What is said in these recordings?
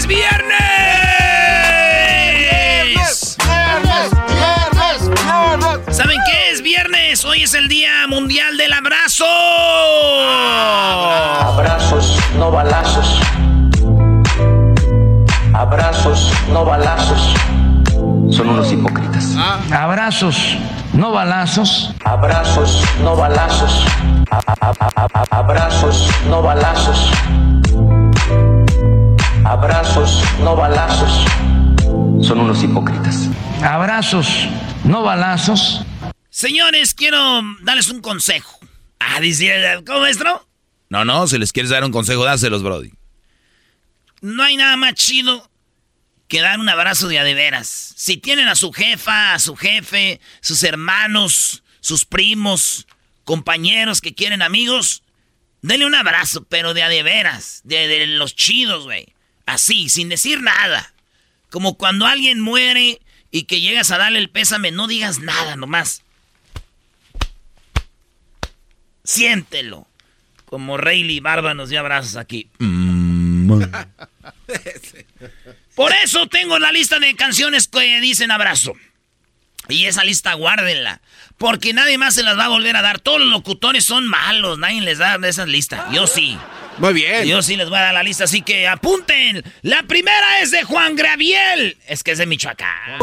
Feliz viernes. Viernes, viernes, viernes. ¿Saben qué es viernes? Hoy es el Día Mundial del Abrazo. Abrazos, no balazos. Abrazos, no balazos. Son unos hipócritas. Abrazos, no balazos. Abrazos, no balazos. A- a- a- a- Abrazos, no balazos. Abrazos, no balazos. Son unos hipócritas. Abrazos, no balazos. Señores, quiero darles un consejo. Ah, dice, ¿cómo maestro? No, no, si les quieres dar un consejo, dáselos, Brody. No hay nada más chido que dar un abrazo de a de veras. Si tienen a su jefa, a su jefe, sus hermanos, sus primos, compañeros que quieren amigos, denle un abrazo, pero de a de veras, de, de los chidos, güey. Así, sin decir nada. Como cuando alguien muere y que llegas a darle el pésame, no digas nada nomás. Siéntelo. Como Rayleigh Barba nos dio abrazos aquí. Por eso tengo la lista de canciones que dicen abrazo. Y esa lista guárdenla. Porque nadie más se las va a volver a dar. Todos los locutores son malos. Nadie les da esas listas. Yo sí. Muy bien. Yo sí les voy a dar la lista. Así que apunten. La primera es de Juan Graviel. Es que es de Michoacán.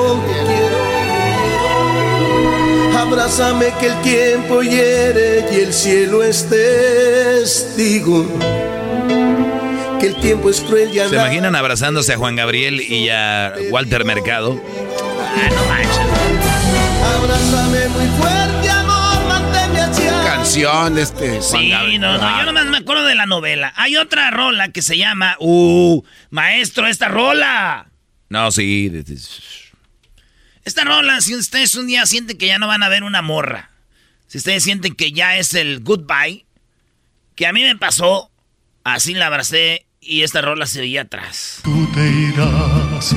Abrázame que el tiempo hiere y el cielo es testigo. Que el tiempo es cruel y ¿Se imaginan abrazándose a Juan Gabriel y a Walter Mercado? Ah, no manches. Abrázame muy fuerte, este. Juan Sí, Gabriel. no, no, Ah, yo nomás me acuerdo de la novela. Hay otra rola que se llama, uh, maestro, esta rola. No, sí. Esta rola, si ustedes un día sienten que ya no van a ver una morra, si ustedes sienten que ya es el goodbye, que a mí me pasó, así la abracé y esta rola se oía atrás. Tú te irás,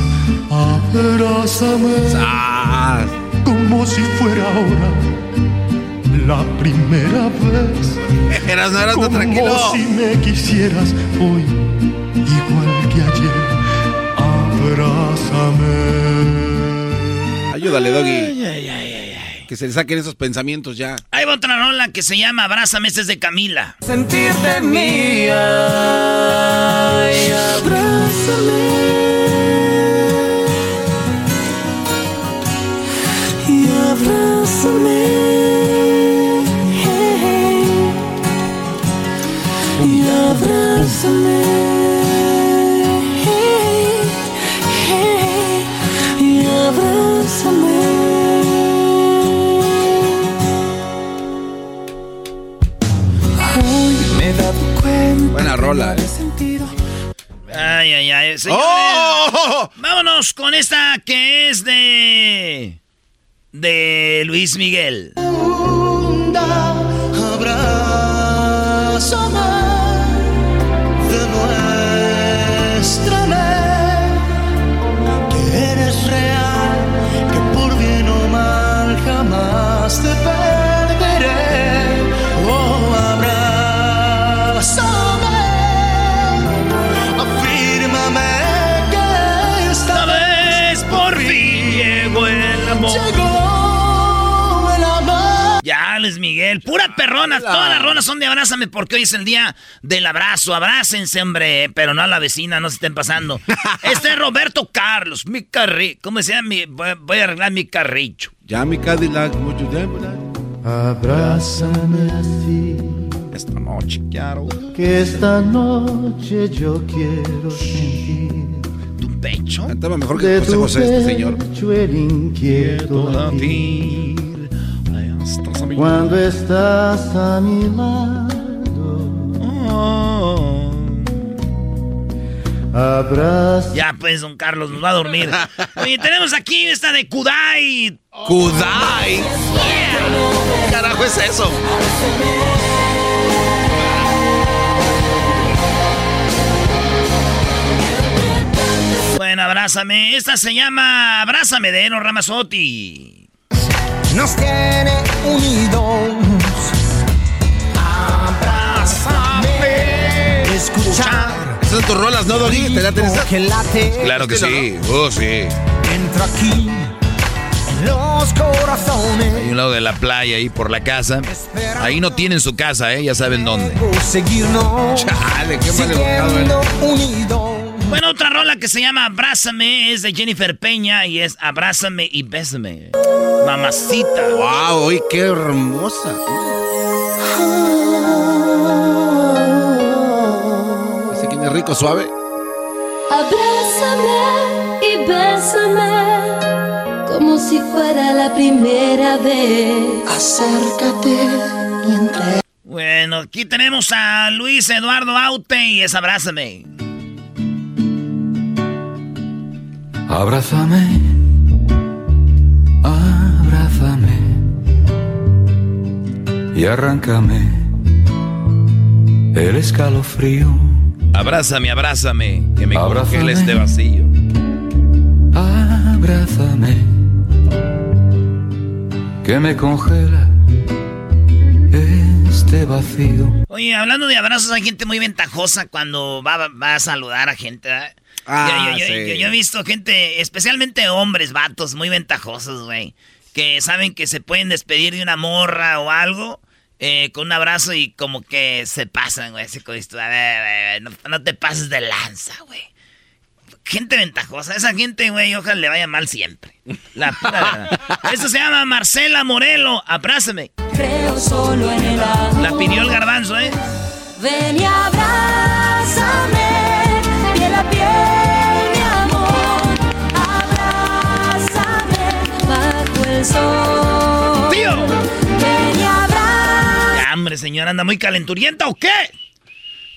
abrázame ah, como si fuera ahora la primera vez. Eras, no eras no, Como tranquilo. si me quisieras hoy, igual que ayer. Abrázame. Ayúdale, Doggy. Que se le saquen esos pensamientos ya. Hay otra rola que se llama Abrázame, esta es de Camila. Sentirte mía y abrázame. Y abrázame. Abrázame. Y abrázame. Hoy me he dado cuenta. Buena rola. sentido Ay, ay, ay. Señores, ¡Oh! vámonos con esta que es de... De Luis Miguel. Abrázame llegó el amor. Ya, Luis Miguel. Pura perrona. Todas las ronas son de abrázame porque hoy es el día del abrazo. Abrácense, hombre. Pero no a la vecina, no se estén pasando. Este es Roberto Carlos. Mi carri... ¿Cómo se llama? Mi... Voy a arreglar mi carricho. Ya mi Cadillac, mucho tiempo. Abrázame así. Esta noche quiero. Que esta noche yo quiero sentir. ¿Tu pecho? Estaba mejor que José José este señor. el inquieto latir. Cuando estás a mi lado. Abraza. Ya pues, don Carlos, nos va a dormir. Oye, tenemos aquí esta de Kudai. ¡Kudai! ¿Qué carajo es eso? Abrázame. Esta se llama Abrázame de Eno Ramazotti. Nos tiene unidos. Abrázame. Escuchar. Son tus rolas, ¿no, Doggy? ¿Te laten esas? Claro que sí. Oh, sí. Entra aquí. En los corazones. Hay un lado de la playa ahí por la casa. Ahí no tienen su casa, ¿eh? Ya saben dónde. Seguirnos. Chale, qué mal educado unidos. Bueno, otra rola que se llama Abrázame es de Jennifer Peña y es Abrázame y Bésame. Mamacita. Wow, uy, qué hermosa. Ese quién es rico, suave. Abrázame y bésame como si fuera la primera vez. Acércate y entre. Bueno, aquí tenemos a Luis Eduardo Aute y es Abrázame. Abrázame, abrázame y arráncame el escalofrío. Abrázame, abrázame, que me Abrázame. congele este vacío. Abrázame, que me congela este vacío. Oye, hablando de abrazos, hay gente muy ventajosa cuando va, va a saludar a gente. Ah, yo, yo- yo- sí. yo- yo he visto gente, especialmente hombres, vatos, muy ventajosos, güey. Que saben que se pueden despedir de una morra o algo eh, con un abrazo y como que se pasan, güey. Así como a ver, a ver, no, no te pases de lanza, güey. Gente ventajosa. Esa gente, güey, ojalá le vaya mal siempre. La pura verdad. Esto se llama Marcela Morelo. Abrázame. Creo solo en el amor. La pidió el garbanzo, ¿eh? Ven y abrázame, el sol. ¡Tío! Ven y. Ya, hombre, señora, anda muy calenturienta o qué?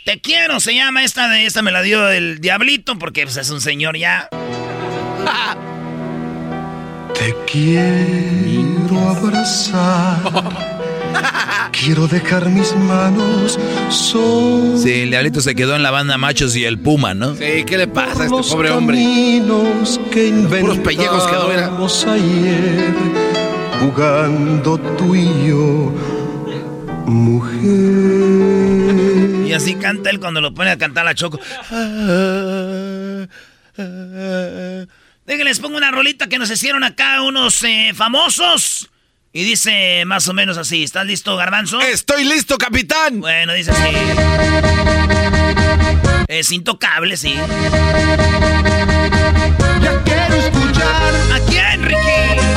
Te quiero, se llama esta de esta me la dio el diablito porque pues, es un señor ya. Te quiero abrazar. Quiero dejar mis manos sobre Sí, el diablito se quedó en la banda Machos y el Puma, ¿no? Sí, ¿qué le pasa a este los pobre hombre? que Puros pellejos quedó, era. inventamos ayer, jugando tú y yo, mujer. Y así canta él cuando lo pone a cantar la Choco. Déjenles pongo una rolita que nos hicieron acá unos eh, famosos. Y dice más o menos así. ¿Estás listo, Garbanzo? Estoy listo, capitán. Bueno, dice así. Es intocable, sí. Ya quiero escuchar ¿A quién, Ricky?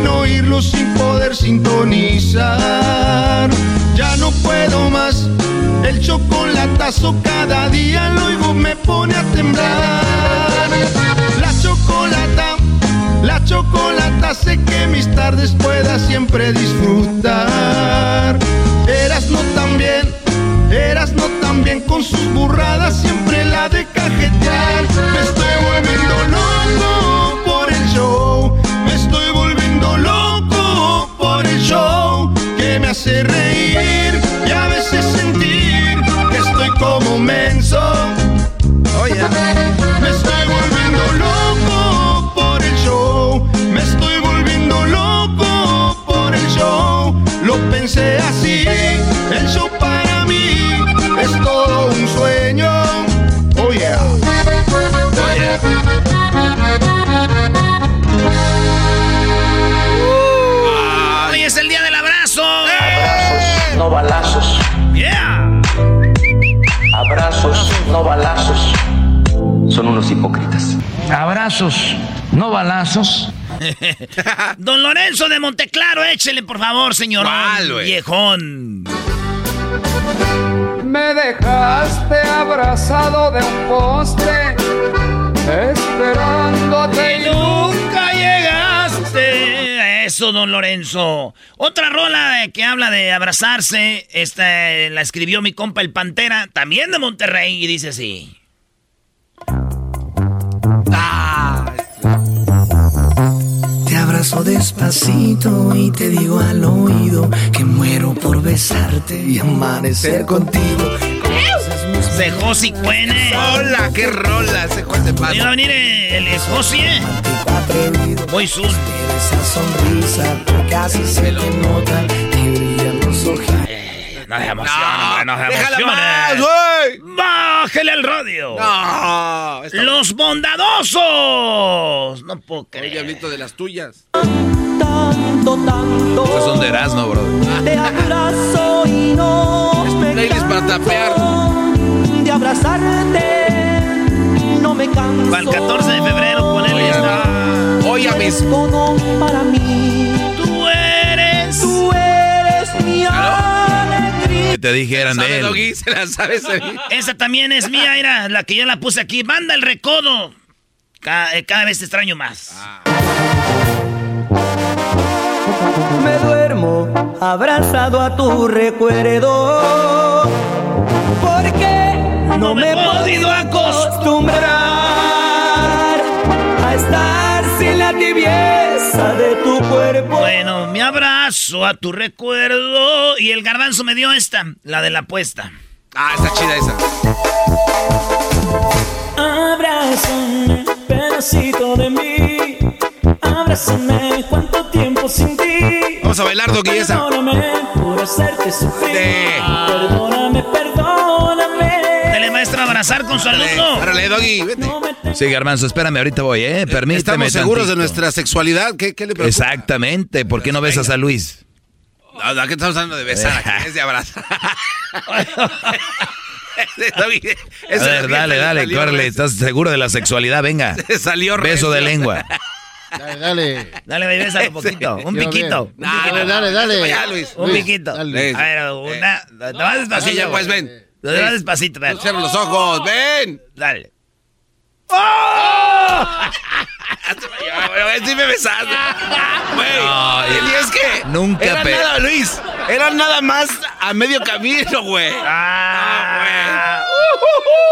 Sin oírlo, sin poder sintonizar. Ya no puedo más. El chocolatazo cada día lo oigo me pone a temblar. La chocolata, la chocolata sé que mis tardes pueda siempre disfrutar. Don Lorenzo de Monteclaro, échele por favor, señor. Viejón. Me dejaste abrazado de un poste, esperándote y nunca llegaste. Eso, don Lorenzo. Otra rola que habla de abrazarse, esta la escribió mi compa el Pantera, también de Monterrey, y dice así. Abrazo despacito y te digo al oído que muero por besarte y amanecer contigo. Se Josi Cuene. Hola, qué rola, se Paz. Va a venir el, el Josi, ¿eh? Muy sus. Esa sonrisa casi se le nota, te brillan los ojos. No se emociona, no, no se déjala emocione. más, güey. Bájele al radio. No. Los bondadosos. No puedo Oye, creer. diablito de las tuyas. Tanto, tanto. Estos son de Erasmo, bro. Te abrazo y no me Playlist para tapear. de abrazarte. No me canso. Para el 14 de febrero, ponele esta. Oye, a mis. Todo para mí. Tú eres. Tú eres mi alegría. Te dijeran de ¿Sabe, él. Doggy? Se la sabe ese. Esa también es mía, era la que yo la puse aquí. Banda el recodo. Cada, eh, cada vez te extraño más. Me duermo abrazado a tu recuerdo. Porque no me he podido acostumbrar a estar sin la tibieza de tu cuerpo. Bueno, me a tu recuerdo. Y el garbanzo me dio esta, la de la apuesta. Ah, está chida esa. Abrázame, pedacito de mí. Abrázame, cuánto tiempo sin ti. Vamos a bailar, Doggy, esa. Perdóname por hacerte sufrir. Sí. Perdóname, perdóname. Dele maestro a abrazar con su alumno. Árale, Doggy, vete. Sí, Garbanzo, espérame, ahorita voy, ¿eh? Permíteme. Estamos seguros de nuestra sexualidad. ¿Qué, qué le preocupa? Exactamente. ¿Por qué no besas a Luis? No, no, aquí estamos hablando de besar, aquí es de abrazar. Doggy, A eso ver, dale, salió- dale, recio. ¿Estás seguro de la sexualidad? Venga. Salió Beso de lengua. Dale, dale. Dale, baby, bésalo un poquito. Un piquito. No. Dale, dale, dale. Ya, Luis. Un Luis, piquito. dale. A ver, una. Te vas ya, pues, ven. Vas despacito, ven. Tú Cierra los ojos, ven. Dale. Sí me besaste. Güey. No, y es que. nunca Era pe- nada, Luis. Era nada más a medio camino, güey. Ah,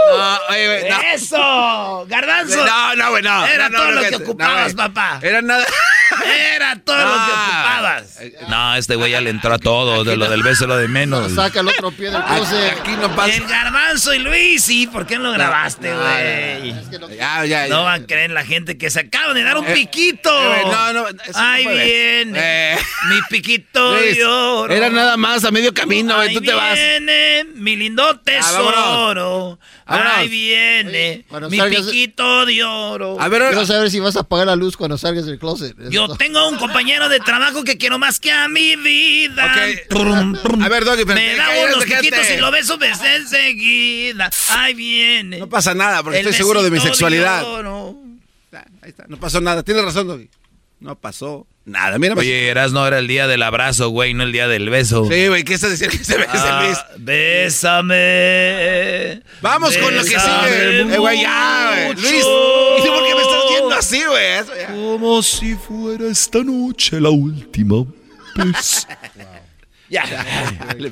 No, oye, güey, no. ¡Eso! ¡Garbanzo! No, no, güey, no. Era No, no, todo no, lo que fíjate. ocupabas, papá. Era nada. Era todo lo que Ah. ocupabas. No, este güey ya le entró a todo. De lo del beso, lo de menos. Saca el otro pie del closet. Aquí no pasa. El garbanzo y Luis, sí, ¿por qué no lo grabaste, no, güey? Es que no- Ya, ya, ya. No van a creer la gente que se acaban de dar un Eh, piquito. eh, no, no, Ahí viene Eh. mi piquito Luis, de oro. Era nada más a medio camino, güey. Ahí Tú te vas. viene mi lindo tesoro. Vámonos. Ahí viene mi salgas- piquito de oro. A ver, Quiero saber si vas a apagar la luz cuando salgas del closet. Yo Tengo un compañero de trabajo que quiero más que a mi vida. Ok. Trum, trum. A ver, Doggy, pero Me da unos piquitos y lo beso besé enseguida. Ahí viene. No pasa nada, porque el estoy seguro de mi sexualidad. oro. Ahí está. No pasó nada. Tienes razón, Doggy. No pasó nada. Mira, Oye, eras no era el día del abrazo, güey, no el día del beso. Sí, güey, ¿qué estás diciendo que se bese, Ah, Luis? Bésame. Vamos con lo que sigue. Eh, güey, ya, güey. mucho. Luis, ¿y tú por qué me estás güey? Eso ya. Como si fuera esta noche la última vez. Ya.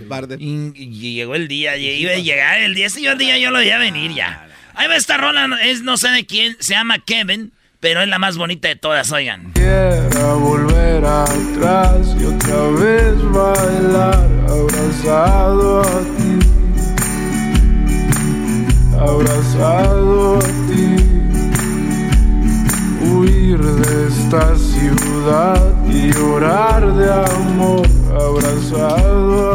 Barden. Y, y llegó el día, y iba a llegar el día. Yo día yo lo veía venir ya. Ahí va esta rola, es no sé de quién, se llama Kevin, pero es la más bonita de todas, oigan. Quiera volver atrás y otra vez bailar abrazado a ti, abrazado a ti, huir de esta ciudad y llorar de amor abrazado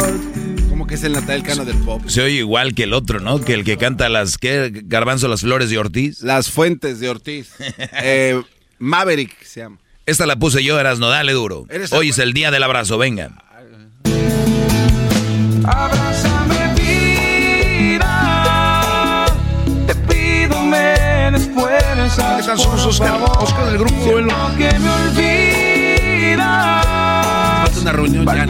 que es el Natal Cano del pop. Se oye igual que el otro, ¿no? Que el que canta las, ¿qué? Garbanzo, las flores de Ortiz. Las fuentes de Ortiz. eh, Maverick se llama. Esta la puse yo, Erasno, dale duro. Hoy es el día del abrazo, venga. Abrázame ¿Qué tal? Somos Oscar, Oscar del Grupo Duelo. Que me olvidas. Falta una reunión ya.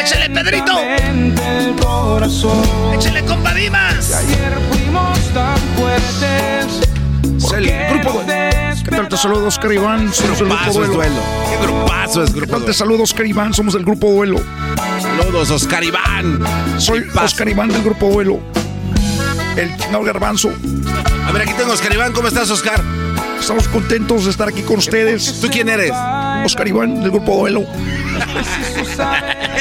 ¡Échale, Pedrito! El. ¡Échale, compa Dimas! Ayer fuimos tan fuertes. Es el Grupo Duelo. ¿Qué tal? Te saludo Oscar Iván. Somos del Grupo Duelo. duelo. Qué grupazo es ¿Qué grupo tal? Te saludo Oscar Iván. Somos del Grupo Duelo. Saludos, Oscar Iván. Soy. Oscar Iván del Grupo Duelo. El Chinao Garbanzo. A ver, aquí tengo a Oscar Iván. ¿Cómo estás, Oscar? Estamos contentos de estar aquí con ustedes. ¿Tú quién eres? Oscar Iván del Grupo Duelo.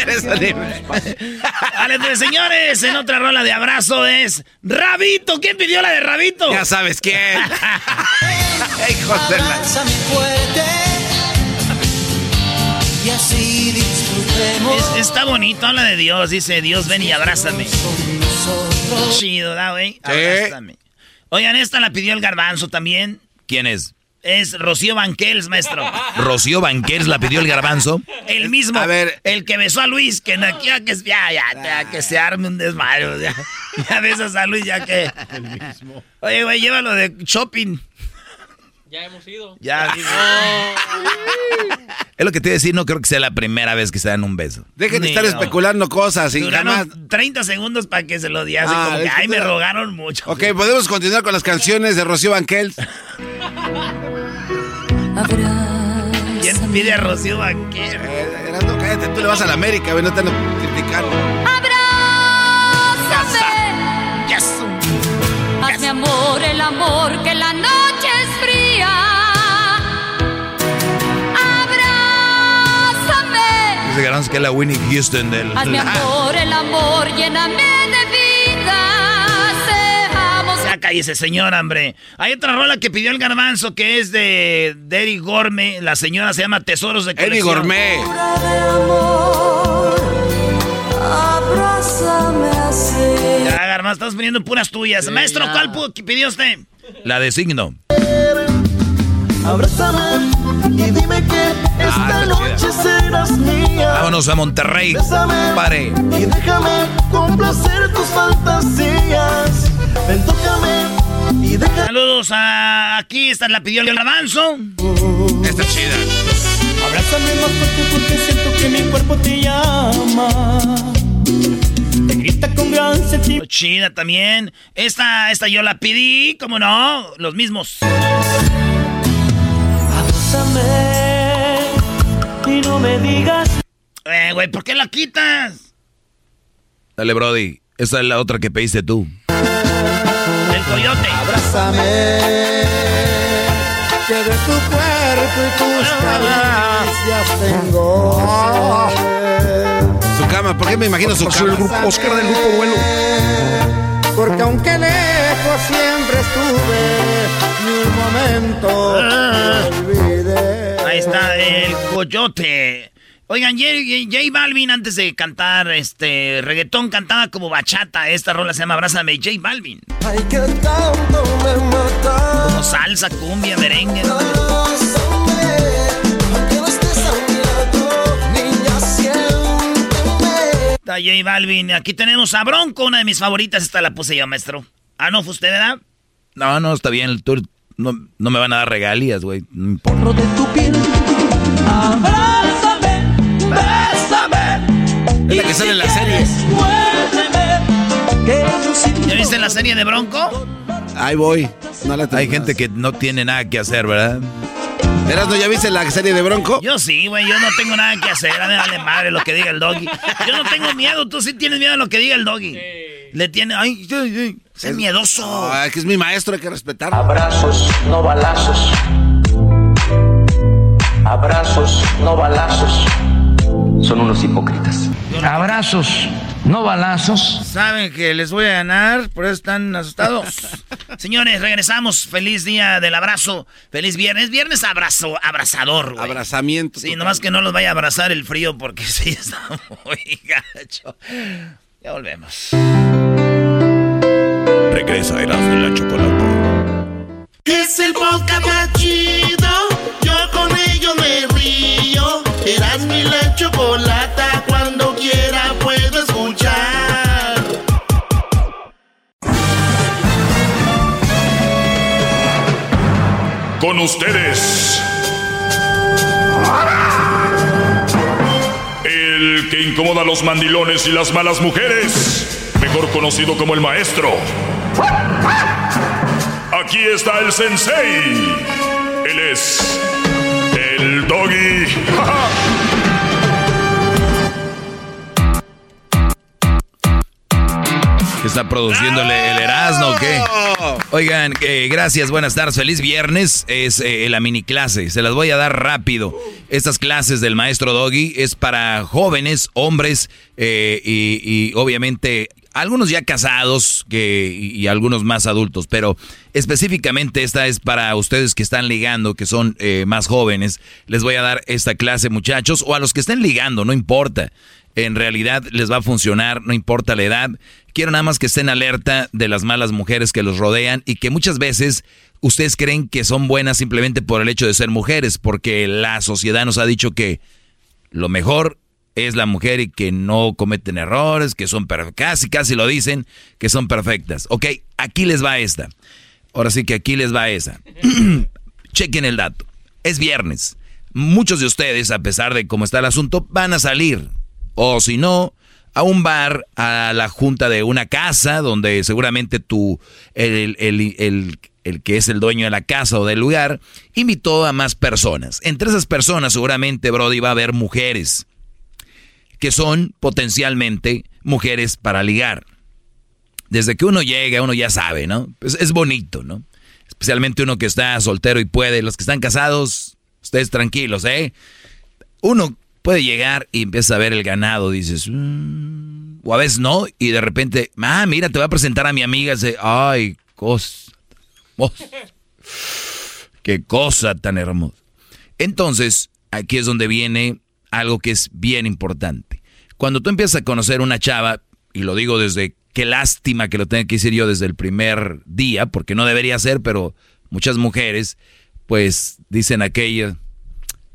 Eres. Vale, pues señores, en otra rola de abrazo es Rabito. ¿Quién pidió la de Rabito? Ya sabes quién. Hijos de la... Abrázame fuerte y así disfrutemos Es- está bonito, habla de Dios. Dice, Dios, ven y abrázame. Chido, ¿da, güey? Abrázame. Oigan, esta la pidió el garbanzo también. ¿Quién es? Es Rocío Banquels, maestro. Rocío Banquers la pidió el garbanzo. El mismo. A ver. El que besó a Luis, que no ya que ya, ya, ya, que se arme un desmayo. Ya, ya besas a Luis, ya que. El mismo. Oye, güey, llévalo de shopping. Ya hemos ido. Ya. Es lo que te iba a decir, no creo que sea la primera vez que se dan un beso. Dejen de estar no. especulando cosas y jamás... 30 segundos para que se lo diese. Ah, como que, es que ay, me rogaron mucho. Ok, podemos continuar con las canciones de Rocío Banquels. ¿Quién pide a Rocío Banquels? Eh, cállate, tú le vas a la América, no te ando criticando. Abrázame, Yes. hazme amor el amor que la Dice garbanzo que es la Winnie Houston del... hazme amor el amor, lléname de vida. Seamos Ya cállese, señor, hombre. Hay otra rola que pidió el garbanzo que es de, de Eddie Gorme. La señora se llama Tesoros de Colección. Abrázame así. Ya, garbanzo, estás poniendo puras tuyas. Maestro, ¿cuál pu- pidió usted? La de signo. Abrázame y dime que esta está noche serás mía. Vámonos a Monterrey. Bésame Pare. y déjame complacer tus fantasías. Ven, tócame y déjame. Saludos a... Aquí esta la pidió el garbanzo. Está chida. Abrázame más fuerte porque siento que mi cuerpo te llama. Te grita con gran sentimiento. Chida también. Esta, esta yo la pedí, ¿cómo no? Los mismos. Abrázame y no me digas. Eh, güey, ¿por qué la quitas? Dale, Brody. Esa es la otra que pediste tú. El coyote. Abrázame, que de tu cuerpo y tus caricias tengo. Su cama, ¿por qué me imagino su Soy el cama? grupo, Oscar del Grupo Duelo. Porque aunque lejos siempre estuve, momento olvidé. Ahí está el coyote. Oigan, J, J Balvin antes de cantar este reggaetón cantaba como bachata. Esta rola se llama Abrázame J Balvin. Ay, que tanto me mata. Como salsa, cumbia, merengue. No. Está J Balvin. Aquí tenemos a Bronco, una de mis favoritas. Esta la puse yo, maestro. Ah, no, fue usted, ¿verdad? No, no, está bien. Tú no, no me van a dar regalías, güey. No importa. de tu piel. Abrázame, bésame. Es la que sale en la serie. ¿Ya viste la serie de Bronco? Ahí voy. No la Hay gente que no tiene nada que hacer, ¿verdad? Erasmo, ¿ya viste la serie de Bronco? Yo sí, güey. Yo no tengo nada que hacer. A mí vale madre lo que diga el doggy. Yo no tengo miedo. Tú sí tienes miedo a lo que diga el doggy. Le tiene... Ay, ay, ay, es miedoso. Ah, que es mi maestro, hay que respetar. Abrazos, no balazos. Abrazos, no balazos. Son unos hipócritas. Abrazos, no balazos. Saben que les voy a ganar, por eso están asustados. Señores, regresamos. Feliz día del abrazo. Feliz viernes. Viernes abrazo, abrazador, güey. Abrazamiento. Sí, nomás que no los vaya a abrazar el frío porque sí está muy gacho. Ya volvemos. Regresa Erasmo de la Chocolata. Es el podcast más chido. Yo con ello me río. Erasmo y la chocolata. Cuando quiera puedo escuchar. Con ustedes. El que incomoda a los mandilones y las malas mujeres. Mejor conocido como el maestro. Aquí está el sensei. Él es el doggy. ¿Qué está produciendo el, Erasmo o qué? Oigan, eh, gracias, buenas tardes, feliz viernes. Es eh, la mini clase, se las voy a dar rápido. Estas clases del maestro Doggy es para jóvenes, hombres eh, y, y obviamente algunos ya casados que, y, algunos más adultos, pero específicamente esta es para ustedes que están ligando, que son eh, más jóvenes. Les voy a dar esta clase, muchachos, o a los que estén ligando, no importa. En realidad les va a funcionar, no importa la edad. Quiero nada más que estén alerta de las malas mujeres que los rodean y que muchas veces ustedes creen que son buenas simplemente por el hecho de ser mujeres, porque la sociedad nos ha dicho que lo mejor es la mujer y que no cometen errores, que son perfectas, casi, casi lo dicen, que son perfectas. Ok, aquí les va esta. Ahora sí que aquí les va esa. Chequen el dato. Es viernes. Muchos de ustedes, a pesar de cómo está el asunto, van a salir. O si no, a un bar, a la junta de una casa, donde seguramente tú, el, el, el, el, que es el dueño de la casa o del lugar, invitó a más personas. Entre esas personas seguramente, Brody, va a haber mujeres que son potencialmente mujeres para ligar. Desde que uno llega, uno ya sabe, ¿no? Pues es bonito, ¿no? Especialmente uno que está soltero y puede. Los que están casados, ustedes tranquilos, ¿eh? Uno puede llegar y empieza a ver el ganado, dices, mmm, o a veces no, y de repente, ah, mira, te voy a presentar a mi amiga, dice, ay, cosa, oh, qué cosa tan hermosa. Entonces, aquí es donde viene algo que es bien importante. Cuando tú empiezas a conocer una chava, y lo digo desde qué lástima que lo tenga que decir yo desde el primer día, porque no debería ser, pero muchas mujeres, pues dicen aquello,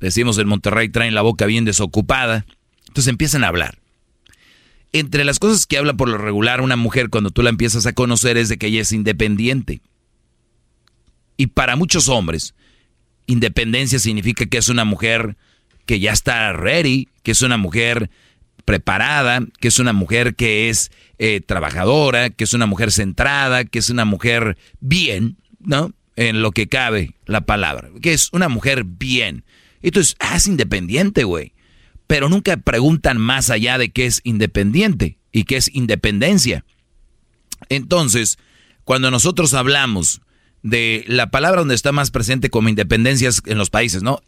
decimos en Monterrey, traen la boca bien desocupada, entonces empiezan a hablar. Entre las cosas que habla por lo regular una mujer cuando tú la empiezas a conocer es de que ella es independiente. Y para muchos hombres, independencia significa que es una mujer que ya está ready, que es una mujer preparada, que es una mujer que es eh, trabajadora, que es una mujer centrada, que es una mujer bien, ¿no? En lo que cabe la palabra, que es una mujer bien. Entonces, ah, es independiente, güey. Pero nunca preguntan más allá de qué es independiente y qué es independencia. Entonces, cuando nosotros hablamos de la palabra donde está más presente como independencias en los países, ¿no?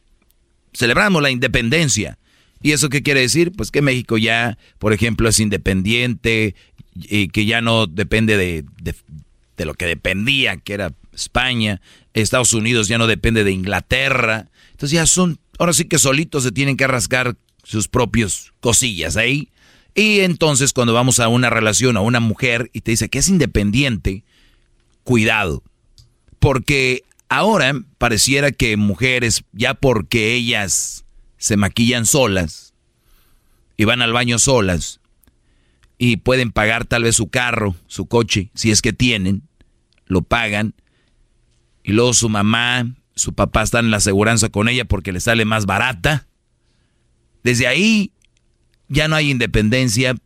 Celebramos la independencia. ¿Y eso qué quiere decir? Pues que México ya, por ejemplo, es independiente y que ya no depende de, de, lo que dependía, que era España. Estados Unidos ya no depende de Inglaterra. Entonces ya son, ahora sí que solitos se tienen que rascar sus propios cosillas ahí. Y entonces cuando vamos a una relación a una mujer y te dice que es independiente, cuidado. Porque ahora pareciera que mujeres, ya porque ellas se maquillan solas y van al baño solas y pueden pagar tal vez su carro, su coche, si es que tienen, lo pagan y luego su mamá, su papá están en la aseguranza con ella porque le sale más barata. Desde ahí ya no hay independencia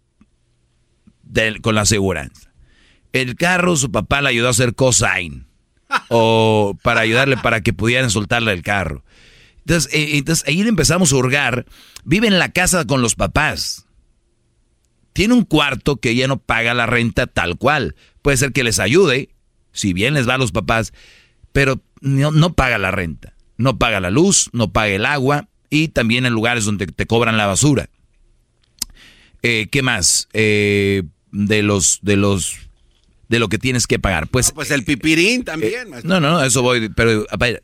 de, con la aseguranza. El carro, su papá le ayudó a hacer cosign. o para ayudarle para que pudieran soltarle el carro. Entonces, eh, entonces ahí empezamos a hurgar. Vive en la casa con los papás. Tiene un cuarto que ya no paga la renta tal cual. Puede ser que les ayude, si bien les va a los papás, pero no, no paga la renta. No paga la luz, no paga el agua y también en lugares donde te cobran la basura. Eh, ¿Qué más? Eh, de los, de los, de lo que tienes que pagar. Pues, no, pues el pipirín también. Eh, no, no, eso voy, pero a ver,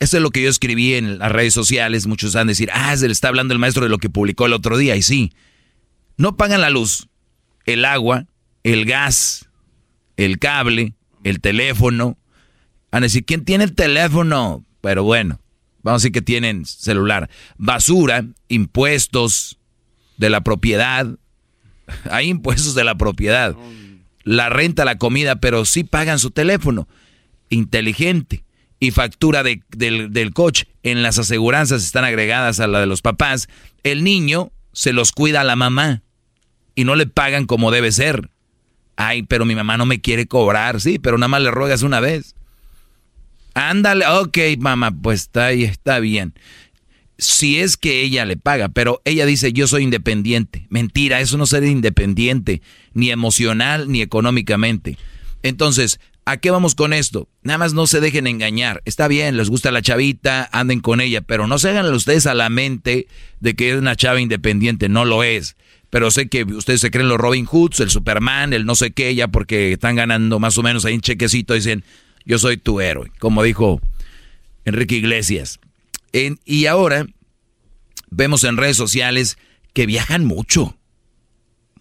eso es lo que yo escribí en las redes sociales. Muchos van a decir, ah, se le está hablando el maestro de lo que publicó el otro día. Y sí, no pagan la luz. el agua, el gas, el cable, el teléfono. Van a decir, ¿quién tiene el teléfono? Pero bueno, vamos a decir que tienen celular. Basura, impuestos de la propiedad. Hay impuestos de la propiedad. La renta, la comida, pero sí pagan su teléfono. Inteligente. Y factura del, del coche. En las aseguranzas están agregadas a la de los papás. El niño se los cuida a la mamá. Y no le pagan como debe ser. Ay, pero mi mamá no me quiere cobrar. Sí, pero nada más le ruegas una vez. Ándale, ok, mamá, pues está ahí, está bien. Si es que ella le paga, pero ella dice yo soy independiente. Mentira, eso no ser independiente, ni emocional ni económicamente. Entonces, ¿a qué vamos con esto? Nada más no se dejen engañar. Está bien, les gusta la chavita, anden con ella, pero no se hagan ustedes a la mente de que es una chava independiente, no lo es. Pero sé que ustedes se creen los Robin Hoods, el Superman, el no sé qué, ya porque están ganando más o menos ahí un chequecito, dicen, yo soy tu héroe, como dijo Enrique Iglesias. y ahora vemos en redes sociales que viajan mucho,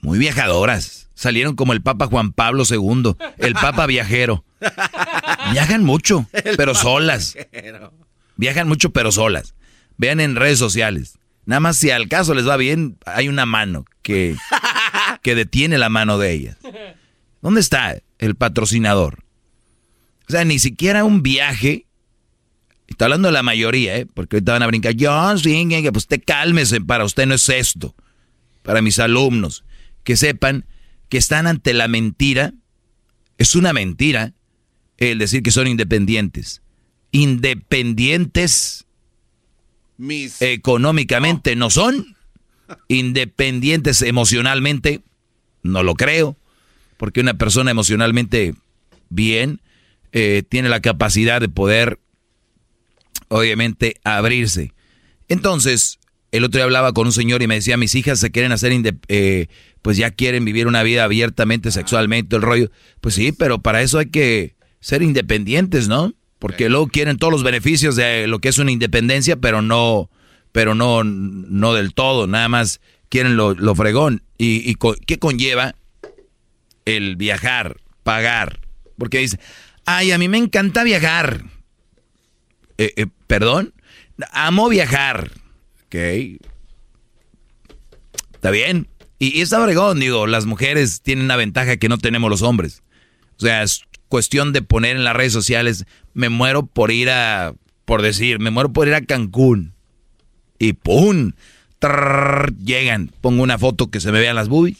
muy viajadoras. Salieron como el Papa Juan Pablo II, el Papa viajero. Viajan mucho, pero solas. Viajan mucho, pero solas. Vean en redes sociales. Nada más si al caso les va bien, hay una mano que, que detiene la mano de ellas. ¿Dónde está el patrocinador? O sea, ni siquiera un viaje. Está hablando de la mayoría, ¿eh? Porque ahorita van a brincar. Yo, sí, pues usted cálmese. Para usted no es esto. Para mis alumnos. Que sepan que están ante la mentira. Es una mentira el decir que son independientes. Independientes Mis... económicamente no son. Independientes emocionalmente, no lo creo. Porque una persona emocionalmente bien eh, tiene la capacidad de poder, obviamente, abrirse. Entonces, el otro día hablaba con un señor y me decía, mis hijas se quieren hacer, eh, pues ya quieren vivir una vida abiertamente sexualmente, el rollo. Pues sí, pero para eso hay que ser independientes, ¿no? Porque luego quieren todos los beneficios de lo que es una independencia, pero no, pero no, no del todo, nada más quieren lo, lo fregón. ¿Y, y qué conlleva el viajar, pagar? Porque dice, Ay, a mí me encanta viajar. Eh, eh, ¿Perdón? Amo viajar. Ok. Está bien. Y, y está bregón, digo, las mujeres tienen una ventaja que no tenemos los hombres. O sea, es cuestión de poner en las redes sociales, me muero por ir a, por decir, me muero por ir a Cancún. Y ¡pum! llegan. Pongo una foto que se me vean las boobies.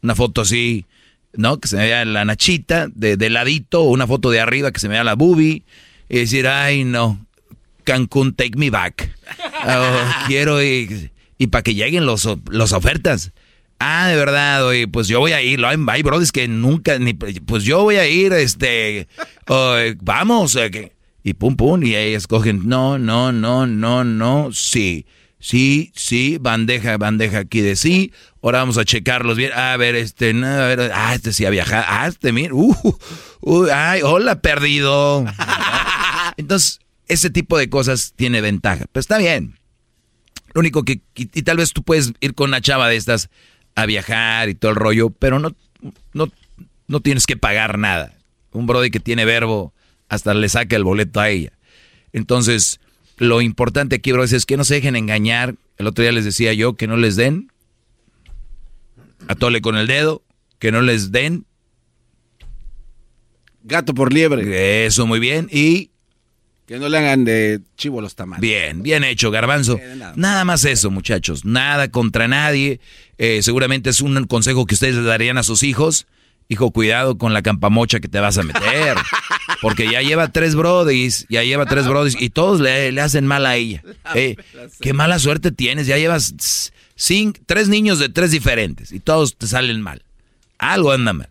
Una foto así ¿no? Que se me vea la nachita de, de ladito, una foto de arriba que se me vea la boobie, y decir, ay, no, Cancún, take me back. Oh, quiero ir. Y para que lleguen los, los ofertas. Ah, de verdad, oye, pues yo voy a ir. Hay, brothers que nunca, ni, pues yo voy a ir, este, vamos. y pum, pum, y ahí escogen, no, no, no, no, no, sí. Sí, sí, bandeja, bandeja aquí de sí. Ahora vamos a checarlos bien. A ver, este, a ver, ah, este sí ha viajado. Ah, este, mira, uh, uh, ay, hola, perdido. Entonces, ese tipo de cosas tiene ventaja. Pero está bien. Lo único que, y, tal vez tú puedes ir con una chava de estas a viajar y todo el rollo, pero no, no, no tienes que pagar nada. Un brody que tiene verbo hasta le saca el boleto a ella. Entonces, lo importante aquí, bro, es que no se dejen engañar. El otro día les decía yo que no les den. Atole con el dedo. Que no les den. Gato por liebre. Eso, muy bien. Y. Que no le hagan de chivo los tamales. Bien, bien hecho, garbanzo. nada. más eso, muchachos. Nada contra nadie. Eh, seguramente es un consejo que ustedes le darían a sus hijos. Hijo, cuidado con la campamocha que te vas a meter. Porque ya lleva tres brodis, ya lleva tres brodis y todos le, hacen mal a ella. Eh, qué mala suerte tienes, ya llevas cinco, tres niños de tres diferentes y todos te salen mal. Algo anda mal.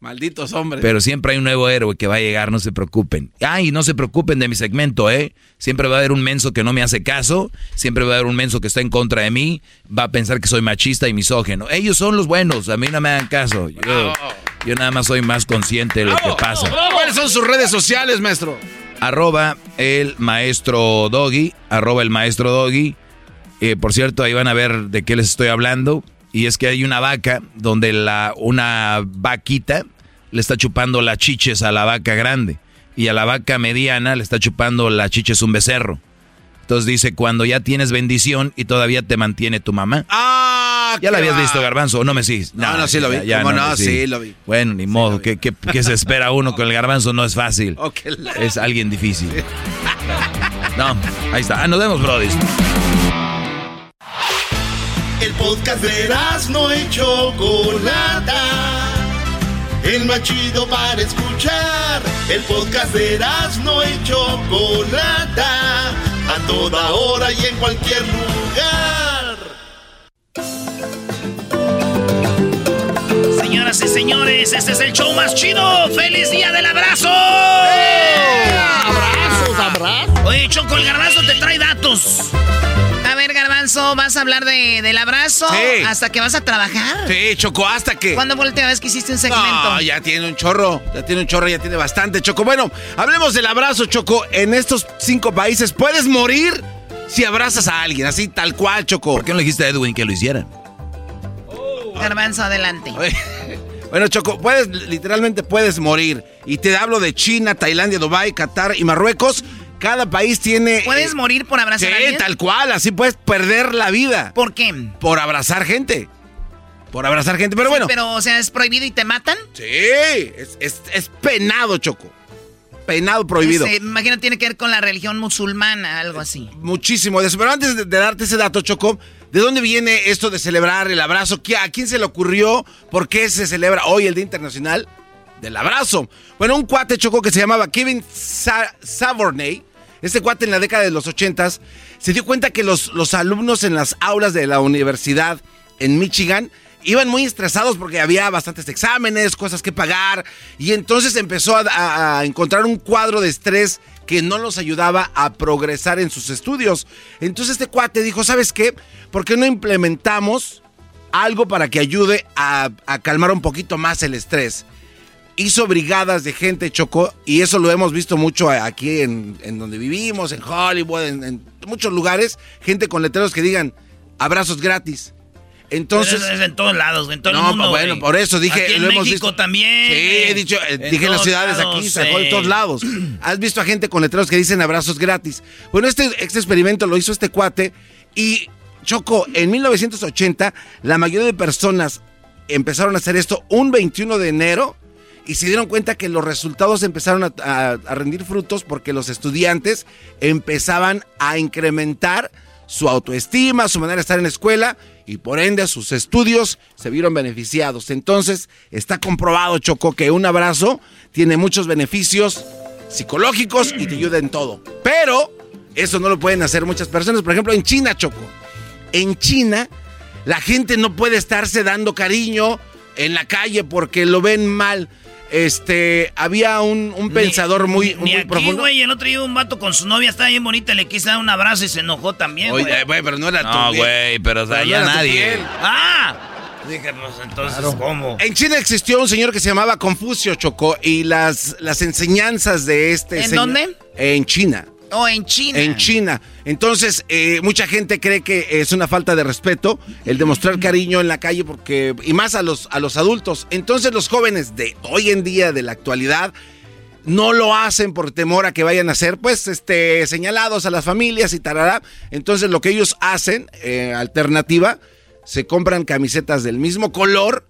Malditos hombres. Pero siempre hay un nuevo héroe que va a llegar, no se preocupen. Ay, no se preocupen de mi segmento, ¿eh? Siempre va a haber un menso que no me hace caso, siempre va a haber un menso que está en contra de mí, va a pensar que soy machista y misógeno. Ellos son los buenos, a mí no me hagan caso. Yo, nada más soy más consciente de lo que pasa. ¿Cuáles son sus redes sociales, maestro? Arroba el maestro Doggy, arroba el maestro Doggy. Eh, por cierto, ahí van a ver de qué les estoy hablando. Y es que hay una vaca donde la, una vaquita le está chupando las chiches a la vaca grande. Y a la vaca mediana le está chupando las chiches un becerro. Entonces dice, cuando ya tienes bendición y todavía te mantiene tu mamá. Ah, ¿Ya la habías va. visto, Garbanzo? ¿O no me sigues? No, no, sí lo vi. Ya, ¿Cómo no? me Sí, lo vi. Bueno, ni modo. ¿Qué, qué- qué se espera uno con el Garbanzo? No es fácil. La- Es alguien difícil. No, ahí está. Ah, nos vemos, Brody. El podcast de no y Chocolata. El más chido para escuchar. El podcast de no y Chocolata. A toda hora y en cualquier lugar. Señoras y señores, este es el show más chido. ¡Feliz día del abrazo! Abrazos, abrazos. Oye, Choco, el garbanzo te trae datos. Garbanzo, ¿vas a hablar de, del abrazo Sí. hasta que vas a trabajar? Sí, Choco, hasta que. ¿Cuándo fue la última vez que hiciste un segmento? No, ya tiene un chorro, ya tiene un chorro, ya tiene bastante, Choco. Bueno, hablemos del abrazo, Choco. En estos cinco países puedes morir si abrazas a alguien, así tal cual, Choco. ¿Por qué no le dijiste a Edwin que lo hiciera? Garbanzo, adelante. Bueno, Choco, puedes, literalmente puedes morir. Y te hablo de China, Tailandia, Dubái, Qatar y Marruecos. Cada país tiene... ¿Puedes eh, morir por abrazar Sí, a alguien? tal cual, así puedes perder la vida. ¿Por qué? Por abrazar gente. Por abrazar gente, pero bueno. Pero, o sea, ¿es prohibido y te matan? Sí, es, es- es penado, Choco. Penado, prohibido. Ese, me imagino tiene que ver con la religión musulmana, algo así. Muchísimo de eso. Pero antes de, de darte ese dato, Choco, ¿de dónde viene esto de celebrar el abrazo? ¿Qué- ¿A quién se le ocurrió? ¿Por qué se celebra hoy el Día Internacional del Abrazo? Bueno, un cuate, Choco, que se llamaba Kevin Sa- Savorney. Este cuate en la década de los ochentas se dio cuenta que los, los alumnos en las aulas de la universidad en Michigan iban muy estresados porque había bastantes exámenes, cosas que pagar, y entonces empezó a encontrar un cuadro de estrés que no los ayudaba a progresar en sus estudios. Entonces este cuate dijo, ¿sabes qué? ¿Por qué no implementamos algo para que ayude a, a calmar un poquito más el estrés? Hizo brigadas de gente, Chocó, y eso lo hemos visto mucho aquí en, en donde vivimos, en Hollywood, en, en muchos lugares, gente con letreros que digan abrazos gratis. Entonces, Pero eso es en todos lados, en todo no, el mundo. bueno, por eso dije, Aquí en lo hemos visto. también. Sí, he dicho, eh, En dije en las ciudades lados, aquí, sacó sí. todos lados. Has visto a gente con letreros que dicen abrazos gratis. Bueno, este, este experimento lo hizo este cuate y Choco, en 1980 la mayoría de personas empezaron a hacer esto un 21 de enero y se dieron cuenta que los resultados empezaron a, rendir frutos porque los estudiantes empezaban a incrementar su autoestima, su manera de estar en la escuela y por ende sus estudios se vieron beneficiados. Entonces está comprobado, Choco, que un abrazo tiene muchos beneficios psicológicos y te ayuda en todo. Pero eso no lo pueden hacer muchas personas. Por ejemplo, en China, Choco. En China, la gente no puede estarse dando cariño en la calle porque lo ven mal. Este, había un, un pensador muy, Ni muy aquí, profundo. güey, el otro día un vato con su novia estaba bien bonita, le quise dar un abrazo y se enojó también, güey. Oye, güey, pero no era No, güey, pero o sea, Pero ya nadie. ¡Ah! Dije, pues entonces, ¿cómo? En China existió un señor que se llamaba Confucio Chocó y las, las enseñanzas de este ¿En señor- dónde? En China. O en China. En China. Entonces, eh, mucha gente cree que es una falta de respeto el demostrar cariño en la calle porque y más a los a los adultos. Entonces, los jóvenes de hoy en día de la actualidad no lo hacen por temor a que vayan a ser pues este señalados a las familias y tarará. Entonces, lo que ellos hacen eh, alternativa se compran camisetas del mismo color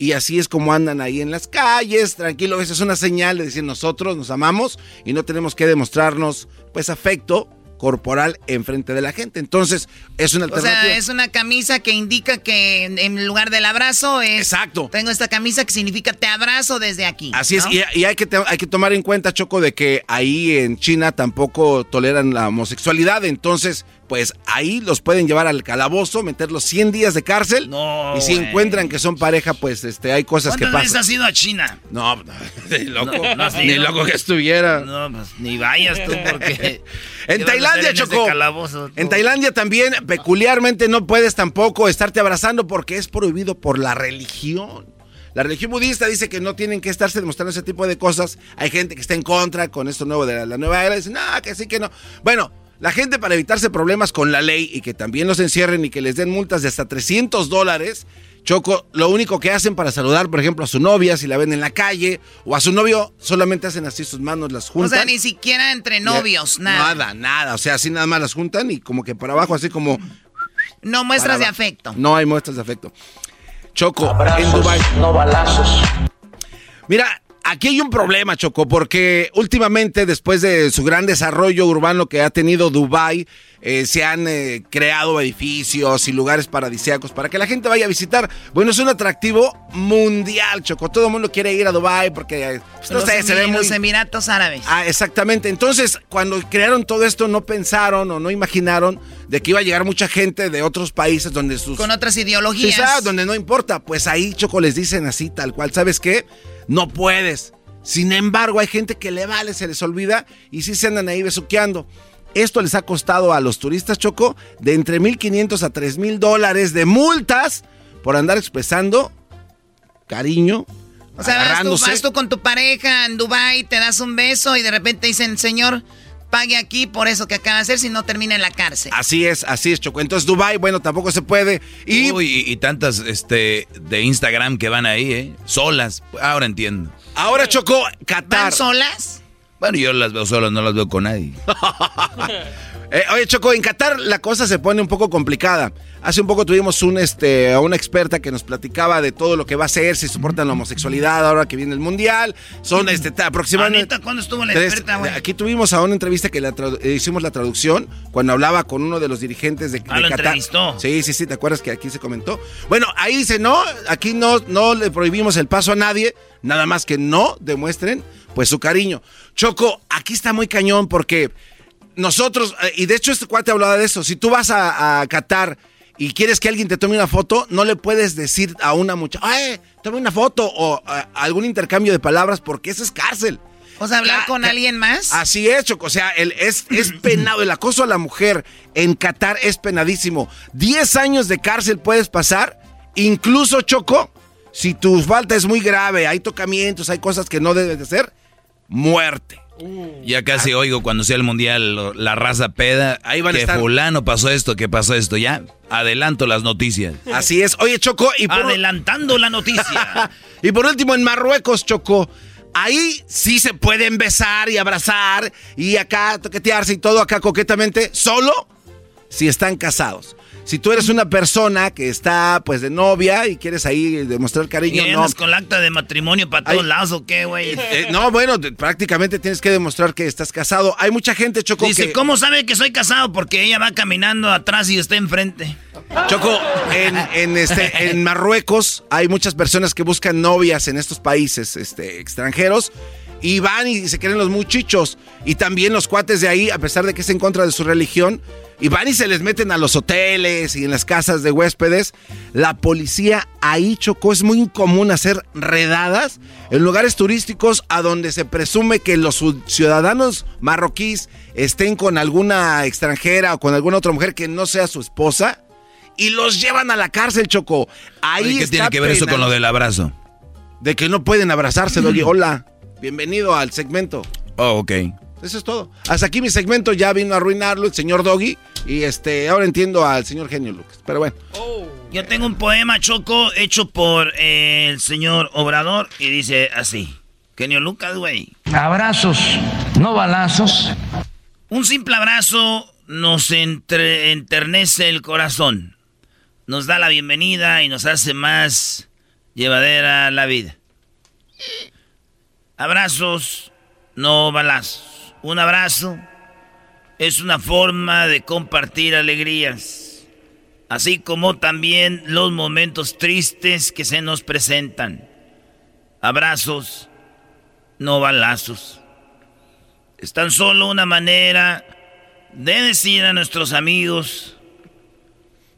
y así es como andan ahí en las calles, tranquilo. Esa es una señal de decir nosotros nos amamos y no tenemos que demostrarnos pues afecto corporal en frente de la gente. Entonces, es una O alternativa. sea, es una camisa que indica que en, lugar del abrazo es... Exacto. Tengo esta camisa que significa te abrazo desde aquí. Así es, y, y hay, que, hay que tomar en cuenta, Choco, de que ahí en China tampoco toleran la homosexualidad, entonces, pues ahí los pueden llevar al calabozo, meterlos 100 días de cárcel, No, y si encuentran que son pareja, pues este, hay cosas que ¿Cuántas veces pasan. has ido a China? No, no, ni loco, No, ni loco que estuviera. No, pues ni vayas tú porque... En ¿qué vas a Tailandia, en calabozo, tú? En Tailandia también, peculiarmente, no puedes tampoco estarte abrazando porque es prohibido por la religión. La religión budista dice que no tienen que estarse demostrando ese tipo de cosas. Hay gente que está en contra con esto nuevo de la, la nueva era. Dicen, no, que sí, que no. Bueno, La gente para evitarse problemas con la ley y que también los encierren y que les den multas de hasta 300 dólares, Choco, lo único que hacen para saludar, por ejemplo, a su novia, si la ven en la calle, o a su novio, solamente hacen así sus manos, las O juntan. sea, ni siquiera entre novios, nada. Nada, nada. O sea, así nada más las juntan y como que para abajo, así como... No muestras para de afecto. No hay muestras de afecto. Choco, en Dubai. no balazos. Mira, aquí hay un problema, Choco, porque últimamente, después de su gran desarrollo urbano que ha tenido Dubai, eh, se han eh, creado edificios y lugares paradisíacos para que la gente vaya a visitar. Bueno, es un atractivo mundial, Choco. Todo el mundo quiere ir a Dubai porque eh, pues, no sé, se ve Emi- muy... los Emiratos Árabes. Ah, exactamente. Entonces, cuando crearon todo esto, no pensaron o no imaginaron de que iba a llegar mucha gente de otros países donde sus... Con otras ideologías. ¿sabes? donde no importa. Pues ahí, Choco, les dicen así, tal cual. ¿Sabes qué? No puedes. Sin embargo, hay gente que le vale, se les olvida y sí se andan ahí besuqueando. Esto les ha costado a los turistas, Choco, de entre 1.500 a 3.000 dólares de multas por andar expresando cariño, O sea, vas tú, vas tú con tu pareja en Dubai, te das un beso y de repente dicen, señor, pague aquí por eso que acaba de hacer, si no termina en la cárcel. Así es, así es, Choco. Entonces, Dubai, bueno, tampoco se puede. Y Uy, y, y tantas este, de Instagram que van ahí, ¿eh? Solas. Ahora entiendo. ahora, Choco, Qatar. ¿Van solas? Bueno, yo las veo solas, no las veo con nadie. Eh, oye, Choco, en Qatar la cosa se pone un poco complicada. Hace un poco tuvimos un, este, a una experta que nos platicaba de todo lo que va a hacer, si soportan la homosexualidad ahora que viene el mundial. Son este, aproximadamente. ¿cuándo estuvo la tres- experta, güey? Aquí tuvimos a una entrevista que la eh, hicimos la traducción cuando hablaba con uno de los dirigentes de, Ah, de lo Qatar. entrevistó. Sí, sí, sí, ¿te acuerdas que aquí se comentó? Bueno, ahí dice, no, aquí no, no le prohibimos el paso a nadie, nada más que no demuestren pues su cariño. Choco, aquí está muy cañón porque nosotros, eh, y de hecho este cuate hablaba de eso, si tú vas a, a Qatar y quieres que alguien te tome una foto, no le puedes decir a una muchacha, ¡ay, tome una foto! o eh, algún intercambio de palabras porque eso es cárcel. O sea, hablar con alguien más. Así es, Choco. O sea, el, es, es penado. El acoso a la mujer en Qatar es penadísimo. Diez años de cárcel puedes pasar. Incluso, Choco, si tu falta es muy grave, hay tocamientos, hay cosas que no debes de hacer, muerte. Ya casi oigo cuando sea el mundial la raza peda. Ahí van a que estar. fulano pasó esto, que pasó esto. Ya adelanto las noticias. Así es. Oye, Choco, y por, Adelantando la noticia. y por último, en Marruecos, Choco. Ahí sí se pueden besar y abrazar y acá toquetearse y todo acá coquetamente, solo si están casados. Si tú eres una persona que está pues de novia y quieres ahí demostrar ¿Y cariño, no. andas con el acta de matrimonio para todos Ay. lados o qué, güey? Eh, no, bueno, te- prácticamente tienes que demostrar que estás casado. Hay mucha gente, Choco, Dice, que... ¿cómo sabe que soy casado? Porque ella va caminando atrás y está enfrente. Choco, en, en, este, en Marruecos hay muchas personas que buscan novias en estos países este, extranjeros y van y se quieren los muchichos. Y también los cuates de ahí, a pesar de que es en contra de su religión, y van y se les meten a los hoteles y en las casas de huéspedes. La policía ahí, Choco, es muy común hacer redadas en lugares turísticos a donde se presume que los ciu- ciudadanos marroquíes estén con alguna extranjera o con alguna otra mujer que no sea su esposa y los llevan a la cárcel, Choco. Ahí ¿Qué está tiene que ver eso con lo del abrazo? De que no pueden abrazarse, Doggy. Hola, bienvenido al segmento. Oh, ok. Eso es todo. Hasta aquí mi segmento ya vino a arruinarlo el señor Doggy. Y este, ahora entiendo al señor Genio Lucas. Pero bueno. Yo tengo un poema choco hecho por eh, el señor Obrador y dice así. Genio Lucas, güey. Abrazos, no balazos. Un simple abrazo nos entre- enternece el corazón. Nos da la bienvenida y nos hace más llevadera la vida. Abrazos, no balazos. Un abrazo es una forma de compartir alegrías, así como también los momentos tristes que se nos presentan. Abrazos, no balazos. Es tan solo una manera de decir a nuestros amigos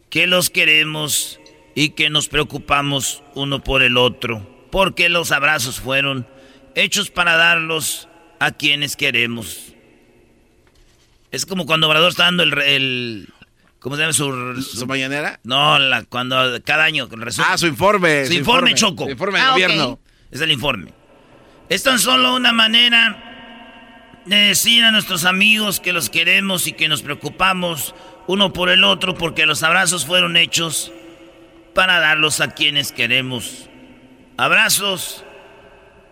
que los queremos y que nos preocupamos uno por el otro, porque los abrazos fueron hechos para darlos a quienes queremos. Es como cuando Obrador está dando el... el ¿Cómo se llama su, ¿Su mañanera? No, la, cuando cada año... resumen. Ah, su informe. Su informe, Choco. Su informe de Ah, gobierno. Es el informe. Es tan solo una manera de decir a nuestros amigos que los queremos y que nos preocupamos uno por el otro porque los abrazos fueron hechos para darlos a quienes queremos. Abrazos,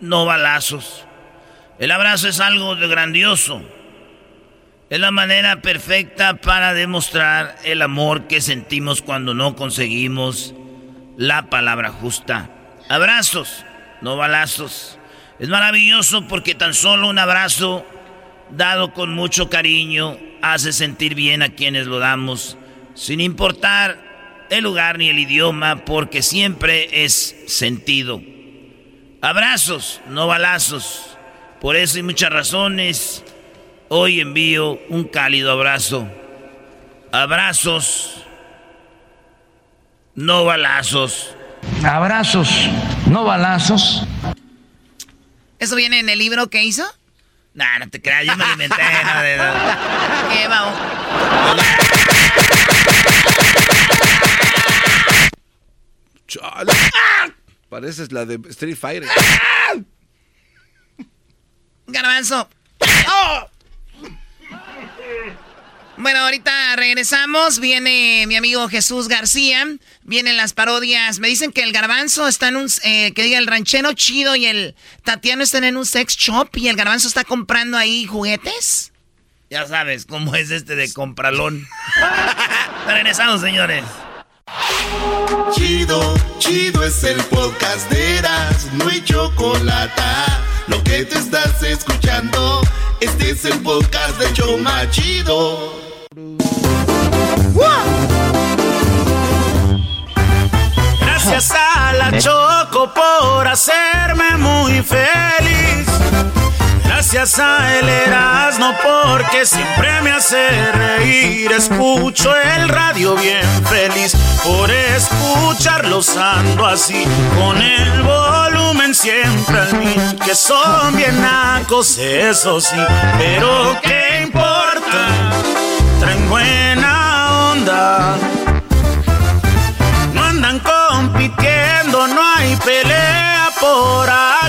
no balazos. El abrazo es algo de grandioso. Es la manera perfecta para demostrar el amor que sentimos cuando no conseguimos la palabra justa. Abrazos, no balazos. Es maravilloso porque tan solo un abrazo dado con mucho cariño hace sentir bien a quienes lo damos, sin importar el lugar ni el idioma, porque siempre es sentido. Abrazos, no balazos. Por eso hay muchas razones Hoy envío un cálido abrazo. Abrazos, no balazos. Abrazos, no balazos. ¿Eso viene en el libro que hizo? Nah, no te creas, yo me lo inventé. ¿Qué, vamos? Pareces la de Street Fighter. Garbanzo. ¡Oh! Bueno, ahorita regresamos. Viene mi amigo Jesús García. Vienen las parodias. Me dicen que el garbanzo está en un. Eh, que diga el ranchero chido y el Tatiano están en un sex shop y el garbanzo está comprando ahí juguetes. Ya sabes cómo es este de compralón. regresamos, señores. Chido, chido es el podcast de Eras. No hay chocolate. Lo que te estás escuchando. Este es el podcast de Choma Chido. Gracias a la Choco por hacerme muy feliz. Gracias a el Erasmo porque siempre me hace reír. Escucho el radio bien feliz por escucharlos ando así con el volumen siempre al mil. Que son bien nacos, eso sí, pero ¿qué importa? Traen buena onda. No andan compitiendo, no hay pelea por aquí.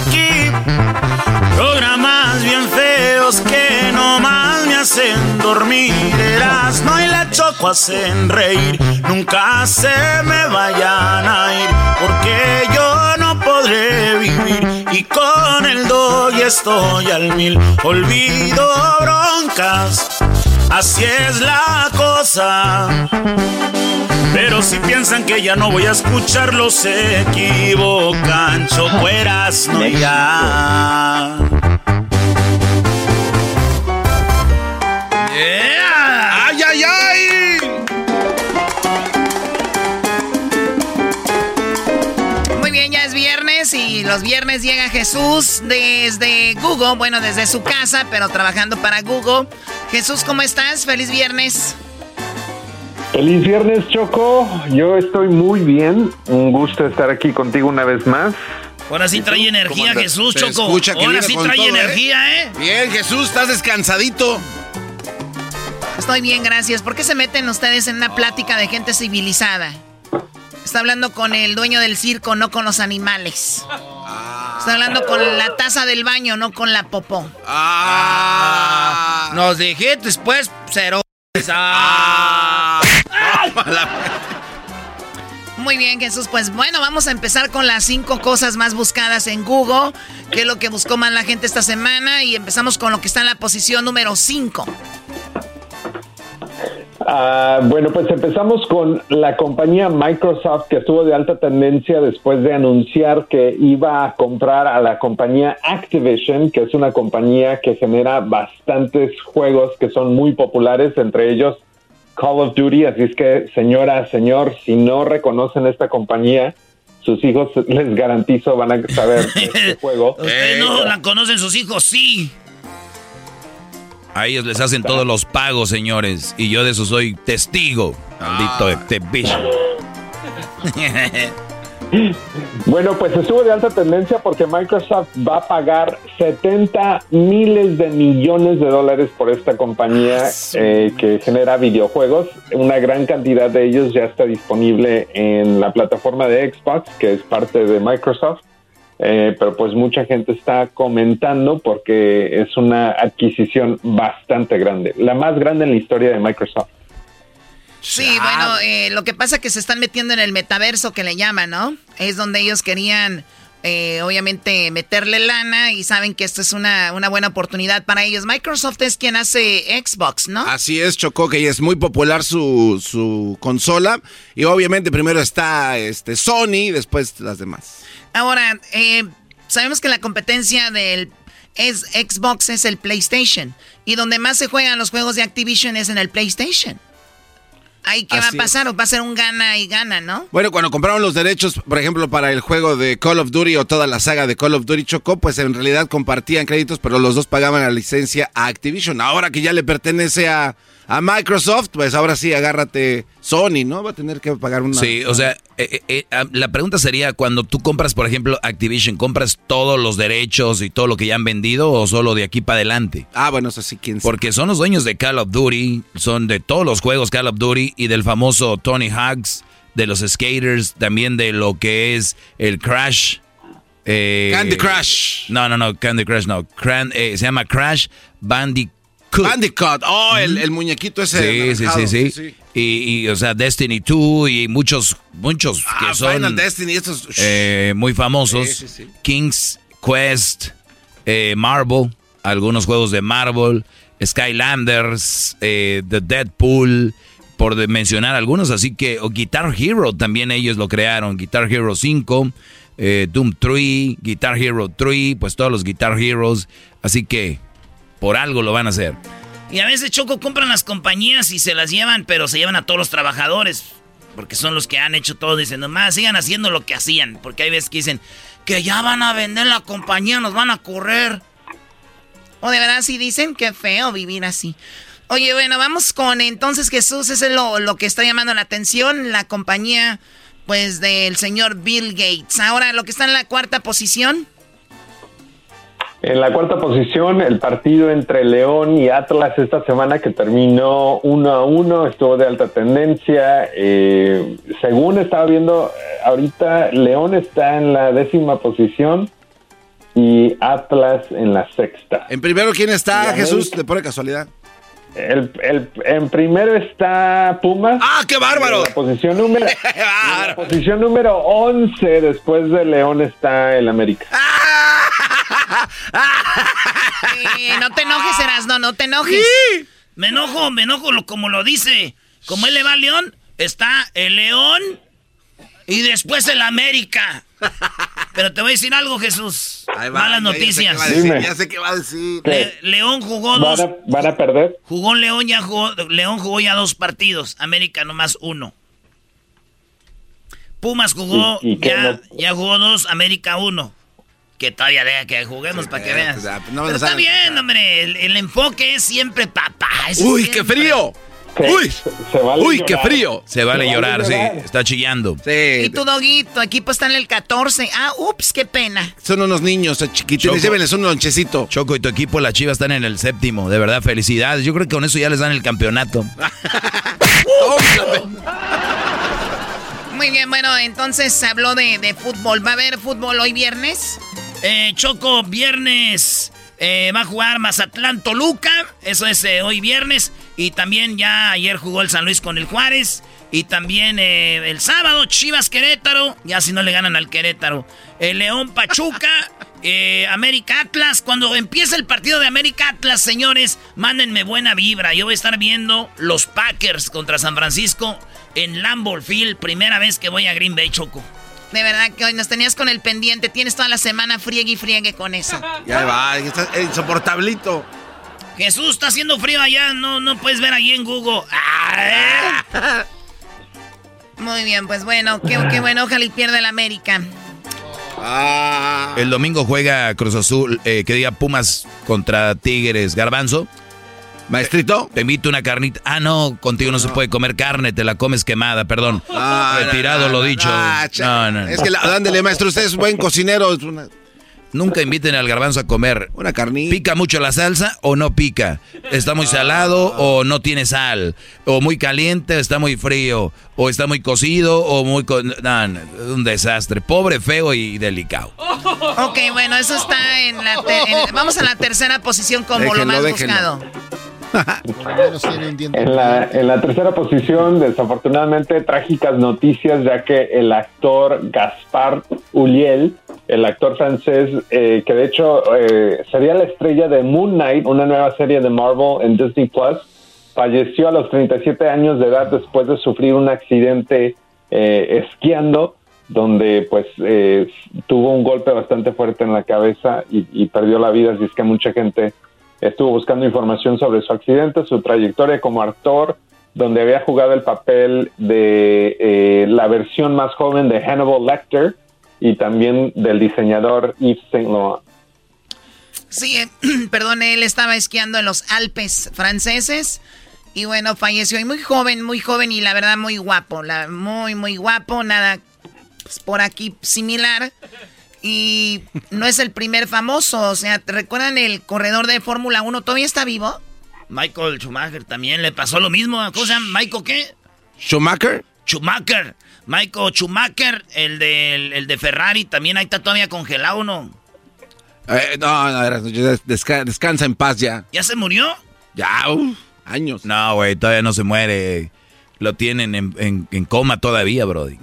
Hacen dormir. no y la choco hacen reír. Nunca se me vayan a ir porque yo no podré vivir. Y con el doy estoy al mil. Olvido broncas. Así es la cosa. Pero si piensan que ya no voy a escucharlo, se equivocan. Chocueras no ya. ¡Ay, ay, ay! Muy bien, ya es viernes y los viernes llega Jesús desde Google, bueno, desde su casa, pero trabajando para Google. Jesús, ¿cómo estás? Feliz viernes. Feliz viernes, Choco. Yo estoy muy bien. Un gusto estar aquí contigo una vez más. Ahora sí trae energía, Jesús, Choco. Ahora sí trae ¿eh? energía, ¿eh? Bien, Jesús, estás descansadito. Estoy bien, gracias. ¿Por qué se meten ustedes en una plática de gente civilizada? Está hablando con el dueño del circo, no con los animales. Está hablando con la taza del baño, no con la popó. Ah. Nos dijiste después, cero. Ah. Muy bien, Jesús. Pues bueno, vamos a empezar con las cinco cosas más buscadas en Google, que es lo que buscó más la gente esta semana. Y empezamos con lo que está en la posición número 5. Ah, bueno, pues empezamos con la compañía Microsoft que estuvo de alta tendencia después de anunciar que iba a comprar a la compañía Activision, que es una compañía que genera bastantes juegos que son muy populares, entre ellos Call of Duty. Así es que, señora, señor, si no reconocen esta compañía, sus hijos les garantizo van a saber este juego. Ustedes no la conocen sus hijos, sí. A ellos les hacen todos los pagos, señores. Y yo de eso soy testigo. Maldito Ah. este bicho. Bueno, pues estuvo de alta tendencia porque Microsoft va a pagar 70 miles de millones de dólares por esta compañía eh, que genera videojuegos. Una gran cantidad de ellos ya está disponible en la plataforma de Xbox, que es parte de Microsoft. Eh, pero pues mucha gente está comentando porque es una adquisición bastante grande, la más grande en la historia de Microsoft. Sí, bueno, eh, lo que pasa es que se están metiendo en el metaverso que le llaman, ¿no? Es donde ellos querían, eh, obviamente, meterle lana y saben que esto es una, una, buena oportunidad para ellos. Microsoft es quien hace Xbox, ¿no? Así es, Chocó, que es muy popular su, su consola. Y obviamente primero está este, Sony, después las demás. Ahora, eh, sabemos que la competencia del es Xbox es el PlayStation. Y donde más se juegan los juegos de Activision es en el PlayStation. ¿Ahí qué va a pasar? ¿O va a ser un gana y gana, no? Bueno, cuando compraron los derechos, por ejemplo, para el juego de Call of Duty o toda la saga de Call of Duty Chocó, pues en realidad compartían créditos, pero los dos pagaban la licencia a Activision. Ahora que ya le pertenece a, a Microsoft, pues ahora sí, agárrate Sony, ¿no? Va a tener que pagar una... Sí, o sea, eh, eh, eh, la pregunta sería, cuando tú compras, por ejemplo, Activision, ¿compras todos los derechos y todo lo que ya han vendido o solo de aquí para adelante? Ah, bueno, eso sí, quién sabe. Porque son los dueños de Call of Duty, son de todos los juegos Call of Duty y del famoso Tony Hawk's, de los skaters, también de lo que es el Crash. Candy Crush. No, no, no, Candy Crush no. se llama Crash Bandicoot. Bandicoot, oh, el, muñequito ese. Sí, sí, sí, sí, Y, o sea, Destiny 2 y muchos, muchos ah, que son Final Destiny, estos... eh, muy famosos. King's Quest, eh, Marvel, algunos juegos de Marvel, Skylanders, eh, The Deadpool, por mencionar algunos. Así que, o Guitar Hero también ellos lo crearon. Guitar Hero 5, eh, Doom 3, Guitar Hero 3, pues todos los Guitar Heroes. Así que por algo lo van a hacer. Y a veces Choco compran las compañías y se las llevan, pero se llevan a todos los trabajadores. Porque son los que han hecho todo. Dicen, nomás sigan haciendo lo que hacían. Porque hay veces que dicen, que ya van a vender la compañía, nos van a correr. O de verdad sí dicen, qué feo vivir así. Oye, bueno, vamos con entonces Jesús, ese es lo, lo que está llamando la atención, la compañía pues del señor Bill Gates. Ahora lo que está en la cuarta posición. En la cuarta posición, el partido entre León y Atlas esta semana que terminó 1 a 1, estuvo de alta tendencia. Eh, según estaba viendo eh, ahorita, León está en la décima posición y Atlas en la sexta. En primero, ¿quién está, Jesús? De pura casualidad. El, el, en primero está Pumas. ¡Ah, qué bárbaro! En posición número, la posición número 11, después de León, está el América. No te enojes, Erasno, no te enojes. Me enojo, me enojo como lo dice. Como él le va al León, está el León y después el América. Pero te voy a decir algo, Jesús. Malas noticias. Ya sé qué va a decir. León jugó dos. ¿Van a, perder? Jugó León, ya jugó, León jugó ya dos partidos. América nomás uno. Pumas jugó, ya, ya jugó dos, América uno que todavía deja que juguemos para que veas. Pero está bien, hombre. El, enfoque es siempre papá. ¡Uy, qué frío! ¡Uy! ¡Uy, qué frío! Se vale llorar, sí. Está chillando. Sí. Y tu doguito, equipo está en el 14. Ah, ups, qué pena. Son unos niños eh, chiquitos. Llévenles un lonchecito. Choco y tu equipo, la Chiva, están en el séptimo. De verdad, felicidades. Yo creo que con eso ya les dan el campeonato. Muy bien, bueno, entonces se habló de, de fútbol. ¿Va a haber fútbol hoy viernes? Eh, Choco, viernes eh, va a jugar Mazatlán Toluca. Eso es eh, hoy viernes. Y también ya ayer jugó el San Luis con el Juárez. Y también el sábado Chivas Querétaro. Ya si no le ganan al Querétaro. El León Pachuca. América Atlas. Cuando empiece el partido de América Atlas, señores, mándenme buena vibra. Yo voy a estar viendo los Packers contra San Francisco en Lambeau Field. Primera vez que voy a Green Bay, Choco. De verdad que hoy nos tenías con el pendiente. Tienes toda la semana friegue y friegue con eso. Ya va, está insoportablito. Jesús, está haciendo frío allá. No, no puedes ver ahí en Google. Ah, Muy bien, pues bueno, qué, qué bueno. Ojalá y pierda el América. Ah. El domingo juega Cruz Azul, eh, que diga Pumas contra Tigres. Garbanzo. Maestrito. Te invito una carnita. Ah, no, contigo no, se puede comer carne, te la comes quemada, perdón. Ah, Retirado lo dicho. no, no, Es que, ándale, maestro, usted es buen cocinero. Nunca inviten al garbanzo a comer. Una carnita. ¿Pica mucho la salsa o no pica? ¿Está muy salado o no tiene sal? ¿O muy caliente o está muy frío? ¿O está muy cocido o muy... no, no, un desastre. Pobre, feo y delicado. Ok, bueno, eso está en la... vamos a la tercera posición como lo más buscado. En, la, en la tercera posición, desafortunadamente, trágicas noticias, ya que el actor Gaspar Ulliel, el actor francés, eh, que de hecho eh, sería la estrella de Moon Knight, una nueva serie de Marvel en Disney Plus, falleció a los 37 años de edad después de sufrir un accidente eh, esquiando donde pues tuvo un golpe bastante fuerte en la cabeza y, y perdió la vida, así es que mucha gente Estuvo buscando información sobre su accidente, su trayectoria como actor, donde había jugado el papel de eh, la versión más joven de Hannibal Lecter y también del diseñador Yves Saint Laurent. Sí, eh, perdón, él estaba esquiando en los Alpes franceses y bueno, falleció y muy joven, muy joven y la verdad muy guapo, muy, muy guapo, nada pues, por aquí similar. Y no es el primer famoso. O sea, ¿te recuerdan el corredor de Fórmula 1? ¿Todavía está vivo? Michael Schumacher también le pasó lo mismo. ¿Cómo se llama? ¿Michael qué? ¿Schumacher? Schumacher. Michael Schumacher, el de, el, de Ferrari, también ahí está todavía congelado, ¿no? Eh, no, no, descansa en paz ya. ¿Ya se murió? Ya, años. No, güey, todavía no se muere. Lo tienen en, coma todavía, Brody.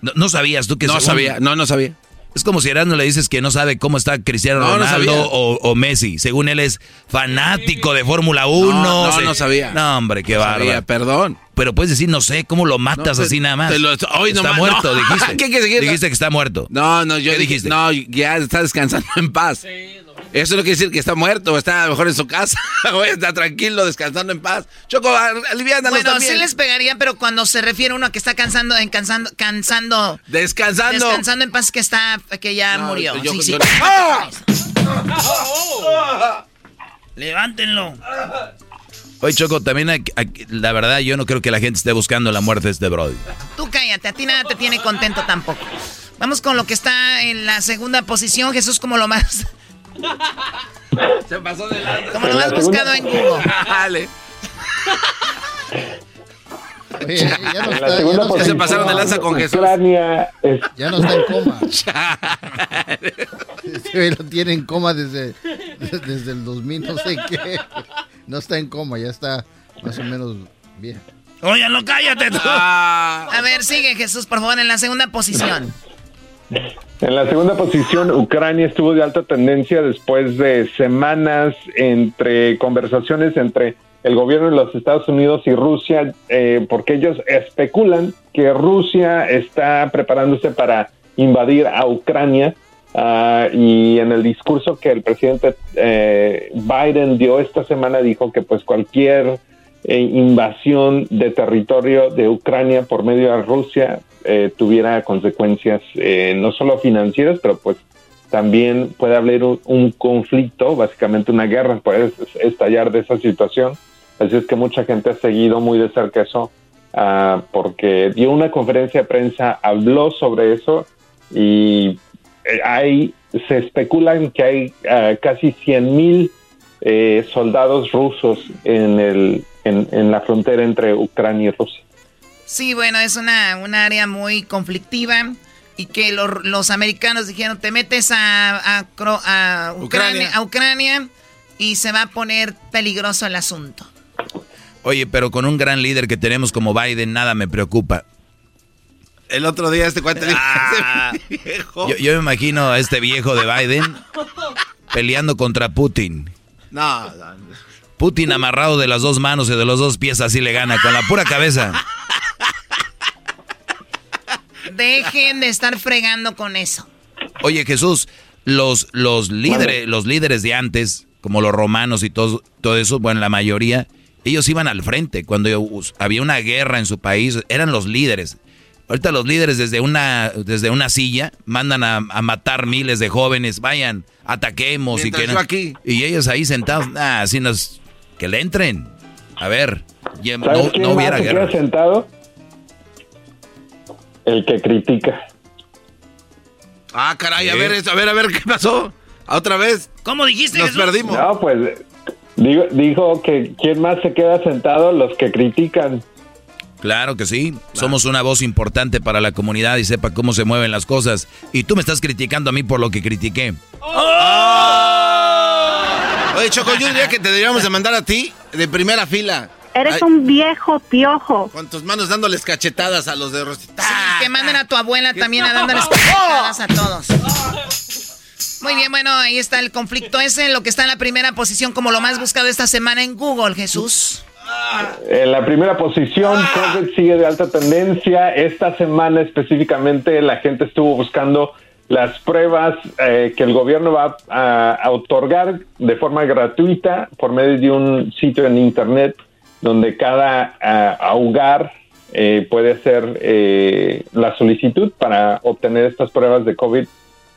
No, sabías tú que No sabía, no, no sabía. Es como si no le dices que no sabe cómo está Cristiano Ronaldo o, Messi. Según él es fanático de Fórmula 1. No, no, sabía. No, hombre, qué bárbaro. perdón. Pero puedes decir, no sé, ¿cómo lo matas así nada más? está muerto, dijiste. ¿Qué, qué, dijiste que está muerto. No, no, yo dijiste? No, ya está descansando en paz. Sí, eso no quiere decir que está muerto o está mejor en su casa o está tranquilo, descansando en paz. Choco, aliviándanos Bueno, sí les pegaría, pero cuando se refiere uno a que está cansando, en cansando, cansando... Descansando. Descansando en paz que está, que ya murió. sí, sí. ¡Ah! Levántenlo. Oye, Choco, también la verdad yo no creo que la gente esté buscando la muerte de este Brody. Tú cállate, a ti nada te tiene contento tampoco. Vamos con lo que está en la segunda posición, Jesús como lo más Se pasó de lanza. Como lo has buscado en Google. Dale. ya, no está, ya se pasaron de lanza con Jesús. Ya no está en coma. Este lo tiene en coma desde, desde el 2000, no sé qué. No está en coma, ya está más o menos bien. Oye, no cállate tú. Ah. A ver, sigue Jesús, por favor, en la segunda posición. En la segunda posición, Ucrania estuvo de alta tendencia después de semanas entre conversaciones entre el gobierno de los Estados Unidos y Rusia, eh, porque ellos especulan que Rusia está preparándose para invadir a Ucrania. Ah, y en el discurso que el presidente eh, Biden dio esta semana dijo que pues cualquier eh, invasión de territorio de Ucrania por medio de Rusia eh, tuviera consecuencias eh, no solo financieras, pero pues también puede haber un, conflicto, básicamente una guerra puede estallar de esa situación. Así es que mucha gente ha seguido muy de cerca eso, ah, porque dio una conferencia de prensa, habló sobre eso y hay, se especulan que hay ah, casi 100 mil soldados rusos en el en, la frontera entre Ucrania y Rusia. Sí, bueno, es una, área muy conflictiva y que los americanos dijeron, te metes a, a, Ucrania, a Ucrania y se va a poner peligroso el asunto. Oye, pero con un gran líder que tenemos como Biden, nada me preocupa. El otro día este cuate ah, yo, yo, me imagino a este viejo de Biden peleando contra Putin. No, no. Putin amarrado de las dos manos y de los dos pies así le gana, con la pura cabeza. Dejen de estar fregando con eso. Oye, Jesús, los, los, líderes, los líderes de antes, como los romanos y todo, todo eso, bueno, la mayoría, ellos iban al frente. Cuando había una guerra en su país, eran los líderes. Ahorita los líderes desde una, desde una silla mandan a, matar miles de jóvenes. Vayan, ataquemos y que aquí. Y ellos ahí sentados, ah, así nos que le entren. A ver, no, no hubiera guerra. sentado? El que critica. Ah, caray, a ver, a ver, a ver, ¿qué pasó? ¿Otra vez? ¿Cómo dijiste, Nos perdimos. No, pues dijo, dijo que quién más se queda sentado, los que critican. Claro que sí. Somos una voz importante para la comunidad y sepa cómo se mueven las cosas. Y tú me estás criticando a mí por lo que critiqué. Oye, Choco, yo diría que te deberíamos de mandar a ti de primera fila. Eres Ay, un viejo piojo. Con tus manos dándoles cachetadas a los de Rosita. Que manden a tu abuela también a dándoles cachetadas a todos. Muy bien, bueno, ahí está el conflicto ese, lo que está en la primera posición como lo más buscado esta semana en Google, Jesús. En la primera posición, COVID sigue de alta tendencia. Esta semana específicamente la gente estuvo buscando las pruebas eh, que el gobierno va a, a otorgar de forma gratuita por medio de un sitio en internet donde cada ah, hogar eh, puede hacer eh, la solicitud para obtener estas pruebas de COVID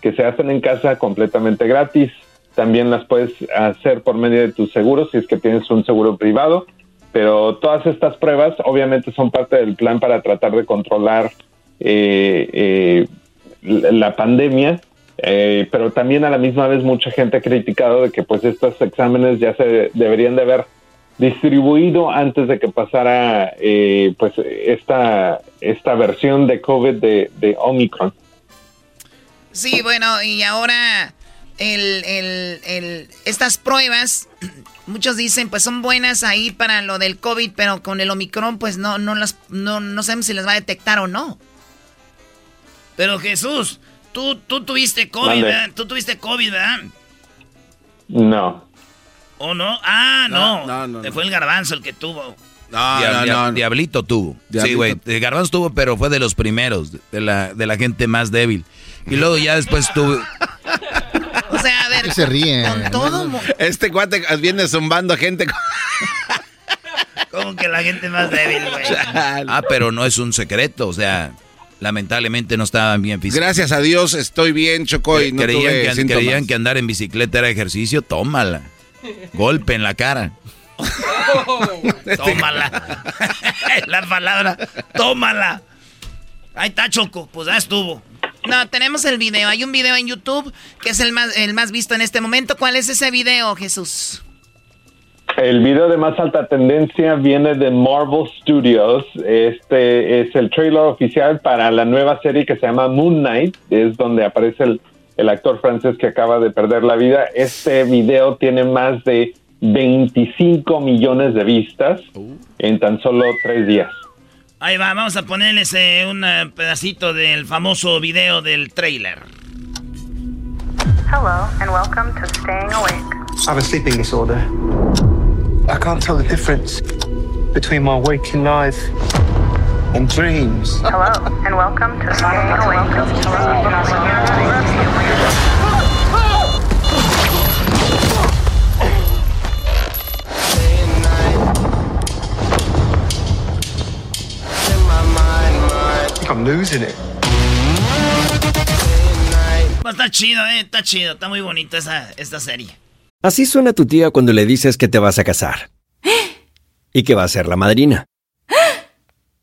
que se hacen en casa completamente gratis. También las puedes hacer por medio de tu seguro si es que tienes un seguro privado. Pero todas estas pruebas obviamente son parte del plan para tratar de controlar eh, eh, la pandemia. Eh, pero también a la misma vez mucha gente ha criticado de que pues estos exámenes ya se deberían de haber distribuido antes de que pasara eh, pues esta esta versión de COVID de, de Omicron. Sí, bueno, y ahora el, el, el- estas pruebas, muchos dicen, pues son buenas ahí para lo del COVID, pero con el Omicron, pues no, no las, no, no sabemos si las va a detectar o no. Pero Jesús, tú, tú tuviste COVID. Tú tuviste COVID, ¿verdad? No. ¿O no? Ah, no. No, no, no, Te no. fue el garbanzo el que tuvo. Dia- dia- Diablito tuvo. Sí, güey. El Garbanzo tuvo, pero fue de los primeros, de la, de la gente más débil. Y luego ya después tuvo. O sea, a ver, se ríen? con todo... mo- Este cuate viene zumbando gente. con- Como que la gente más débil, güey. Ah, pero no es un secreto, o sea, lamentablemente no estaban bien físicamente. Gracias a Dios estoy bien, Choco, y no creían, tuve que, síntomas. creían que andar en bicicleta era ejercicio, tómala. Golpe en la cara. Tómala. la palabra, tómala. Ahí está, Choco. Pues ya estuvo. No, tenemos el video. Hay un video en YouTube que es el más, el más visto en este momento. ¿Cuál es ese video, Jesús? El video de más alta tendencia viene de Marvel Studios. Este es el trailer oficial para la nueva serie que se llama Moon Knight. Es donde aparece el, el actor francés que acaba de perder la vida. Este video tiene más de 25 millones de vistas en tan solo tres días. Ahí va, vamos a ponerles eh, un eh, pedacito del famoso video del trailer. Hello, and welcome to Staying Awake. I have a sleeping disorder. I can't tell the difference between my waking life and dreams. Hello, and welcome to. I think I'm losing it. Pues está chido, eh, está chido, está muy bonita esa, esta serie. Así suena tu tía cuando le dices que te vas a casar. Y que va a ser la madrina.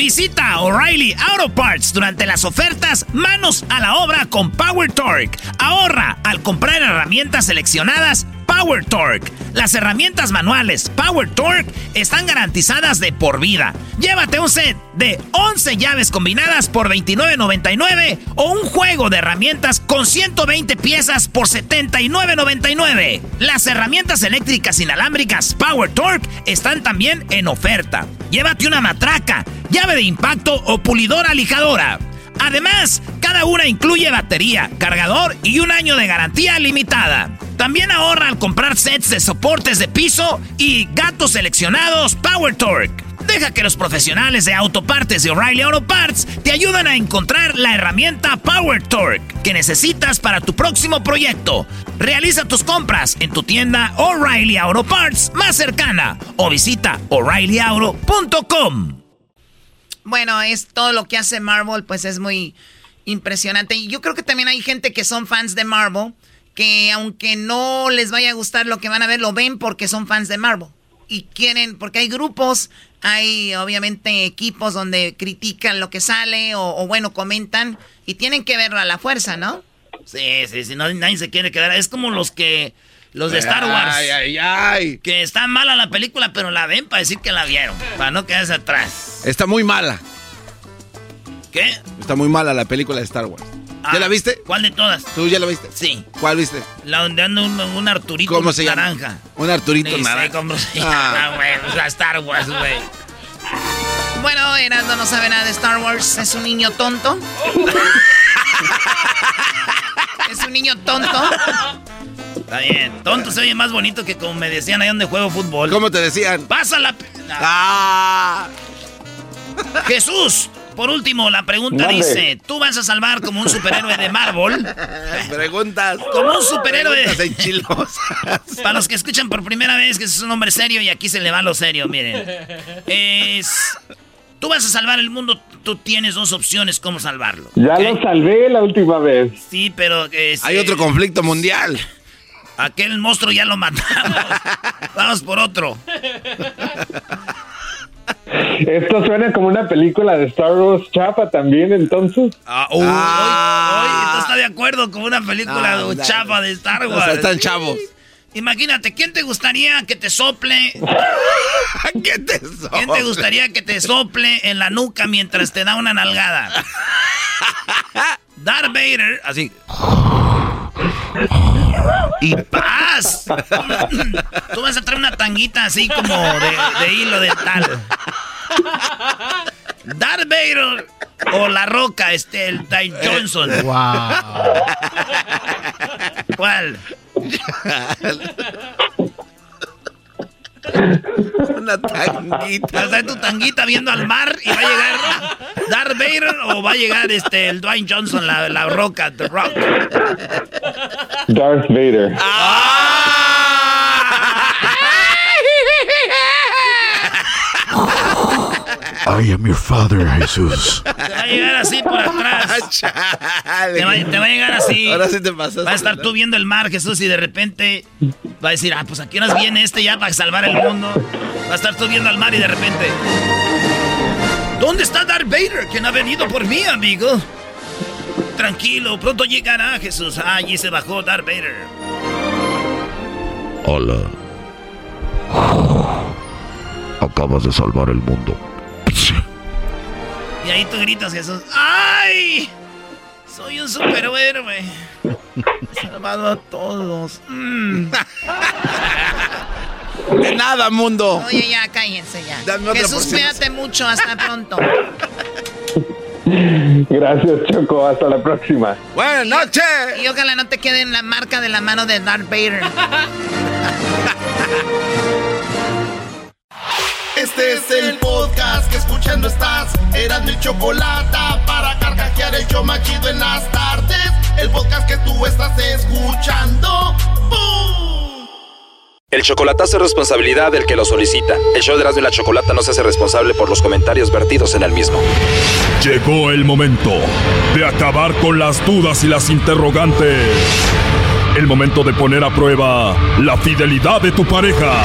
Visita O'Reilly Auto Parts durante las ofertas Manos a la obra con Power Torque. Ahorra al comprar herramientas seleccionadas Power Torque. Las herramientas manuales Power Torque están garantizadas de por vida. Llévate un set de 11 llaves combinadas por $29.99 o un juego de herramientas con 120 piezas por $79.99. Las herramientas eléctricas inalámbricas Power Torque están también en oferta. Llévate una matraca, llave de impacto o pulidora lijadora. Además, cada una incluye batería, cargador y un año de garantía limitada. También ahorra al comprar sets de soportes de piso y gatos seleccionados Power Torque. Deja que los profesionales de autopartes de O'Reilly Auto Parts te ayuden a encontrar la herramienta Power Torque que necesitas para tu próximo proyecto. Realiza tus compras en tu tienda O'Reilly Auto Parts más cercana o visita o'ReillyAuto.com. Bueno, es todo lo que hace Marvel, pues es muy impresionante. Y yo creo que también hay gente que son fans de Marvel, que aunque no les vaya a gustar lo que van a ver, lo ven porque son fans de Marvel. Y quieren, porque hay grupos, hay obviamente equipos donde critican lo que sale o, bueno, comentan y tienen que verlo a la fuerza, ¿no? Sí, sí, sí, nadie se quiere quedar. Es como los que los de Star Wars. Ay, ay, ay. Que está mala la película, pero la ven para decir que la vieron. Para no quedarse atrás. Está muy mala. ¿Qué? Está muy mala la película de Star Wars. ¿Ya Ah, la viste? ¿Cuál de todas? ¿Tú ya la viste? Sí. ¿Cuál viste? La donde anda un, un Arturito ¿Cómo se llama? naranja. Un Arturito Ni sé naranja. cómo se Ah. llama, güey. O sea, Star Wars, güey. Bueno, Erasmo no sabe nada de Star Wars, es un niño tonto. es un niño tonto. Está bien. Tonto se oye más bonito que como me decían ahí donde juego fútbol. ¿Cómo te decían? Pasa la... Ah. Jesús, por último, la pregunta dice, ¿tú vas a salvar como un superhéroe de Marvel? Preguntas. Como un superhéroe. Preguntas enchilosas. Para los que escuchan por primera vez, que es un hombre serio y aquí se le va lo serio, miren. Es... Tú vas a salvar el mundo, tú tienes dos opciones cómo salvarlo. Ya lo salvé la última vez. Sí, pero... este, Hay otro conflicto mundial. Aquel monstruo ya lo matamos. Vamos por otro. Esto suena como una película de Star Wars chapa también, entonces. Ah, uy, hoy, hoy está de acuerdo con una película No, de no, chapa de Star o Wars. sea, están chavos. Imagínate, ¿quién te gustaría que te sople? ¿Qué te ¿Quién te gustaría que te sople en la nuca mientras te da una nalgada? Darth Vader, así. Y paz. Tú vas a traer una tanguita así como de, de hilo dental. Darth Vader o La Roca, este, el Ty Johnson. Wow. ¿Cuál? Una tanguita. Vas a traer tu tanguita viendo al mar y va a llegar Darth Vader o va a llegar este el Dwayne Johnson, la, la roca, The Rock. Darth Vader. I am your father, Jesús. Te va a llegar así por atrás. Te va, te va a llegar así. Ahora sí te pasaste, Va a estar tú viendo el mar, Jesús, y de repente va a decir, ah, pues aquí nos viene este ya para salvar el mundo. Va a estar tú viendo al mar y de repente. ¿Dónde está Darth Vader? ¿Quién ha venido por mí, amigo? Tranquilo, pronto llegará Jesús. Ah, allí se bajó Darth Vader. Hola. Acabas de salvar el mundo. Y ahí tú gritas, Jesús. ¡Ay! Soy un superhéroe. He salvado a todos. Mm. De nada, mundo. Oye, ya, cállense ya. Dame otra Jesús, cuídate mucho. Hasta pronto. Gracias, Choco. Hasta la próxima. Buenas noches. Y ojalá no te quede en la marca de la mano de Darth Vader. Este es el podcast que escuchando estás. Eran mi chocolate para carcajear el show más chido en las tardes. El podcast que tú estás escuchando. ¡Bum! El chocolatazo es responsabilidad del que lo solicita. El show de Erasmo y la Chocolata no se hace responsable por los comentarios vertidos en el mismo. Llegó el momento de acabar con las dudas y las interrogantes. El momento de poner a prueba la fidelidad de tu pareja.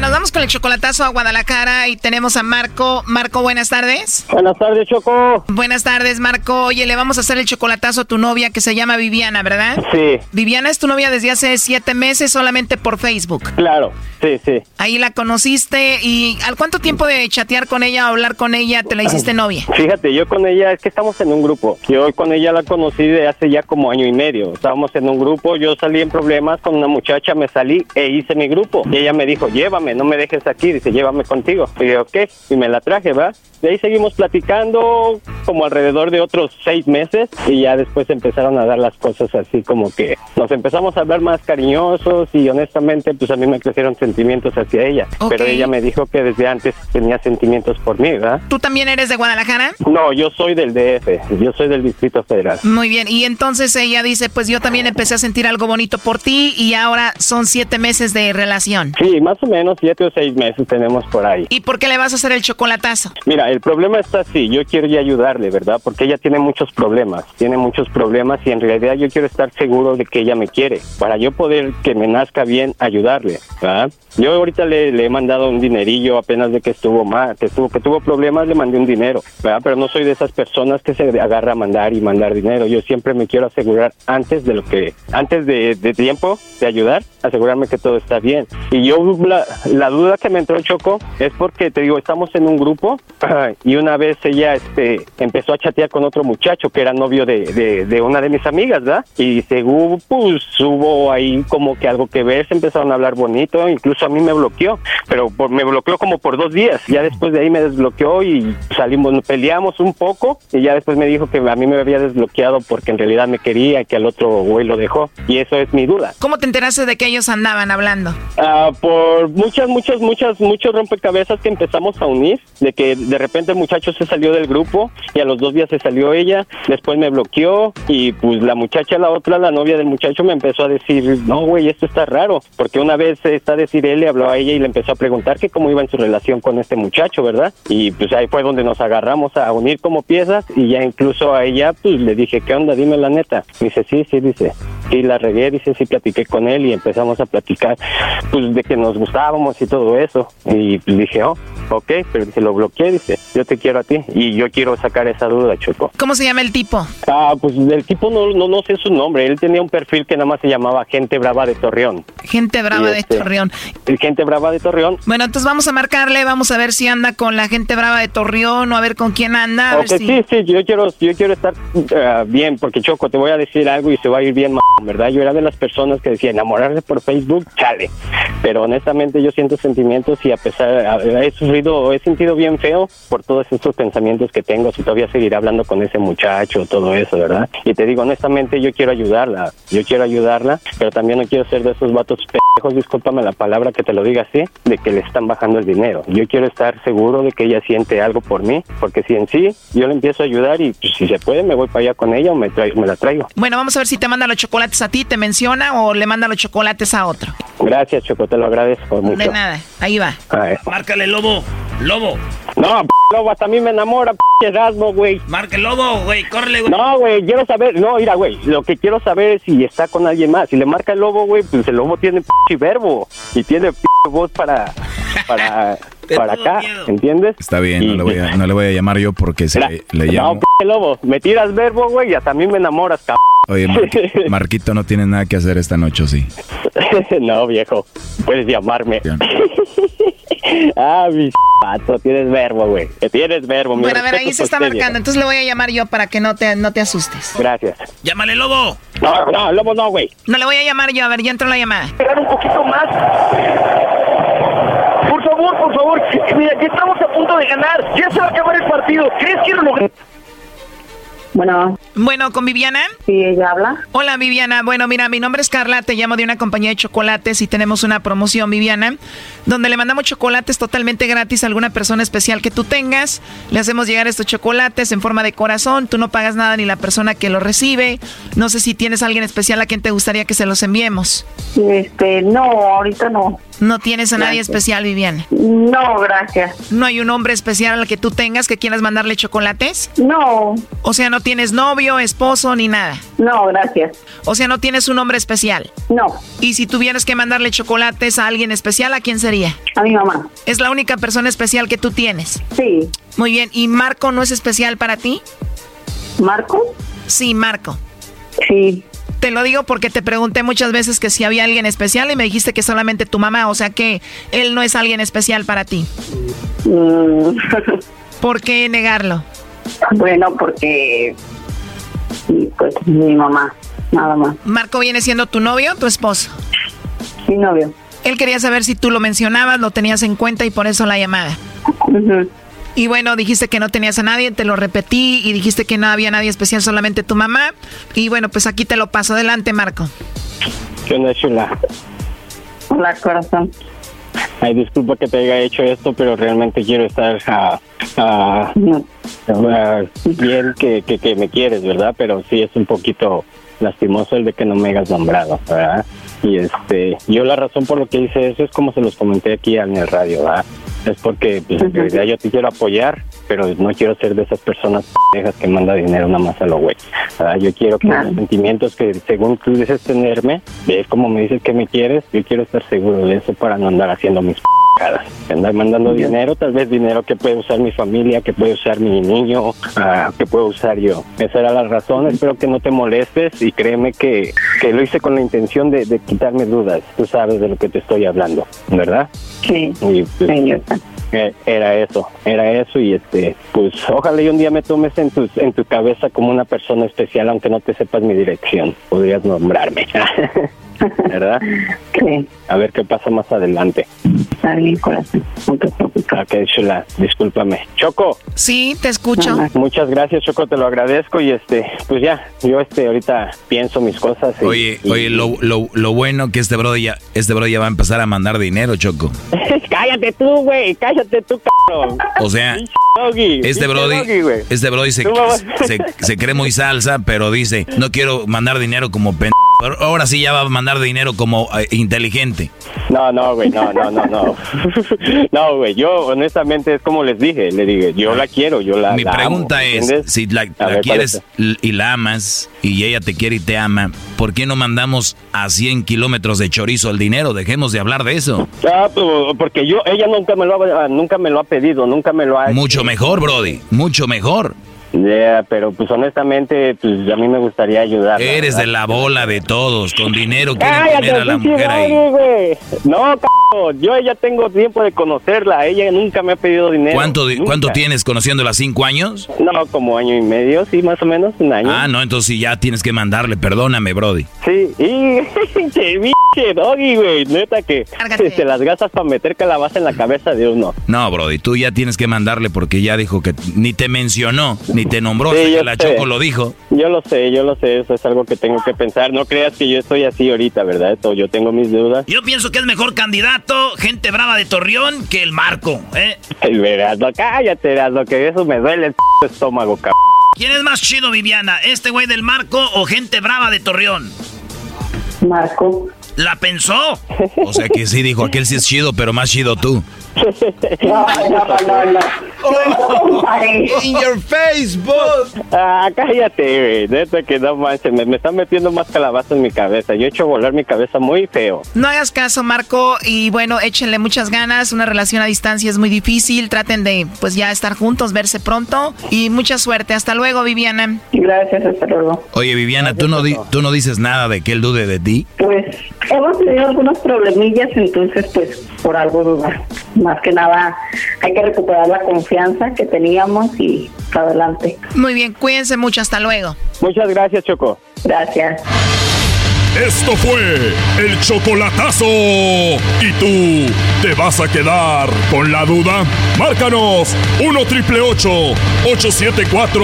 Nos vamos con el chocolatazo a Guadalajara y tenemos a Marco. Marco, buenas tardes. Buenas tardes, Choco. Buenas tardes, Marco. Oye, le vamos a hacer el chocolatazo a tu novia que se llama Viviana, ¿verdad? Sí. Viviana es tu novia desde hace siete meses solamente por Facebook. Claro, sí, sí. Ahí la conociste y ¿al cuánto tiempo de chatear con ella o hablar con ella te la hiciste novia? Fíjate, yo con ella, es que estamos en un grupo. Yo con ella la conocí de hace ya como año y medio. Estábamos en un grupo, yo salí en problemas con una muchacha, me salí e hice mi grupo. Y ella me dijo, llévame, no me dejes aquí, dice, llévame contigo. Y yo, ¿qué? Y me la traje, ¿va? De ahí seguimos platicando como alrededor de otros seis meses y ya después empezaron a dar las cosas así como que nos empezamos a hablar más cariñosos y honestamente pues a mí me crecieron sentimientos hacia ella. Pero ella me dijo que desde antes tenía sentimientos por mí, ¿verdad? ¿Tú también eres de Guadalajara? No, yo soy del DF, yo soy del Distrito Federal. Muy bien, y entonces ella dice, pues yo también empecé a sentir algo bonito por ti y ahora son siete meses de relación. Sí, más o menos siete o seis meses tenemos por ahí. ¿Y por qué le vas a hacer el chocolatazo? Mira, el problema está así, yo quiero ya ayudarle, ¿verdad? Porque ella tiene muchos problemas, tiene muchos problemas y en realidad yo quiero estar seguro de que ella me quiere, para yo poder que me nazca bien ayudarle, ¿verdad? Yo ahorita le, le he mandado un dinerillo apenas de que estuvo mal, que estuvo, que tuvo problemas, le mandé un dinero, ¿verdad? Pero no soy de esas personas que se agarra a mandar y mandar dinero. Yo siempre me quiero asegurar antes de lo que, antes de, de tiempo de ayudar, asegurarme que todo está bien. Y yo la, la duda que me entró Choco es porque te digo, estamos en un grupo y una vez ella este empezó a chatear con otro muchacho que era novio de, de, de una de mis amigas, ¿verdad? Y según pues hubo ahí como que algo que ver, se empezaron a hablar bonito, incluso a mí me bloqueó, pero por, me bloqueó como por dos días, ya después de ahí me desbloqueó y salimos, peleamos un poco y ya después me dijo que a mí me había desbloqueado porque en realidad me quería y que al otro güey lo dejó y eso es mi duda. ¿Cómo te enteraste de que ellos andaban hablando? Ah, por muchas, muchas, muchas, muchos rompecabezas que empezamos a unir, de que de repente el muchacho se salió del grupo y a los dos días se salió ella, después me bloqueó y pues la muchacha, la otra, la novia del muchacho me empezó a decir, no güey, esto está raro, porque una vez está decir él le habló a ella y le empezó a preguntar que cómo iba en su relación con este muchacho, ¿verdad? Y pues ahí fue donde nos agarramos a unir como piezas y ya incluso a ella pues le dije, ¿qué onda? Dime la neta. Dice, sí, sí, dice, sí, la regué, dice, sí, platiqué con él y empezamos a platicar pues de que nos gustábamos y todo eso. Y dije, oh, ok, pero dice, lo bloqueé, dice, yo te quiero a ti y yo quiero sacar esa duda, Choco. ¿Cómo se llama el tipo? Ah, pues el tipo no, no, no sé su nombre, él tenía un perfil que nada más se llamaba Gente Brava de Torreón. Gente brava Y de este, Torreón. Gente Brava de Torreón. Bueno, entonces vamos a marcarle, vamos a ver si anda con la gente brava de Torreón o a ver con quién anda. A ver Ok, si- sí, sí, yo quiero, yo quiero estar ah, bien, porque Choco, te voy a decir algo y se va a ir bien, ¿verdad? Yo era de las personas que decía enamorarse por Facebook, chale. Pero honestamente yo siento sentimientos y a pesar, he sufrido, he sentido bien feo por todos estos pensamientos que tengo, si todavía seguiré hablando con ese muchacho, todo eso, ¿verdad? Y te digo, honestamente yo quiero ayudarla, yo quiero ayudarla, pero también no quiero ser de esos vatos pendejos, discúlpame la palabra que te lo diga así, de que le están bajando el dinero. Yo quiero estar seguro de que ella siente algo por mí, porque si en sí yo le empiezo a ayudar y pues, si se puede me voy para allá con ella o me, traigo- me la traigo. Bueno, vamos a ver si te manda los chocolates a ti, te menciona o le manda los chocolates a otro. Gracias, Choco, te lo agradezco mucho. De nada, ahí va. Ay. Márcale, lobo. Lobo. No, p lobo, hasta a mí me enamora, p Erasmo, güey. Marca el lobo, güey. Córrele, güey. No, güey, quiero saber, no, mira, güey, lo que quiero saber es si está con alguien más. Si le marca el lobo, güey, pues el lobo tiene p verbo y tiene p voz para, para, para acá, ¿entiendes? Está bien, no le, voy a, no le voy a llamar yo porque se le, le No, llamo. p lobo, me tiras verbo, güey, y hasta a mí me enamoras, cabrón. Oye, Mar- Marquito no tiene nada que hacer esta noche, ¿o sí? no, viejo, puedes llamarme. ah, mi pato, tienes verbo, güey. Tienes verbo, mi Bueno, a ver, ahí se está usted, marcando, entonces le voy a llamar yo para que no te, no te asustes. Gracias. Llámale, lobo. No, no, lobo no, güey. No le voy a llamar yo, a ver, ya entró la llamada. Esperar un poquito más. Por favor, por favor. Mira, ya estamos a punto de ganar. Ya se va a acabar el partido. ¿Crees que lo logré? Bueno. Bueno, ¿con Viviana? Sí, ella habla. Hola, Viviana. Bueno, mira, mi nombre es Carla, te llamo de una compañía de chocolates y tenemos una promoción, Viviana, donde le mandamos chocolates totalmente gratis a alguna persona especial que tú tengas. Le hacemos llegar estos chocolates en forma de corazón, tú no pagas nada ni la persona que lo recibe. No sé si tienes a alguien especial a quien te gustaría que se los enviemos. Este, no, ahorita no. No tienes a nadie especial, Viviana. No, gracias. ¿No hay un hombre especial al que tú tengas que quieras mandarle chocolates? No. O sea, no tienes novio, esposo ni nada. No, gracias. O sea, no tienes un hombre especial. No. Y si tuvieras que mandarle chocolates a alguien especial, ¿a quién sería? A mi mamá. ¿Es la única persona especial que tú tienes? Sí. Muy bien. ¿Y Marco no es especial para ti? ¿Marco? Sí, Marco. Sí. Te lo digo porque te pregunté muchas veces que si había alguien especial y me dijiste que solamente tu mamá, o sea que él no es alguien especial para ti. Mm. ¿Por qué negarlo? Bueno, porque pues mi mamá, nada más. ¿Marco viene siendo tu novio o tu esposo? Mi novio. Él quería saber si tú lo mencionabas, lo tenías en cuenta y por eso la llamada. Y bueno, dijiste que no tenías a nadie, te lo repetí y dijiste que no había nadie especial, solamente tu mamá. Y bueno, pues aquí te lo paso. Adelante, Marco. ¿Qué onda, chula? Hola, corazón. Ay, disculpa que te haya hecho esto, pero realmente quiero estar ah, ah, ah, bien que, que, que me quieres, ¿verdad? Pero sí es un poquito lastimoso el de que no me hayas nombrado, ¿verdad? Y este, yo la razón por lo que hice eso es como se los comenté aquí en el radio, ¿verdad? Es porque pues, en realidad yo te quiero apoyar, pero no quiero ser de esas personas pendejas que manda dinero nada más a lo güey. ¿verdad? Yo quiero que los sentimientos que según tú dices tenerme, ves como me dices que me quieres, yo quiero estar seguro de eso para no andar haciendo mis pendejadas. Andar mandando dinero, tal vez dinero que puede usar mi familia, que puede usar mi niño, ah, que puedo usar yo. Esa era la razón, espero que no te molestes y créeme que, que lo hice con la intención de, de quitarme dudas. Tú sabes de lo que te estoy hablando, ¿verdad? Sí. Y, pues, eh, era eso, era eso y este, pues ojalá y un día me tomes en tu, en tu cabeza como una persona especial, aunque no te sepas mi dirección, podrías nombrarme, ¿verdad? Sí. A ver qué pasa más adelante. Está bien, corazón. No te preocupes. Ok, chula, discúlpame. Choco. Sí, te escucho. Muchas gracias, Choco, te lo agradezco y este, pues ya, yo este ahorita pienso mis cosas. y- Oye, y- oye, lo, lo, lo bueno que este bro ya, este bro ya va a empezar a mandar dinero, Choco. cállate tú, güey, cállate tú, cabrón. O sea, este brody, este brody se, se, se cree muy salsa, pero dice, no quiero mandar dinero como pen... Ahora sí ya va a mandar dinero como eh, inteligente. No, no, güey, no, no, no, no. No, güey, yo honestamente es como les dije, le dije, yo la quiero, yo la Mi la amo, pregunta es, ¿entiendes? si la, A la ver, ¿cuál quieres y la amas y ella te quiere y te ama, ¿por qué no mandamos a 100 kilómetros de chorizo el dinero? Dejemos de hablar de eso. Ah, pues, porque yo, ella nunca me lo ha, nunca me lo ha pedido, nunca me lo ha Mucho mejor, Brody, mucho mejor. Yeah, pero pues honestamente, pues a mí me gustaría ayudar. Eres de la bola de todos, con dinero quieren Cállate, tener a la mujer ahí. No, c yo ya tengo tiempo de conocerla, ella nunca me ha pedido dinero. ¿Cuánto, nunca. ¿Cuánto tienes conociéndola? ¿Cinco años? No, como año y medio, sí, más o menos, un año. Ah, no, entonces sí ya tienes que mandarle, perdóname, Brody. Sí, y che, pinche doggy, güey, neta que se las gastas para meter calabaza en la cabeza de uno. No, Brody, tú ya tienes que mandarle porque ya dijo que ni te mencionó, ni te nombró, Sí, hasta yo que la sé. Choco lo dijo. Yo lo sé, yo lo sé, eso es algo que tengo que pensar. No creas que yo estoy así ahorita, ¿verdad? Esto, yo tengo mis dudas. Yo pienso que es mejor candidato, gente brava de Torreón, que el Marco, ¿eh? Ay, verás, no, cállate, lo que eso me duele el estómago, cabrón. ¿Quién es más chido, Viviana? ¿Este güey del Marco o gente brava de Torreón? Marco. ¿La pensó? O sea que sí dijo, aquel sí es chido, pero más chido tú. No, no, no, no. In your Facebook. Ah, cállate, güey. Neta que no manches, me, me están metiendo más calabaza en mi cabeza. Yo he hecho volar mi cabeza muy feo. No hagas caso, Marco, y bueno, échenle muchas ganas. Una relación a distancia es muy difícil. Traten de, pues ya estar juntos, verse pronto. Y mucha suerte. Hasta luego, Viviana. Gracias, hasta luego. Oye, Viviana, ¿tú no, di- ¿tú no dices nada de que él dude de ti? Pues hemos tenido algunos problemillas, entonces pues por algo dudar. Más que nada hay que recuperar la confianza que teníamos y para adelante. Muy bien, cuídense mucho. Hasta luego. Muchas gracias, Choco. Gracias. Esto fue el chocolatazo. ¿Y tú te vas a quedar con la duda? Márcanos 1 triple 874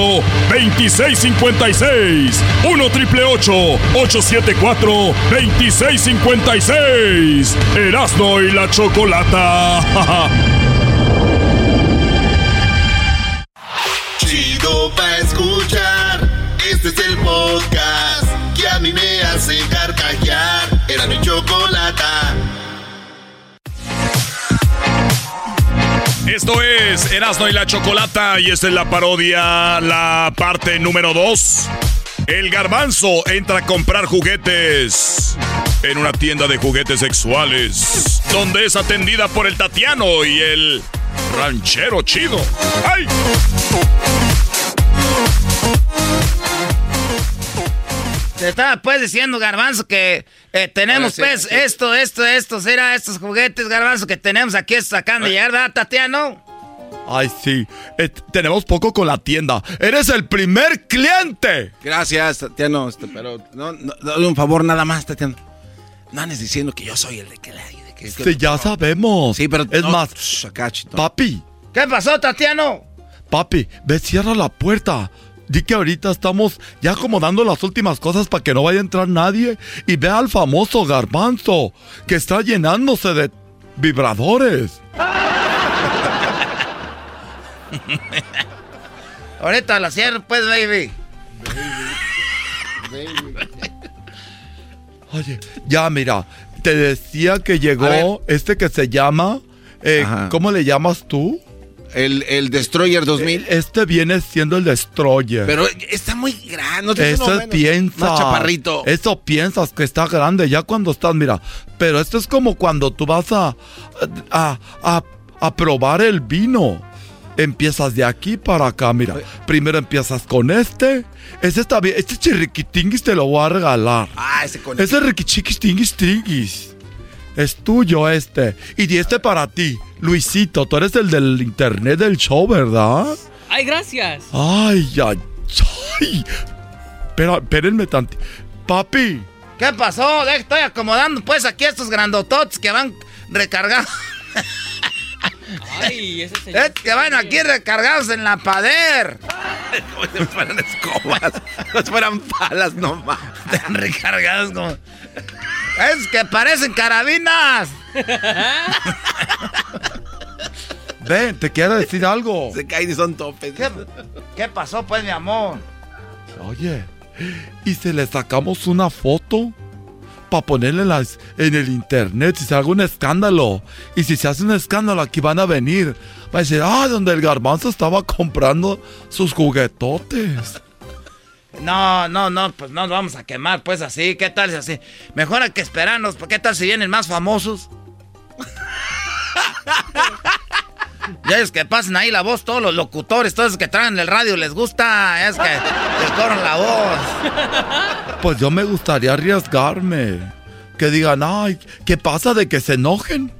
2656. 1 triple 874 2656. Erasno y la chocolata. Chido pa' escuchar. Este es el podcast que a mí me hace carcajear. Era chocolata. Esto es Erasmo y la Chocolata y esta es la parodia, la parte número 2. El garbanzo entra a comprar juguetes en una tienda de juguetes sexuales, donde es atendida por el Tatiano y el ranchero chido. ¡Ay! Te estaba pues diciendo, Garbanzo, que eh, tenemos pues esto, esto, esto, será estos juguetes, Garbanzo, que tenemos aquí, acaban de llegar, ¿verdad, Tatiano? Ay, sí. Eh, tenemos poco con la tienda. ¡Eres el primer cliente! Gracias, Tatiano. Este, pero no, no, dale un favor nada más, Tatiano. No andes diciendo que yo soy el de que la... Que, sí, ya sabemos. Sí, pero... Es no, más... shh, acá, chito. Papi, ¿Qué pasó, Tatiano? papi, ve, cierra la puerta. Di que ahorita estamos ya acomodando las últimas cosas para que no vaya a entrar nadie. Y ve al famoso garbanzo que está llenándose de vibradores. Ahorita la cierro, pues, baby. Oye, ya mira, te decía que llegó este que se llama... eh. ¿Cómo le llamas tú? El, el Destroyer 2000. Este viene siendo el Destroyer. Pero está muy grande. ¿no tienes uno Eso menos? piensa. Más chaparrito. Eso piensas que está grande ya cuando estás, mira. Pero esto es como cuando tú vas a, a, a, a probar el vino. Empiezas de aquí para acá, mira. Primero empiezas con este. Ese está bien. Este chirriquitinguis te lo voy a regalar. Ah, ese con Ese riquichiquistinguis tinguis. Es tuyo este. Y di este para ti. Luisito, tú eres el del internet del show, ¿verdad? Ay, gracias. Ay, ay, ay. Espera, espérenme tanto. Papi. ¿Qué pasó? De- Estoy acomodando pues aquí estos grandototes que van recargados. Ay, ese señor. Eh, que van aquí recargados en la pader. Como si fueran escobas. Como si fueran palas nomás. Están recargados como. Es que parecen carabinas. Ven, te quiero decir algo. Se caen y son topes. ¿Qué, qué pasó, pues, mi amor? Oye, ¿y si le sacamos una foto? Para ponerle en, las- en el internet, si se hace un escándalo. Y si se hace un escándalo, aquí van a venir. Va a decir, ah, donde el garbanzo estaba comprando sus juguetotes. No, no, no, pues no nos vamos a quemar, pues así. ¿Qué tal si así? Mejor hay que esperarnos, ¿qué tal si vienen más famosos? Ya es que pasen ahí la voz, todos los locutores, todos los que traen el radio, les gusta, es que les corren la voz. Pues yo me gustaría arriesgarme. Que digan, ay, ¿qué pasa de que se enojen?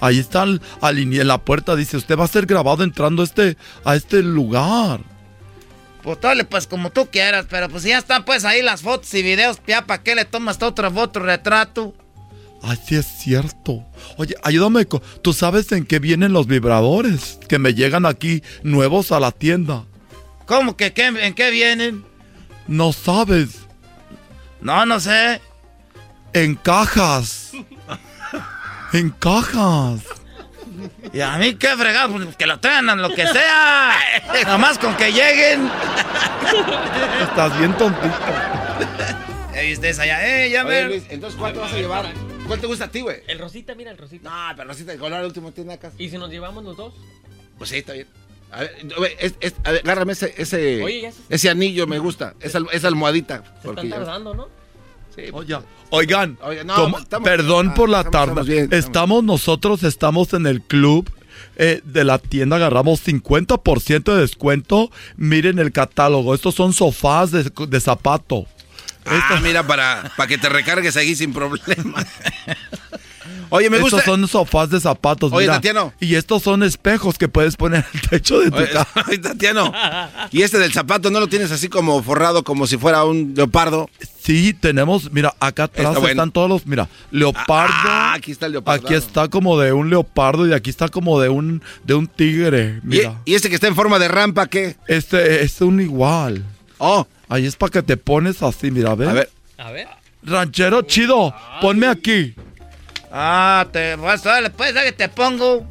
Ahí está al, al ini- en la puerta, dice, usted va a ser grabado entrando este, a este lugar. Pues dale, pues como tú quieras, pero pues ya están pues ahí las fotos y videos, ya para qué le tomas otra foto, retrato. Así es cierto. Oye, ayúdame. ¿Tú sabes en qué vienen los vibradores? Que me llegan aquí nuevos a la tienda. ¿Cómo que qué, en qué vienen? No sabes. No, no sé. En cajas. En cajas. Y a mí qué fregado, pues, que lo traigan lo que sea. Nomás con que lleguen. Estás bien tontito. Ahí ustedes allá, eh, ya Oye, ver. Luis, entonces, ¿cuál te vas a llevar? ¿Cuál te gusta a ti, güey? El rosita, mira el rosita. No, pero Rosita de color, el último tiene acá. ¿Y si nos llevamos los dos? Pues sí, está bien. A ver, güey, es- es- a ver, agárrame ese, ese, Oye, se- ese anillo, me gusta. Esa, esa almohadita. Se porque están ya- tardando, ¿no? Sí, Oye, oigan, no, ¿cómo- estamos- perdón ah, por la estamos- tarde. estamos bien, estamos, estamos- nosotros, estamos en el club eh, de la tienda, agarramos 50% de descuento. Miren el catálogo, estos son sofás de, de zapato. Ah, mira, para, para que te recargues ahí sin problema. Oye, me gusta. Estos son sofás de zapatos, Oye, mira. Tatiano. Y estos son espejos que puedes poner en el techo de tu Oye, casa. oye, Tatiano. Y este del zapato, ¿no lo tienes así como forrado, como si fuera un leopardo? Sí, tenemos, mira, acá atrás Está bueno. están todos los, mira, leopardo. Ah, aquí está el leopardo. Aquí está como de un leopardo y aquí está como de un de un tigre. ¿Y, Mira. y este que está en forma de rampa, qué? Este es un igual. Oh. Ahí es para que te pones así, mira, ¿ves? A ver. A ver. Ranchero chido, ponme aquí. Ah, te vas a pues, que te pongo.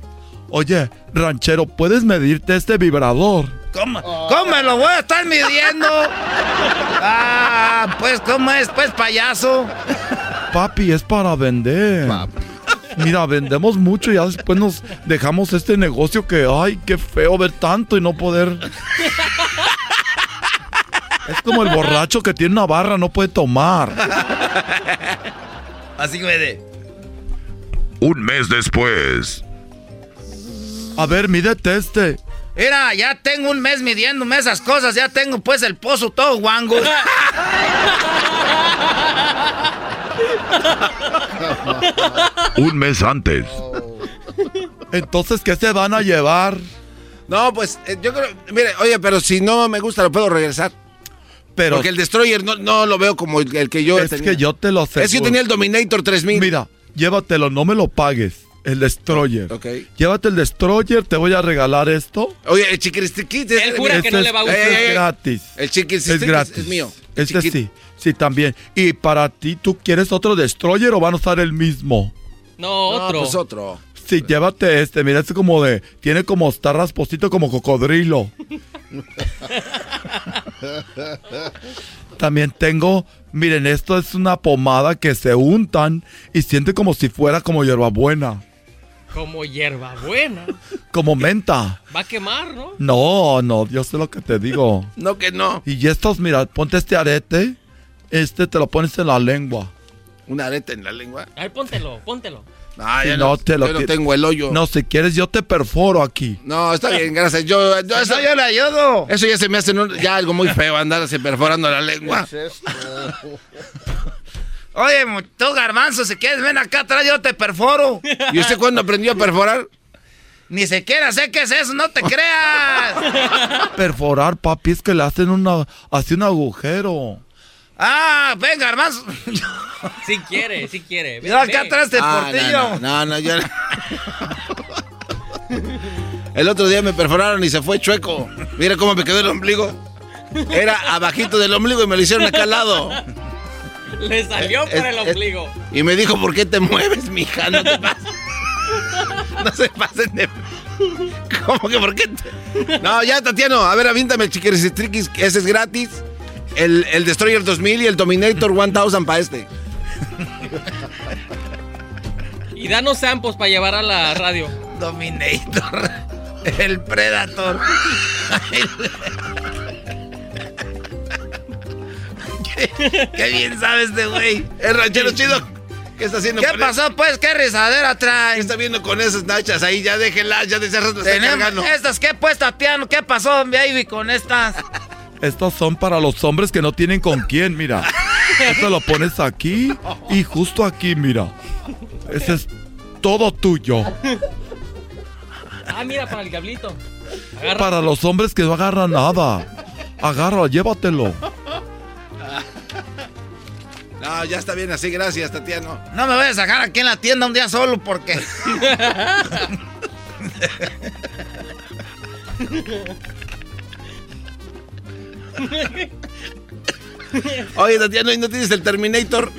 Oye, ranchero, ¿puedes medirte este vibrador? ¿Cómo, ¿Cómo me lo voy a estar midiendo? Ah, pues, ¿cómo es? Pues, payaso. Papi, es para vender. Mira, vendemos mucho y ya después nos dejamos este negocio que, ay, qué feo ver tanto y no poder. Es como el borracho que tiene una barra, no puede tomar. Así que Un mes después. A ver, mídete este. Mira, ya tengo un mes midiéndome esas cosas, ya tengo pues el pozo todo guango. Un mes antes. Entonces, ¿qué se van a llevar? No, pues eh, yo creo. Mire, oye, pero si no me gusta, lo puedo regresar. Pero. Porque el Destroyer no, no lo veo como el, el que yo Es tenía. que yo te lo sé. Es que yo tenía el Dominator 3000. Mira, llévatelo, no me lo pagues. El Destroyer. Ok. Llévate el Destroyer, te voy a regalar esto. Oye, el chiquiristiquit es, Él jura que Este no es- le va a este gustar. es gratis. El Es chiquiristiquit gratis. es, mío. El Este sí, sí, también. Y para ti, ¿tú quieres otro Destroyer o van a usar el mismo? No, No, otro. pues otro. Sí, llévate este. Mira, este como de. Tiene como. Está rasposito como cocodrilo. También tengo. Miren, esto es una pomada que se untan y siente como si fuera como hierbabuena. Como hierba buena. Como menta. Va a quemar, ¿no? No, no, yo sé lo que te digo. No, que no. Y estos, mira, ponte este arete. Este te lo pones en la lengua. Un arete en la lengua. A ver, póntelo, póntelo. Ah, Si no no, te lo yo no tengo el hoyo. No, si quieres, yo te perforo aquí. No, está bien, gracias. Yo, yo, eso, No, yo le ayudo. eso ya se me hace un- ya algo muy feo, andarse perforando la lengua. Oye, tú garbanzo, si quieres ven acá atrás, yo te perforo. ¿Y usted cuándo aprendió a perforar? Ni siquiera sé qué es eso, no te creas. Perforar, papi, es que le hacen una. Así un agujero. Ah, ven, garbanzo. Si quiere, si quiere. Ve, Yo acá atrás te Ah, portillo. no, no, no, yo... El otro día me perforaron y se fue chueco. Mira cómo me quedó el ombligo. Era abajito del ombligo y me lo hicieron acá al lado. Le salió por el ombligo. Y me dijo, ¿por qué te mueves, mija? No te pases. No se pasen de... ¿Cómo que por qué? te- No, ya, Tatiano. A ver, avíntame el chiquiristriquis, que ese es gratis. El, el Destroyer 2000 y el Dominator 1000 para este. Y danos samples para llevar a la radio. Dominator. El Predator. qué, qué bien sabe este güey. El ranchero chido. ¿Qué está haciendo ¿Qué pasó, pues? ¿Qué risadera ¿Qué trae? está viendo con esas nachas ahí? Ya déjenlas, ya de cargando. estas, ¿qué pues, Tatiano? ¿Qué pasó, baby, con estas? Estos son para los hombres que no tienen con quién, mira. Esto lo pones aquí y justo aquí, mira. Ese es todo tuyo. Ah, mira, para el diablito. Agarra. Para los hombres que no agarran nada. Agárralo, llévatelo. No, ya está bien así, gracias, Tatiano. No me voy a sacar aquí en la tienda un día solo porque... Oye, Tatiano, ¿y no tienes el Terminator?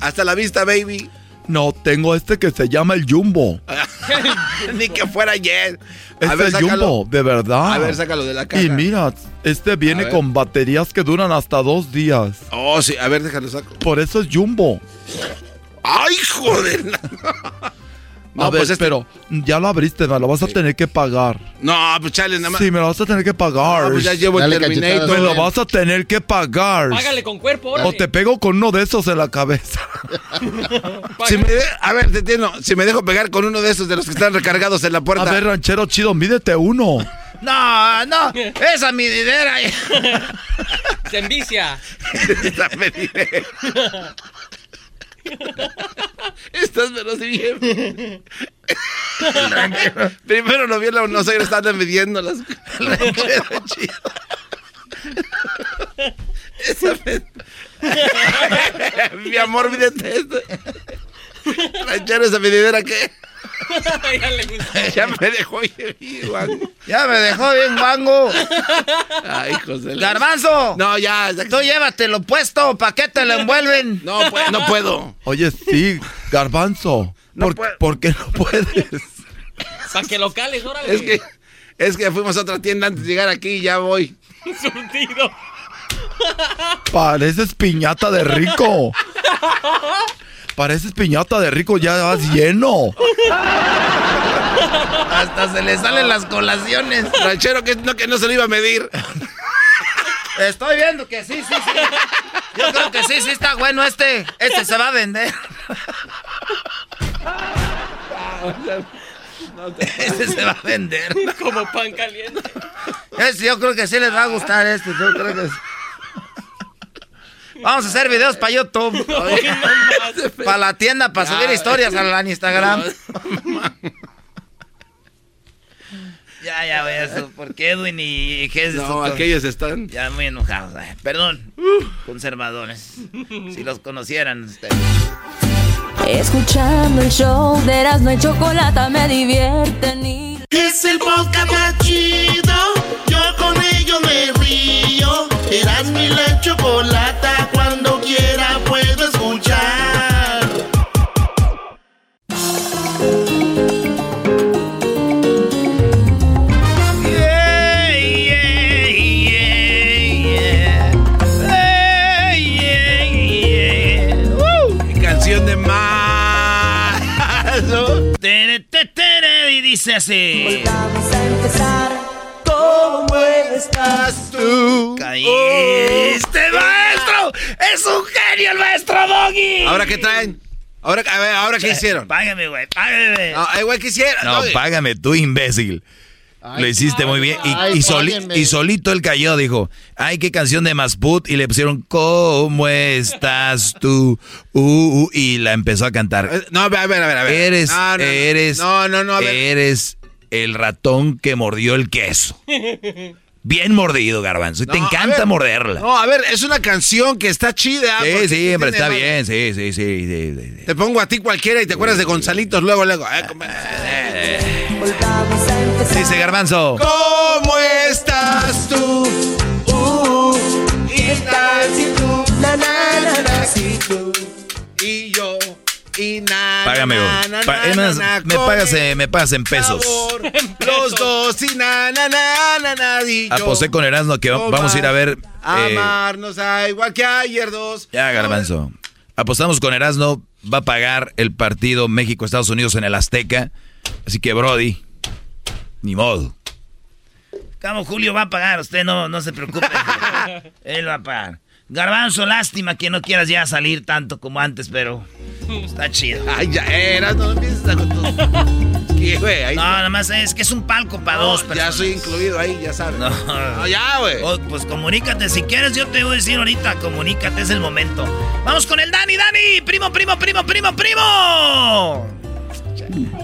Hasta la vista, baby. No, tengo este que se llama el Jumbo. Ni que fuera ayer. Es el Jumbo, de verdad. A ver, sácalo de la caja. Y mira, este viene con baterías que duran hasta dos días. Oh, sí, a ver, déjalo saco. Por eso es Jumbo. ¡Ay, joder! a No, ver, pues este- pero ya lo abriste, me lo vas a tener que pagar. No, pues chale, nada más. Sí, me lo vas a tener que pagar. No, pues ya llevo el Terminator. Me lo vas a tener que pagar. Págale con cuerpo, O órale. te pego con uno de esos en la cabeza. Si me de- a ver, Tatiano, si me dejo pegar con uno de esos de los que están recargados en la puerta. A ver, ranchero chido, mídete uno. No, no, esa mididera. Se envicia. Esta medidera. Estás pero sí bien. Primero no vi la no sé, están midiendo las. Esa Mi amor, mídete esto. Ranchero, esa medidera qué? ya le gusta. Ya me dejó bien, guango. Ya me dejó bien guango. Ay, José. Garbanzo. No, ya. Tú llévatelo puesto, ¿pa' qué te lo envuelven? No, pu- no puedo. Oye, sí, garbanzo. No ¿Por, qué no puedes? Para que locales, órale. Es que, es que fuimos a otra tienda antes de llegar aquí y ya voy. Surtido. Pareces piñata de rico. Pareces piñata de rico, ya vas lleno. Hasta se le salen las colaciones. Ranchero que no, que no se lo iba a medir. Estoy viendo que sí, sí, sí. Yo creo que sí, sí está bueno este. Este se va a vender. Este se va a vender. Como pan caliente. Este, yo creo que sí les va a gustar este. Yo creo que Vamos a hacer videos para YouTube. para la tienda, para subir historias al Instagram. Ya, ya, voy eso, porque Edwin y Jesús. No, aquellos están. Ya muy enojados. perdón, conservadores. Si los conocieran ustedes. Escuchando el show de Erasmo y Chocolata me divierten y... Es el podcast más chido. Yo con ello me río. Erasmo y la Chocolata cuando quiera puedo escuchar. canción de más. Tere, y dice así. Vamos a empezar. ¿Cómo estás tú? ¡Caíste, maestro! ¡Es un genio el maestro Doggy! ¿Ahora qué traen? Ahora, a ver, ¿ahora qué hicieron? Págame, güey, págame. No, eh, güey, ¿qué hicieron? No, Doggy. págame tú, imbécil. Lo hiciste muy bien. Y, ay, y soli- páguenme. y solito él cayó, dijo, ay, qué canción de Masput. Y le pusieron, ¿cómo estás tú? Uh, uh, y la empezó a cantar. Eh, No, a ver, a ver, a ver. a ver. Eres, No, no, no. eres, No, no, no, a ver. eres el ratón que mordió el queso. Bien mordido, garbanzo. Y te No, encanta ver. morderla. No, a ver, es una canción que está chida. sí, sí, hombre, está bien. Sí, sí, sí. sí, sí, sí. Te pongo a ti cualquiera y te acuerdas de Gonzalitos luego, luego. Eh, compa- Volvamos a empezar. Dice Garbanzo. ¿Cómo estás tú? Uh, ¿Y tal si tú? Na, na, na, Y Págame, na, güey. na, Pa- na, es más, na, na, me pagas, eh, me pagas en pesos. Los dos y na, na, na, na, na, y yo. Aposté con Erasmo que va- vamos a ir a ver. eh, Amarnos a igual que ayer dos. ya, Garbanzo. Apostamos con Erasmo. Va a pagar el partido México-Estados Unidos en el Azteca. Así que, Brody, ni modo. Cabo Julio va a pagar, usted no, no se preocupe. Él va a pagar. Garbanzo, lástima que no quieras ya salir tanto como antes, pero está chido. Ay, ya eras, no empieces a con tus- ¿Qué, güey? Ahí No, nada más es que es un palco para dos ya personas. soy incluido ahí, ya sabes. No. No, ya, güey. Oh, pues comunícate, si quieres yo te voy a decir ahorita, comunícate, es el momento. Vamos con el Dani, Dani, primo, primo, primo, primo, primo.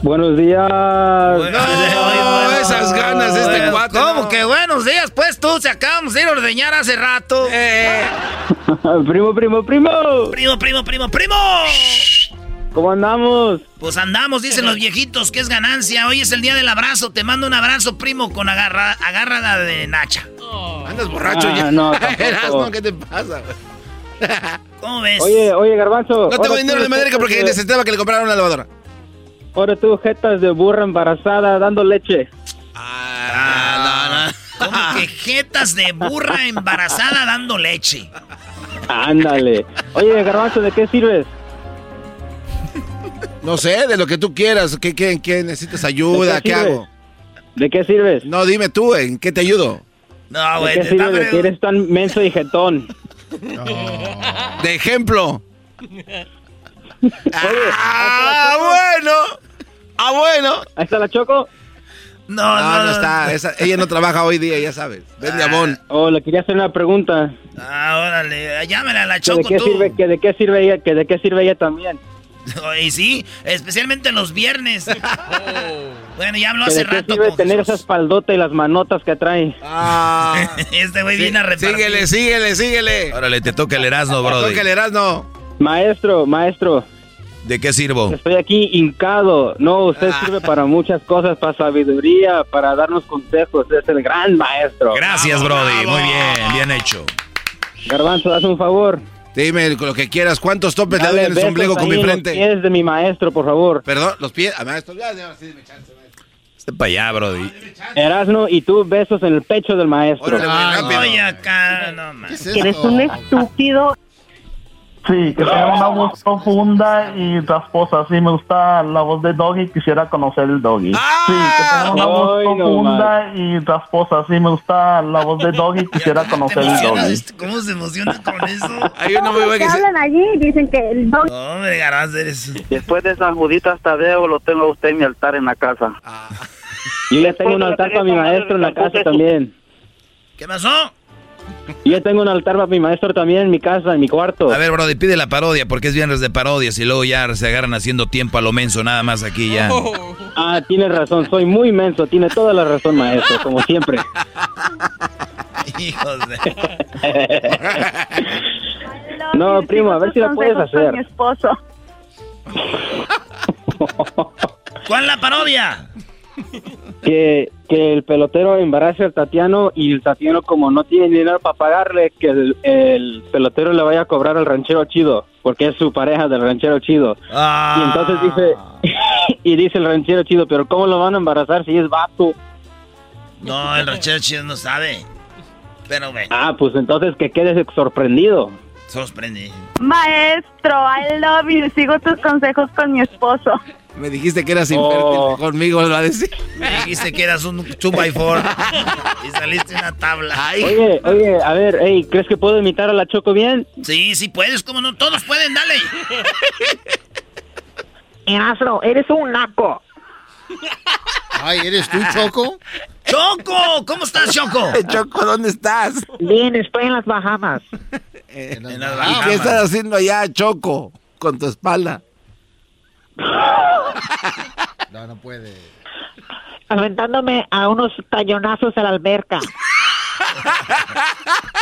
Buenos días. No, esas ganas de este Bueno, cuate. ¿Cómo no. que buenos días? Pues tú, se acabamos de ir a ordeñar hace rato. Eh, primo, primo, primo. Primo, primo, primo, primo. ¿Cómo andamos? Pues andamos, dicen los viejitos, que es ganancia. Hoy es el día del abrazo. Te mando un abrazo, primo, con agarra, agárrada de Nacha. andas borracho Ah, ya. no, ¿qué te pasa? ¿Cómo ves? Oye, oye, Garbanzo. No tengo dinero de América porque jetas de- necesitaba que le comprara una lavadora. Ahora tú, jetas de burra embarazada dando leche. Ah, Como que jetas de burra embarazada dando leche. Ándale. Oye, Garbanzo, ¿de qué sirves? No sé, de lo que tú quieras. ¿Qué, qué, qué necesitas ayuda? ¿De qué ¿Qué hago? ¿De qué sirves? No, dime tú, ¿en qué te ayudo? No, ¿De güey, qué de que eres tan menso y jetón? De ejemplo. ah, bueno. Ah, bueno. Ahí está la Choco. No, No, no está. esa- ella no trabaja hoy día, ya sabes. Vende abón. Oh, le quería hacer una pregunta. Ah, órale, llámale a la ¿Que de Choco qué tú. sirve? ¿Que de qué sirve ella? ¿Que de qué sirve ella también? Y sí, especialmente los viernes. Bueno, ya habló ¿Que hace de qué rato sirve tener esa espaldota y las manotas que trae? Ah, Este güey viene a repartir. síguele, síguele, síguele. Órale, te toca el Erasmo, Brody. Toca el Erasmo. Maestro, maestro, ¿De qué sirvo? estoy aquí hincado. No, usted Ah. sirve para muchas cosas, para sabiduría, para darnos consejos. Es el gran maestro. Gracias, Brody. Muy bien, bien hecho. Garbanzo, haz un favor. Dime lo que quieras. ¿Cuántos topes le doy Dale en el ombligo con mi en los frente? pies de mi maestro, por favor. Perdón, los pies. Ah, maestro, ya, ya, sí, dime chance, maestro. Este para allá, Brody. Erasno y tú besos en el pecho del maestro. Órale. Eres un estúpido. Sí, que tenga una voz profunda y rasposa. Sí, me gusta la voz de Doggy, quisiera conocer el Doggy. Sí, que tenga una voz Ay, no profunda y rasposa. Sí, me gusta la voz de Doggy, quisiera conocer el Doggy. ¿Cómo se emociona con eso? Hay una muy buena que ¿Qué se... hablan allí? Dicen que el Doggy... No, hombre, garbanzo, eres... Después de San Juditas Tadeo lo tengo a usted en mi altar en la casa. Yo ya tengo un altar para mi maestro en la casa también. ¿Qué pasó? Yo ya tengo un altar para mi maestro también en mi casa, en mi cuarto. A ver, Brody, pide la parodia, porque es viernes de parodias y luego ya se agarran haciendo tiempo a lo menso, nada más aquí ya. Ah, tiene razón, soy muy menso, tiene toda la razón, maestro, como siempre. Hijos de... No, primo, a ver si la puedes hacer. mi esposo. ¿Cuál la parodia? Que, que el pelotero embarace al Tatiano y el Tatiano como no tiene dinero para pagarle, que el, el pelotero le vaya a cobrar al ranchero chido, porque es su pareja del ranchero chido. Ah. Y entonces dice, y dice el ranchero chido, pero ¿cómo lo van a embarazar si es vato? No, el ranchero chido no sabe. Pero bueno, Ah, pues entonces que quedes sorprendido. sorprendí. Maestro, I love you. Sigo tus consejos con mi esposo. Me dijiste que eras infértil conmigo, lo va a decir. Me dijiste que eras un 2x4 y saliste una tabla. Oye, oye, a ver, ey, ¿crees que puedo imitar a la Choco bien? Sí, sí puedes, como no, todos pueden, dale. Erasro, eres un naco. Ay, ¿eres tú, Choco? ¡Choco! ¿Cómo estás, Choco? Choco, ¿dónde estás? Bien, estoy en las Bahamas. En las ¿Y Bahamas. ¿Qué estás haciendo allá, Choco? Con tu espalda. No, no puede. Aventándome a unos tallonazos a la alberca.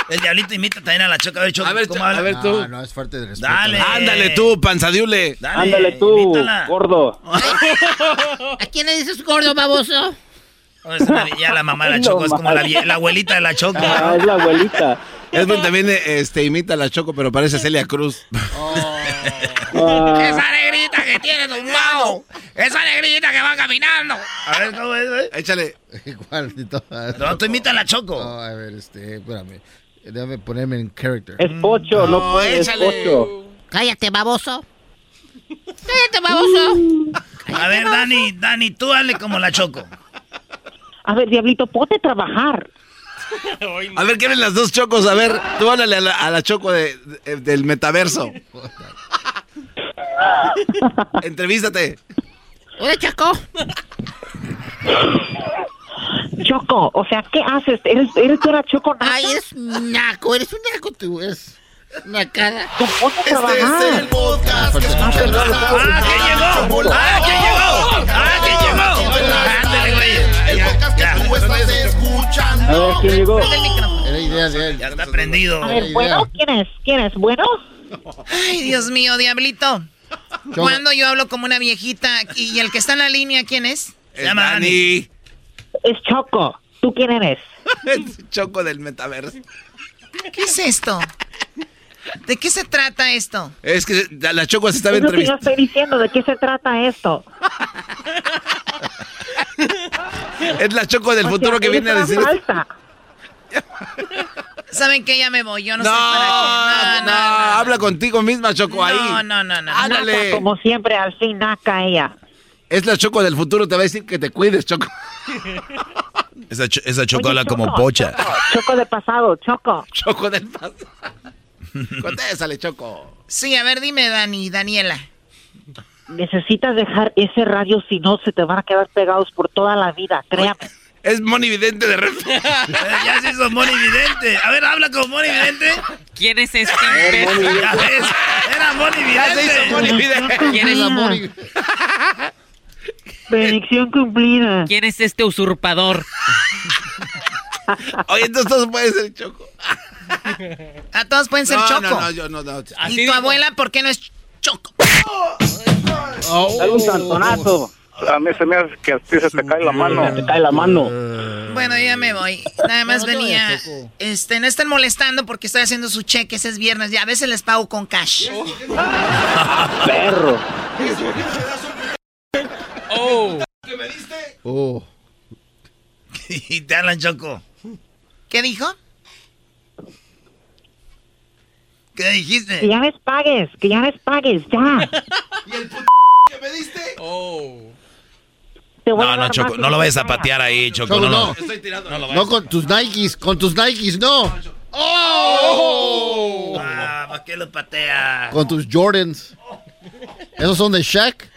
El diablito imita también a la Choco. A ver, A ver, ¿cómo Cho- a ver tú. No, no, es fuerte de respeto. Dale. Ándale tú, panzadiule. Dale, Ándale tú, imítala. gordo. ¿A quién le dices gordo, baboso? Es una- ya la mamá de la No Choco, es como la, abuelita de la Choco. Ah, es la abuelita. Edwin también este, imita a la Choco, pero parece Celia Cruz. Ah, Esa negrita que tiene tumbado. Esa negrita que va caminando. A ver, ¿cómo es, güey? Échale. Todas. No, tú imita a la Choco. No, a ver, este, espérame. Déjame ponerme en character. es pocho, no, No, puede, es échale. pocho. Cállate, baboso. Cállate, baboso. A ver, Dani, Dani, tú hazle como la Choco. A ver, Diablito, ponte a trabajar. A ver, ¿qué ven las dos Chocos? A ver, tú háblale a la, a la Choco de- de- del metaverso. Entrevístate. Hola, Chaco. Choco, o sea, ¿qué haces? ¿Eres, eres una Choco naca? Ay, eres naco, eres un naco tú, es una cara. Este es el podcast que estás. ¡Ah, que llegó! ¡Ah, que llegó! ¡Ah, que llegó! Ándale, güey. El podcast que tú estás A ver, escuchando. ¿quién llegó? Era idea de él. Ya está prendido. A ver, bueno, ¿quién es? ¿Quién es? ¿Bueno? Ay, Dios mío, diablito. Cuando yo hablo como una viejita y el que está en la línea, ¿quién es? Se llama Dani. Dani. Es Choco. ¿Tú quién eres? Choco del metaverso. ¿Qué es esto? ¿De qué se trata esto? Es que la Choco se estaba Es lo que yo entrevistando. estoy diciendo. ¿De qué se trata esto? Es la Choco del O sea, futuro que viene a decir. falsa. ¿Saben qué? Ya me voy, yo no, No, sé para qué. no, no, habla contigo misma, Choco, ahí. No, no, no, no. Ándale. Naca, como siempre, al fin naca ella. Es la Choco del futuro, te va a decir que te cuides, Choco. Esa, cho- esa Choco Oye, habla como pocha. Choco, Choco de pasado, Choco. Choco del pasado. Contésale, Choco. Sí, a ver, dime, Dani, Daniela. Necesitas dejar ese radio, si no se te van a quedar pegados por toda la vida, créame. Es monividente de rep. Eh, Ya se hizo Moni Vidente. A ver, habla como Moni Vidente. ¿Quién es este Ya ves, era Moni Ya se hizo Vidente. monividente. ¿Quién es, Bendición cumplida. ¿Quién es este usurpador? Oye, entonces todos pueden ser Choco. A todos pueden ser no, Choco. No, no, yo no, no. ¿Y tu abuela por qué no es Choco? Dale un santonazo. A mí se me hace que a ti se te cae la mano. Te cae la mano. Bueno, ya me voy. Nada más No, no te venía. Este, no estén molestando porque estoy haciendo su cheque, ese es viernes. Ya a veces les pago con cash. Perro. Oh. Oh. Y te hablan Choco. ¿Qué dijo? ¿Qué dijiste? Que ya les pagues, que ya les pagues, ya. ¿Y el puto que me diste? Oh. No, no, Choco, no lo vayas a patear ahí, Choco. Choco, no, no. no. Estoy tirando. No lo No con tus Nikes, con tus Nikes, no. ¡Oh! Ah, ¿para qué lo patea? Con tus Jordans. ¿Esos son de Shaq?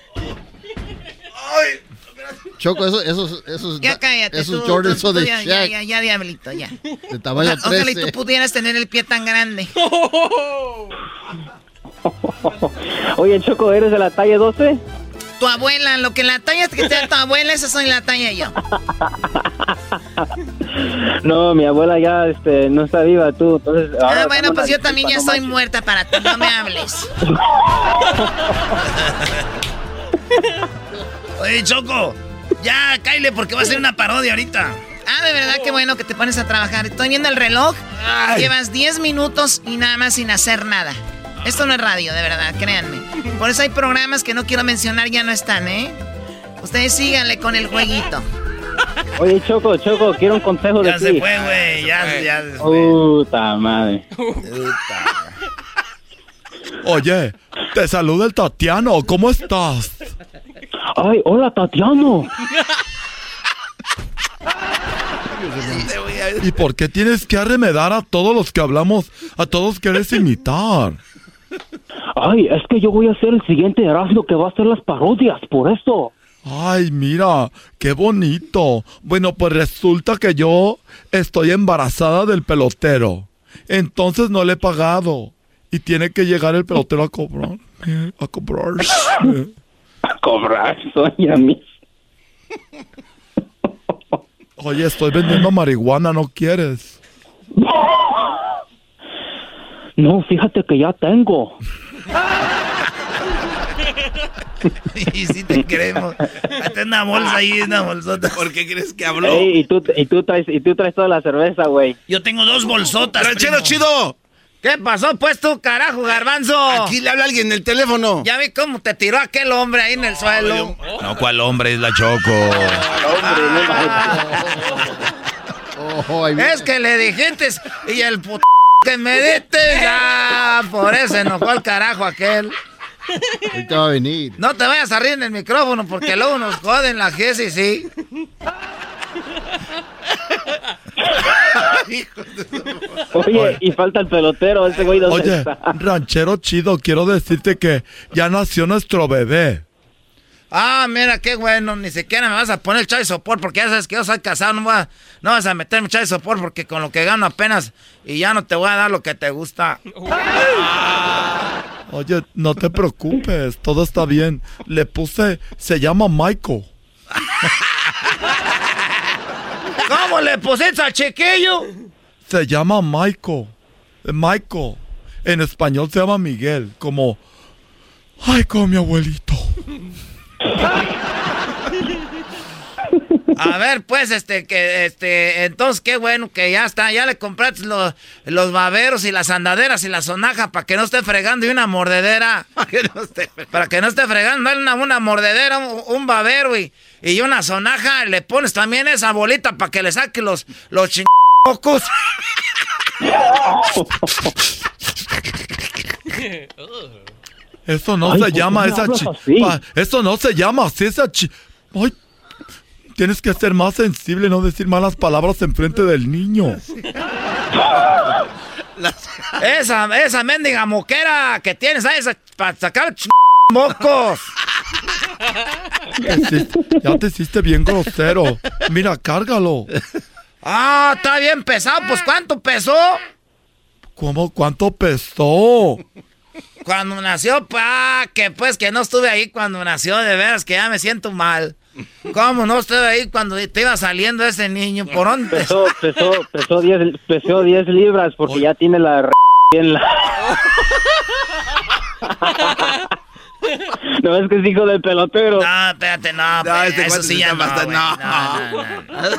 Choco, esos, esos, esos, Ya cállate. esos tú, Jordans tú, son tú, de ya, ya, Shaq. ya, ya, diablito, ya. De tamaño Ojalá, ojalá y 13. tú pudieras tener el pie tan grande. Oye, Choco, ¿eres de la talla 12? Tu abuela, lo que la talla que te da tu abuela, esa soy la talla yo. No, mi abuela ya este, no está viva, tú. Entonces, ahora Ah, bueno, pues yo también ya no muerta para ti, no me hables. Oye, Choco, ya, Kyle, porque va a ser una parodia ahorita. Ah, de verdad, qué bueno que te pones a trabajar. Estoy viendo el reloj. Llevas 10 minutos y nada más sin hacer nada. Esto no es radio, de verdad, créanme. Por eso hay programas que no quiero mencionar, ya no están, ¿eh? Ustedes síganle con el jueguito. Oye, Choco, Choco, quiero un consejo de Ya ti. se fue, güey, ya, ya se fue. Puta madre. Oye, te saluda el Tatiano. ¿Cómo estás? Ay, hola, Tatiano. ¿Y por qué tienes que arremedar a todos los que hablamos, a todos quieres imitar? Ay, es que yo voy a ser el siguiente Erasmo que va a hacer las parodias, por eso. Ay, mira, qué bonito. Bueno, pues resulta que yo estoy embarazada del pelotero. Entonces no le he pagado. Y tiene que llegar el pelotero a cobrar. A cobrar. A cobrar, soy a mí. Oye, estoy vendiendo marihuana, ¿no quieres? No, fíjate que ya tengo. y sí te queremos. Hasta una bolsa ahí, una bolsota. ¿Por qué crees que habló? Ey, y tú, y tú traes, y tú traes toda la cerveza, güey. Yo tengo dos bolsotas. ¡Ranchero primo. chido! ¿Qué pasó, pues tú, carajo, garbanzo? Aquí le habla alguien en el teléfono. Ya vi cómo te tiró aquel hombre ahí en el suelo. No, ¿cuál hombre es la Choco? Oh, ahí viene. Es que le dijiste y el puto que me diste, ya, por eso enojó el carajo aquel. Ahorita va a venir. No te vayas a reír en el micrófono porque luego nos joden la y sí. Oye, y falta el pelotero, ese güey dónde Oye, está. ranchero chido, quiero decirte que ya nació nuestro bebé. Ah, mira, qué bueno, ni siquiera me vas a poner el chai sopor porque ya sabes que yo soy casado, no, voy a- no vas a meterme chai sopor porque con lo que gano apenas y ya no te voy a dar lo que te gusta. Oye, no te preocupes, todo está bien. Le puse, se llama Michael. ¿Cómo le pusiste al chiquillo? Se llama Michael. Michael. En español se llama Miguel, como... Ay, como mi abuelito. A ver, pues, este, que, este, entonces qué bueno que ya está, ya le compraste los, los baberos y las andaderas y la sonaja para que no esté fregando y una mordedera. Para que no esté fregando, dale una, una mordedera, un, un babero y, y una sonaja, le pones también esa bolita para que le saque los, los chingocos. Eso no Ay, se ¿por qué llama esa chi... Eso no se llama así esa chi... Ay, tienes que ser más sensible, no decir malas palabras enfrente del niño. Esa, esa mendiga moquera que tienes, ¿sabes? Para sacar ch- mocos. Ya te hiciste bien grosero. Mira, cárgalo. Ah, está bien pesado, pues ¿cuánto pesó? ¿Cómo? ¿Cuánto pesó? Cuando nació, pa, que pues que no estuve ahí cuando nació, de veras que ya me siento mal. ¿Cómo no estuve ahí cuando te iba saliendo ese niño? ¿Por dónde? Pesó, pesó, pesó 10, pesó 10 libras porque ya tiene la r en la... No, es que es hijo del pelotero. No, espérate, no, pe- este eso sí ya no, bastante- no. No, no, no.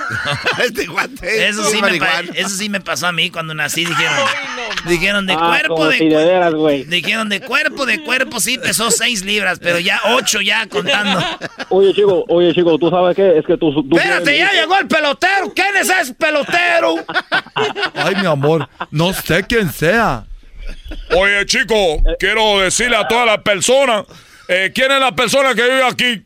este guante. Eso sí, me pa- eso sí me pasó a mí cuando nací, dijeron. Dijeron de Ah, cuerpo, de, veras, güey. Dijeron de cuerpo, de cuerpo, sí pesó 6 libras, pero ya 8 ya contando. Oye, chico, oye, chico, ¿tú sabes qué? Es que tú... tú Espérate, ya llegó el pelotero. ¿Quién es ese pelotero? Ay, mi amor, no sé quién sea. Oye, chico, quiero decirle a todas las personas, eh, ¿quién es la persona que vive aquí?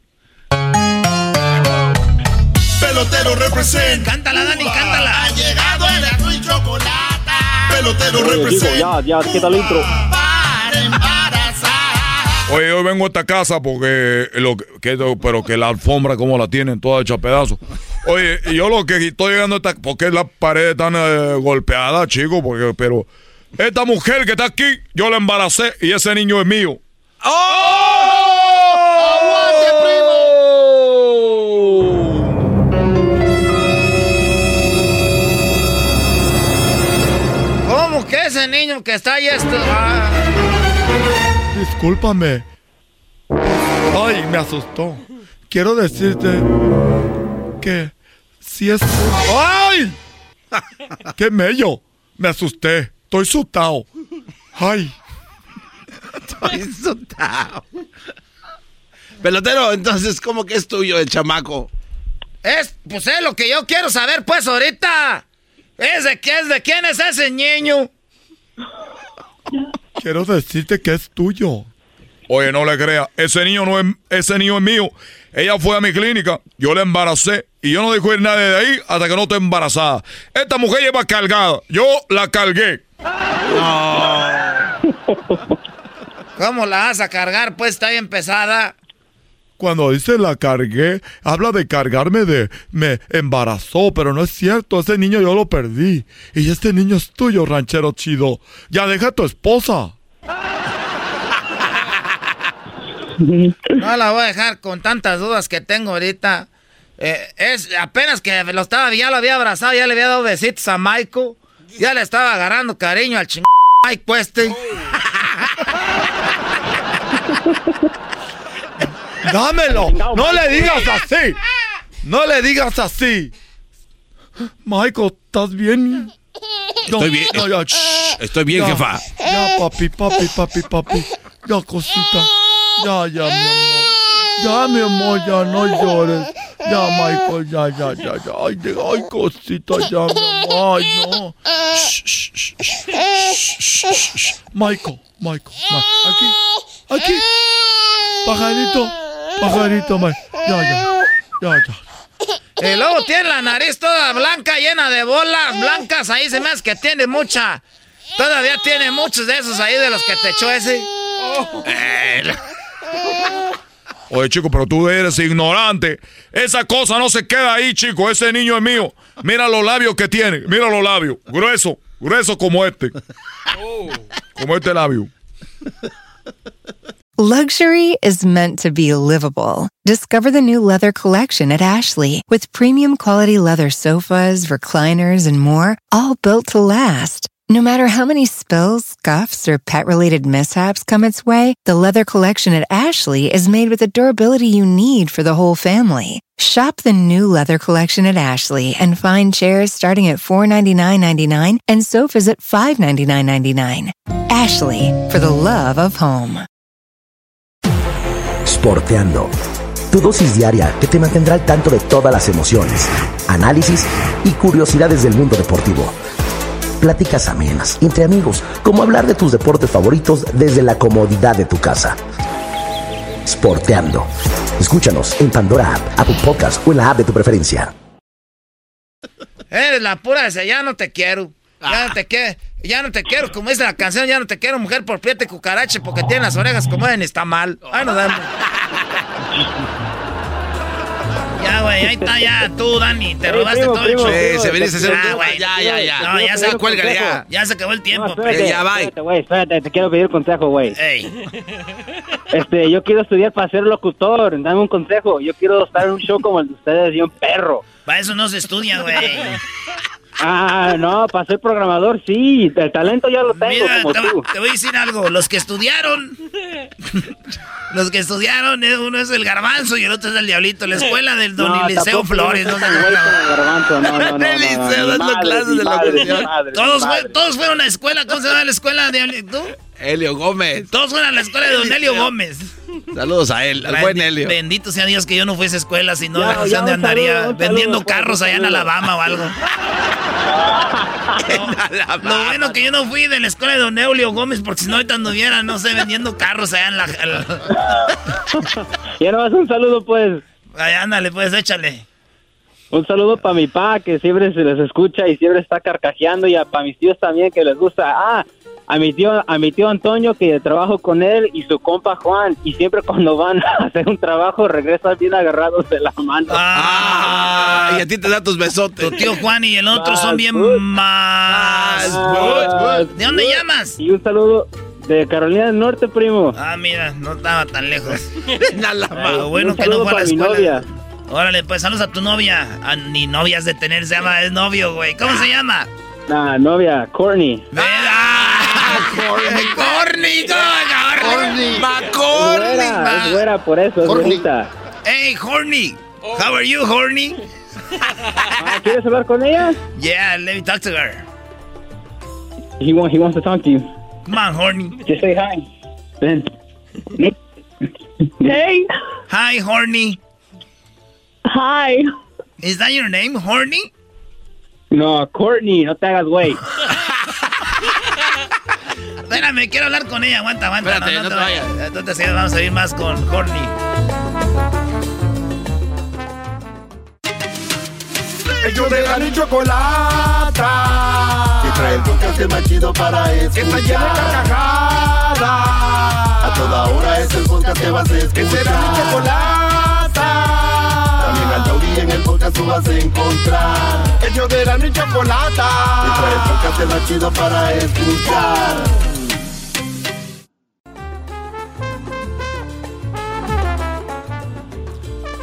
Pelotero represent. Cántala, Dani, cántala. Ha llegado el azul y chocolate. Pelotero Oye, represent. chico, ya, ya, quita el intro. Para embarazar. Oye, yo vengo a esta casa porque lo que, que- pero que la alfombra como la tienen toda hecha a pedazos. Oye, y yo lo que estoy llegando a esta porque las paredes están eh, golpeadas, chico, porque pero esta mujer que está aquí, yo la embaracé y ese niño es mío. ¿Cómo que ese niño que está ahí esto? Ah, Discúlpame. Ay, me asustó. Quiero decirte que si es. ¡Ay! ¡Qué mello! Me asusté. Estoy asustado. ¡Ay! Estoy asustado. Pelotero, entonces, ¿cómo que es tuyo el chamaco? es, pues es lo que yo quiero saber, pues, ahorita. ¿Es de qué es de quién es ese niño? Quiero decirte que es tuyo. Oye, no le creas. Ese niño no es, ese niño es mío. Ella fue a mi clínica, yo la embaracé y yo no dejo ir nadie de ahí hasta que no esté embarazada. Esta mujer lleva cargada. Yo la cargué. ¿Cómo la vas a cargar? Pues está bien pesada. Cuando dice la cargué, habla de cargarme de me embarazó, pero no es cierto, ese niño yo lo perdí. Y este niño es tuyo, ranchero chido. Ya deja a tu esposa. No la voy a dejar con tantas dudas que tengo ahorita. Eh, es apenas que lo estaba, ya lo había abrazado, ya le había dado besitos a Michael. Ya le estaba agarrando cariño al ching Mike este. ¡Dámelo! ¡No le digas así! ¡No le digas así! Michael, ¿estás bien? Estoy bien. No, ya, shh. Estoy bien, Ya, jefa. Ya, papi, papi, papi, papi. Ya, cosita. Ya, ya, mi amor. Ya, mi amor, ya no llores. Ya, Michael, ya, ya, ya, ya. Ay, de- ay, cosita, ya, mi amor. Ay, no. Shh, shh, shh. Michael, Michael, Ma- aquí, aquí. Pajarito, pajarito, ma- Ya, ya, ya, ya. Y luego tiene la nariz toda blanca, llena de bolas blancas. Ahí se me hace que tiene mucha. Todavía tiene muchos de esos ahí de los que te echó ese. Oye, chico, pero tú eres ignorante. Esa cosa no se queda ahí, chico. Ese niño es mío. Mira los labios que tiene. Mira los labios. Grueso. Grueso como este. Como este labio. Luxury is meant to be livable. Discover the new leather collection at Ashley with premium quality leather sofas, recliners, and more, all built to last. No matter how many spills, scuffs, or pet related mishaps come its way, the leather collection at Ashley is made with the durability you need for the whole family. Shop the new leather collection at Ashley and find chairs starting at $499.99 and sofas at $599.99. Ashley, for the love of home. Sporteando. Tu dosis diaria que te mantendrá al tanto de todas las emociones, análisis y curiosidades del mundo deportivo. Pláticas amenas entre amigos, como hablar de tus deportes favoritos desde la comodidad de tu casa. Sporteando. Escúchanos en Pandora App, Apple Podcast o en la app de tu preferencia. Eres la pura esa, ya no te quiero. Ya no te quiero. Ya no te quiero, como dice la canción, ya no te quiero, mujer por prieta y cucarache, porque tiene las orejas como en está mal. Ay, no, Dani. Ya, güey, ahí está ya, tú, Dani, te robaste primo, todo el show. primo, se venís a hacer un- Ah, güey, Ya, ya, ya. No, ya se Ya, cuélgale, ya. Ya se acabó el tiempo. No, espérate, pero- espérate, güey, espérate, te quiero pedir consejo, güey. Ey. Este, yo quiero estudiar para ser locutor, dame un consejo. Yo quiero estar en un show como el de ustedes y un perro. Para eso no se estudia, güey. Ah, no, para ser programador sí, el talento ya lo tengo Mira, como te, tú. te voy a decir algo. Los que estudiaron, los que estudiaron, eh, uno es el garbanzo y el otro es el diablito. La escuela del don No, Eliseo Flores. No, no no, Eliseo dando clases de madre, Todos, todos fueron a la escuela. ¿Cómo se llama la escuela de tú? Helio Gómez. Todos fueron a la escuela de Don Helio Gómez. Saludos a él, al Bendi- buen Helio. Bendito sea Dios que yo no fuese a escuela, si no, Ya, sé ya, dónde un saludo, andaría saludo, vendiendo Juan, carros allá en. Alabama o algo. Lo bueno que yo no fui de la escuela de Don Eulio Gómez, porque si no ahorita anduviera, no sé, vendiendo carros allá en la... Ya no un saludo, pues. Ay, ándale, pues, échale. Un saludo para mi pa, que siempre se les escucha y siempre está carcajeando, y para mis tíos también, que les gusta. Ah, a mi tío, a mi tío Antonio, que trabajo con él, y su compa Juan, y siempre cuando van a hacer un trabajo regresan bien agarrados de la mano. Ah, y a ti te da tus besotes. Tu tío Juan y el otro son bien más... ¿De dónde llamas? Y un saludo de Carolina del Norte, primo. Ah, mira, no estaba tan lejos. Nada más. Bueno que no fue a la escuela. novia. Órale, pues saludos a tu novia. Ah, ni novias de tener, se llama, es novio, güey. ¿Cómo se llama? Nah, novia, Courtney. Corny, Corny, Corny. Güera, es güera, por eso, es güerita. Hey, Horny. How are you, Horny? Ah, ¿Quieres hablar con ella? Yeah, let me talk to her. He, want, he wants to talk to you. Come on, Horny. Just say hi. Ven. Hey. Hi, Horny. Hi. Is that your name, Horny? No, Courtney, no te hagas güey. Espérame, quiero hablar con ella. Aguanta, aguanta. Espérate, no te vayas. Entonces sí, vamos a ir más con Horny. Ellos de la ni chocolata. Que trae el podcast más chido para escuchar. Que está llena de carcajadas. A toda hora es el podcast que vas a escuchar. Que será mi chocolata. También al taurí en el podcast tú vas a encontrar. Ellos de la ni chocolata. Que trae el podcast más chido para escuchar.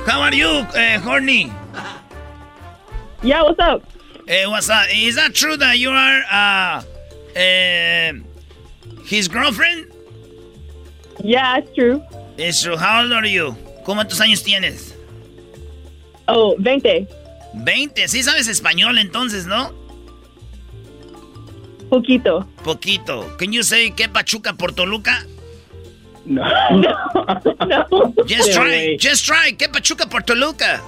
How are you, uh, Horny? Yeah, what's up? Hey, what's up? Is that true that you are uh, uh, his girlfriend? Yeah, it's true. It's true. How old are you? ¿Cuántos años tienes? Oh, 20. 20. Sí sabes español entonces, ¿no? Poquito. Poquito. Can you say que Pachuca por Toluca? No. no. Just Sí, try. Just try. Que Pachuca por Toluca.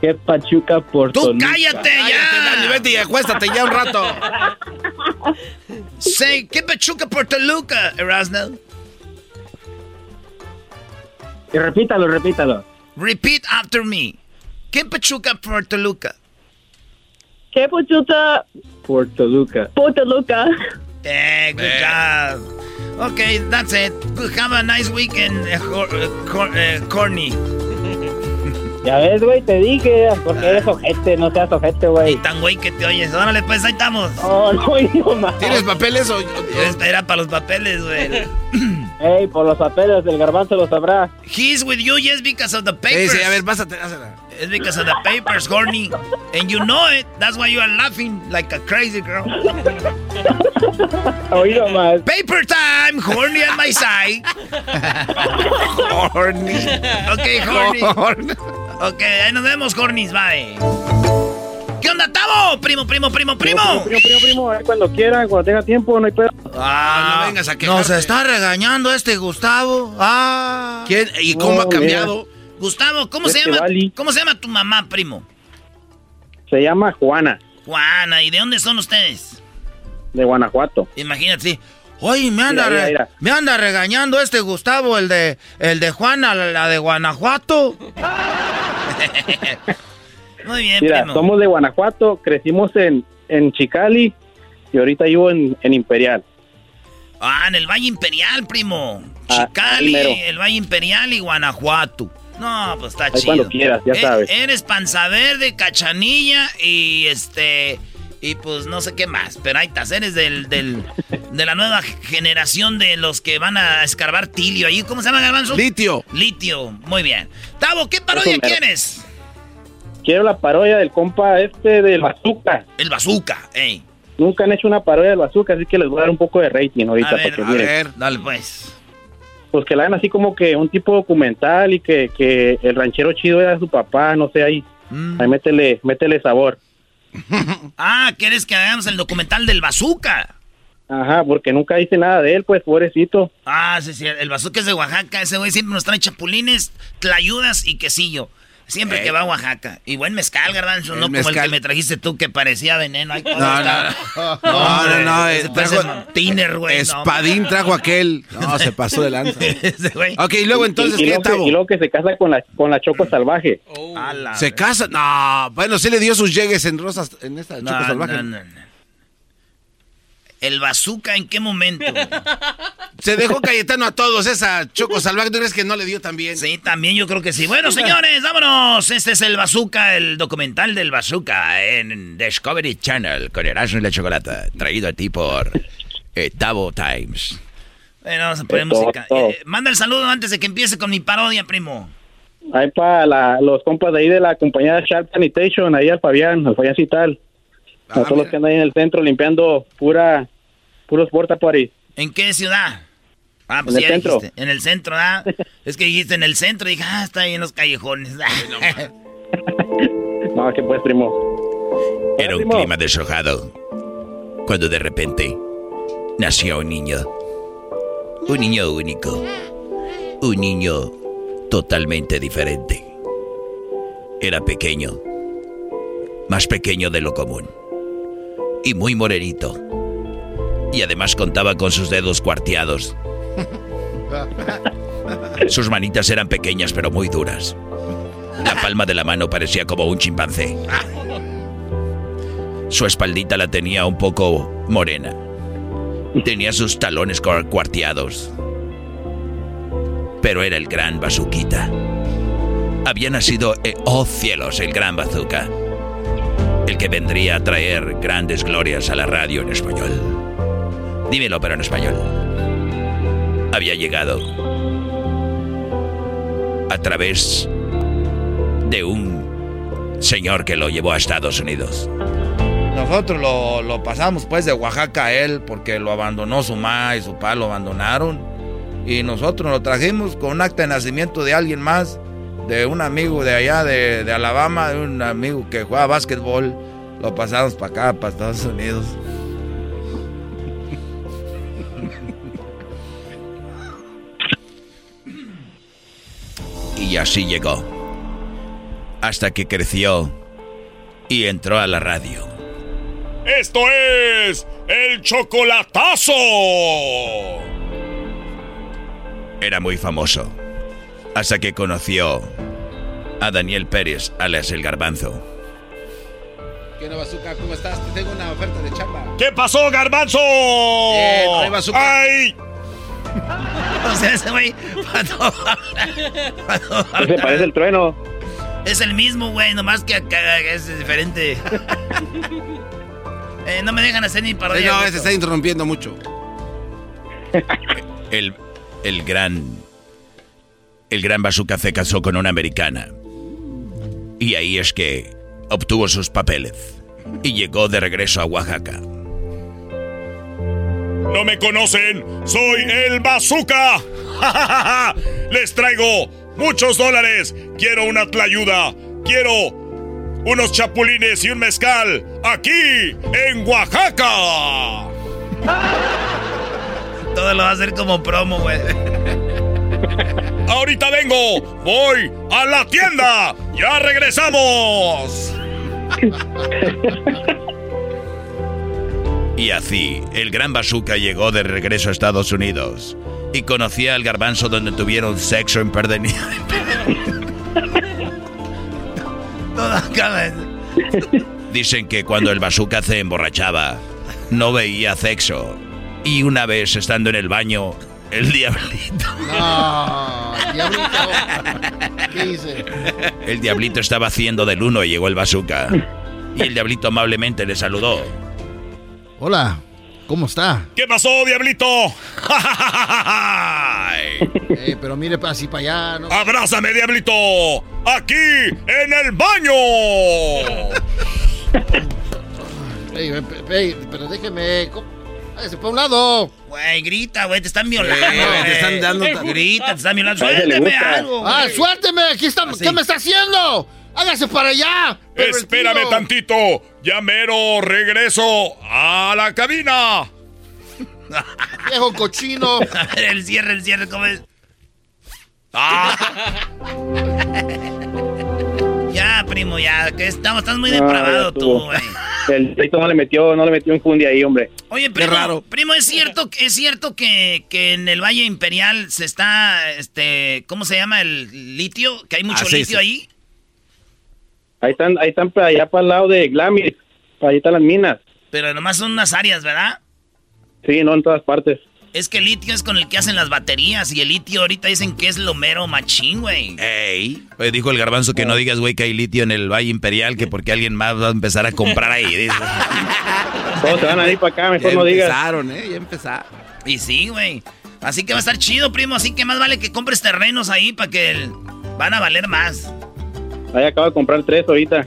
Qué pachuca por Tú Toluca. cállate Cállate, Dani, ya. vete y acuéstate ya un rato. Say que Pachuca por Toluca, Erasno. Y repítalo, repítalo. Repeat after me. Que Pachuca por Toluca. ¿Qué Pachuca Por Toluca. por Toluca? Eh, good job. Okay, that's it. Have a nice weekend, uh, uh, Cor- uh, Corny. Ya ves, güey, te dije, porque eres ojete, no seas ojete, güey. Tan güey que te oyes. Órale, pues ahí estamos. Oh, no, hijo, más. ¿Tienes papeles o...? Espera para los papeles, güey. Ey, por los papeles del garbanzo lo sabrá. He's with you just because of the Sí, papers. sí, a ver, pásate, hazla. It's because of the papers, Corny. And you know it. That's why you are laughing like a crazy girl. Oído más. Paper time, Horny on my side. Horny. Ok, Horny. Ok, ahí nos vemos, Hornies, bye. ¿Qué onda, Tavo? Primo, primo, primo, primo. Primo, primo, primo, primo, cuando quiera, cuando tenga tiempo, no hay pedo. Ah, no vengas a quejarte. Nos está regañando este Gustavo. Ah. ¿Quién? ¿Y cómo ha cambiado? Gustavo, ¿cómo se llama? ¿Cómo se llama tu mamá, primo? Se llama Juana, Juana, ¿y de dónde son ustedes? de Guanajuato. Imagínate. Oye, me anda, Mira, mira, re- mira. me anda regañando este Gustavo, el de, el de Juana, la, la de Guanajuato. Muy bien, Mira, primo. somos de Guanajuato, crecimos en, en Chicali y ahorita vivo en, en Imperial. Ah, en el Valle Imperial, primo. Ah, Chicali, el Valle Imperial y Guanajuato. No, pues está Ahí chido. cuando quieras, ya Eh, sabes. Eres panza verde, cachanilla y este. Y pues no sé qué más. Pero ahí estás, eres del, del, de la nueva generación de los que van a escarbar tilio ahí. ¿Cómo se llama, Garbanzo? Litio. Litio, muy bien. Tavo, ¿qué parodia quieres? Quiero la parodia del compa este del Bazooka. El bazooka, ey. Nunca han hecho una parodia del Bazooka, así que les voy a dar un poco de rating ahorita A para ver, que a miren. ver, dale pues. Pues que la hagan así como que un tipo documental y que, que el ranchero chido era su papá, no sé, ahí, Mm. ahí métele, métele sabor. Ah, ¿quieres que hagamos el documental del bazooka? Ajá, porque nunca dice nada de él, pues, pobrecito. Ah, sí, sí, el bazooka es de Oaxaca. Ese güey siempre nos trae chapulines, tlayudas y quesillo. Siempre que va a Oaxaca. Y buen mezcal, garbanzo, El no como el mezcal. que me trajiste tú que parecía veneno. Ay, ¿cómo No, no, no, no, no, ese eh, trajo- tiner, güey. no, Espadín trajo aquel. No, se pasó de lanza. Ok, y luego entonces, y, y ¿qué luego que, Tavo? y luego que se casa con la, con la Choco Salvaje. ¿Se casa? No, bueno, sí le dio sus llegues en rosas, en esta No, choco salvaje. no, no, no. ¿El bazooka en qué momento? Se dejó Cayetano a todos, esa choco salvaje, ¿tú crees que no le dio también? Sí, también yo creo que sí. Bueno, señores, vámonos. Este es el bazooka, el documental del bazooka en Discovery Channel con Erasmo y la Chocolata, traído a ti por eh, Tavo Times. Bueno, vamos a poner Todo, música. todo. Eh, manda el saludo antes de que empiece con mi parodia, primo. Ahí para la- los compas de ahí de la compañía Sharp Sanitation, ahí al Fabián, al Fabián Cital. Ah, a todos los que andan ahí en el centro limpiando pura, puros porta potties. ¿En qué ciudad? Ah, pues En el ya centro. dijiste. En el centro, ¿ah? es que dijiste en el centro. Dije, ah, está ahí en los callejones. No, que pues, primo. Era un clima deshojado. Cuando de repente nació un niño. Un niño único. Un niño totalmente diferente. Era pequeño. Más pequeño de lo común. Y muy morenito. Y además contaba con sus dedos cuarteados. Sus manitas eran pequeñas pero muy duras. La palma de la mano parecía como un chimpancé. Su espaldita la tenía un poco morena. Tenía sus talones cuarteados. Pero era el gran bazuquita. Había nacido, eh, oh cielos, el gran bazooka. El que vendría a traer grandes glorias a la radio en español. Dímelo, pero en español. Había llegado a través de un señor que lo llevó a Estados Unidos. Nosotros lo, pasamos pues de Oaxaca a él porque lo abandonó su mamá y su papá lo abandonaron. Y nosotros lo trajimos con un acta de nacimiento de alguien más, de un amigo de allá de, de Alabama, de un amigo que juega básquetbol. Lo pasamos para acá, para Estados Unidos. Y así llegó. Hasta que creció y entró a la radio. Esto es el chocolatazo. Era muy famoso. Hasta que conoció a Daniel Pérez, alias el garbanzo. ¿Qué onda, Bazooka? ¿Cómo estás? Te tengo una oferta de chamba. ¿Qué pasó, garbanzo? Bazooka. ¡Ay! o sea, ese güey. cuando habla- cuando Se parece el trueno. Es el mismo, güey, nomás que acá es diferente. Eh, no me dejan hacer ni Sí, parodia. no, güey. se está interrumpiendo mucho. El, el gran. El gran bazooka se casó con una americana. Y ahí es que obtuvo sus papeles. Y llegó de regreso a Oaxaca. ¿No me conocen? ¡Soy el Bazooka! Les traigo muchos dólares. Quiero una tlayuda. Quiero unos chapulines y un mezcal aquí en Oaxaca. Todo lo va a hacer como promo, güey. Ahorita vengo. Voy a la tienda. Ya regresamos. Y así, el gran bazooka llegó de regreso a Estados Unidos. Y conocía al garbanzo donde tuvieron sexo en Perdenía. Dicen que cuando el bazooka se emborrachaba, no veía sexo. Y una vez estando en el baño, el diablito. No, diablito. ¿Qué hice? El diablito estaba haciendo del uno y llegó el bazooka. Y el diablito amablemente le saludó. Hola, ¿cómo está? ¿Qué pasó, diablito? Eh, pero mire así para allá, ¿no? ¡Abrázame, diablito! ¡Aquí, en el baño! Ey, ey, ey, pero déjeme. ¿cómo? Hágase para un lado. Güey, grita, güey, te están violando. Eh, güey. te están dando- Grita, te están violando. Suélteme algo. ¡Ah, suélteme! Aquí estamos. ¿Qué me está haciendo? ¡Hágase para allá! Espérame tantito. Ya mero regreso a la cabina. Viejo cochino. A ver, el cierre, el cierre, ¿cómo es? Ya, primo, ya, que estamos, estás muy depravado tú, güey. El pleito no le metió, no le metió un fundi ahí, hombre. Oye, primo, raro. primo, ¿es cierto, es cierto que, que en el Valle Imperial se está, este, ¿cómo se llama el litio? ¿Que hay mucho Ah, sí, litio sí. ahí? Ahí están, ahí están para allá para el lado de Glamis, allá están las minas. Pero nomás son unas áreas, ¿verdad? Sí, no en todas partes. Es que el litio es con el que hacen las baterías y el litio ahorita dicen que es lo mero machín, güey. Ey. Oye, dijo el garbanzo que no digas, güey, que hay litio en el Valle Imperial, que porque alguien más va a empezar a comprar ahí. dice. Todos se van a ir para acá, mejor Ya no digas. empezaron, ¿eh? Ya empezaron. Y sí, güey. Así que va a estar chido, primo. Así que más vale que compres terrenos ahí para que el- van a valer más. Ahí acabo de comprar tres ahorita.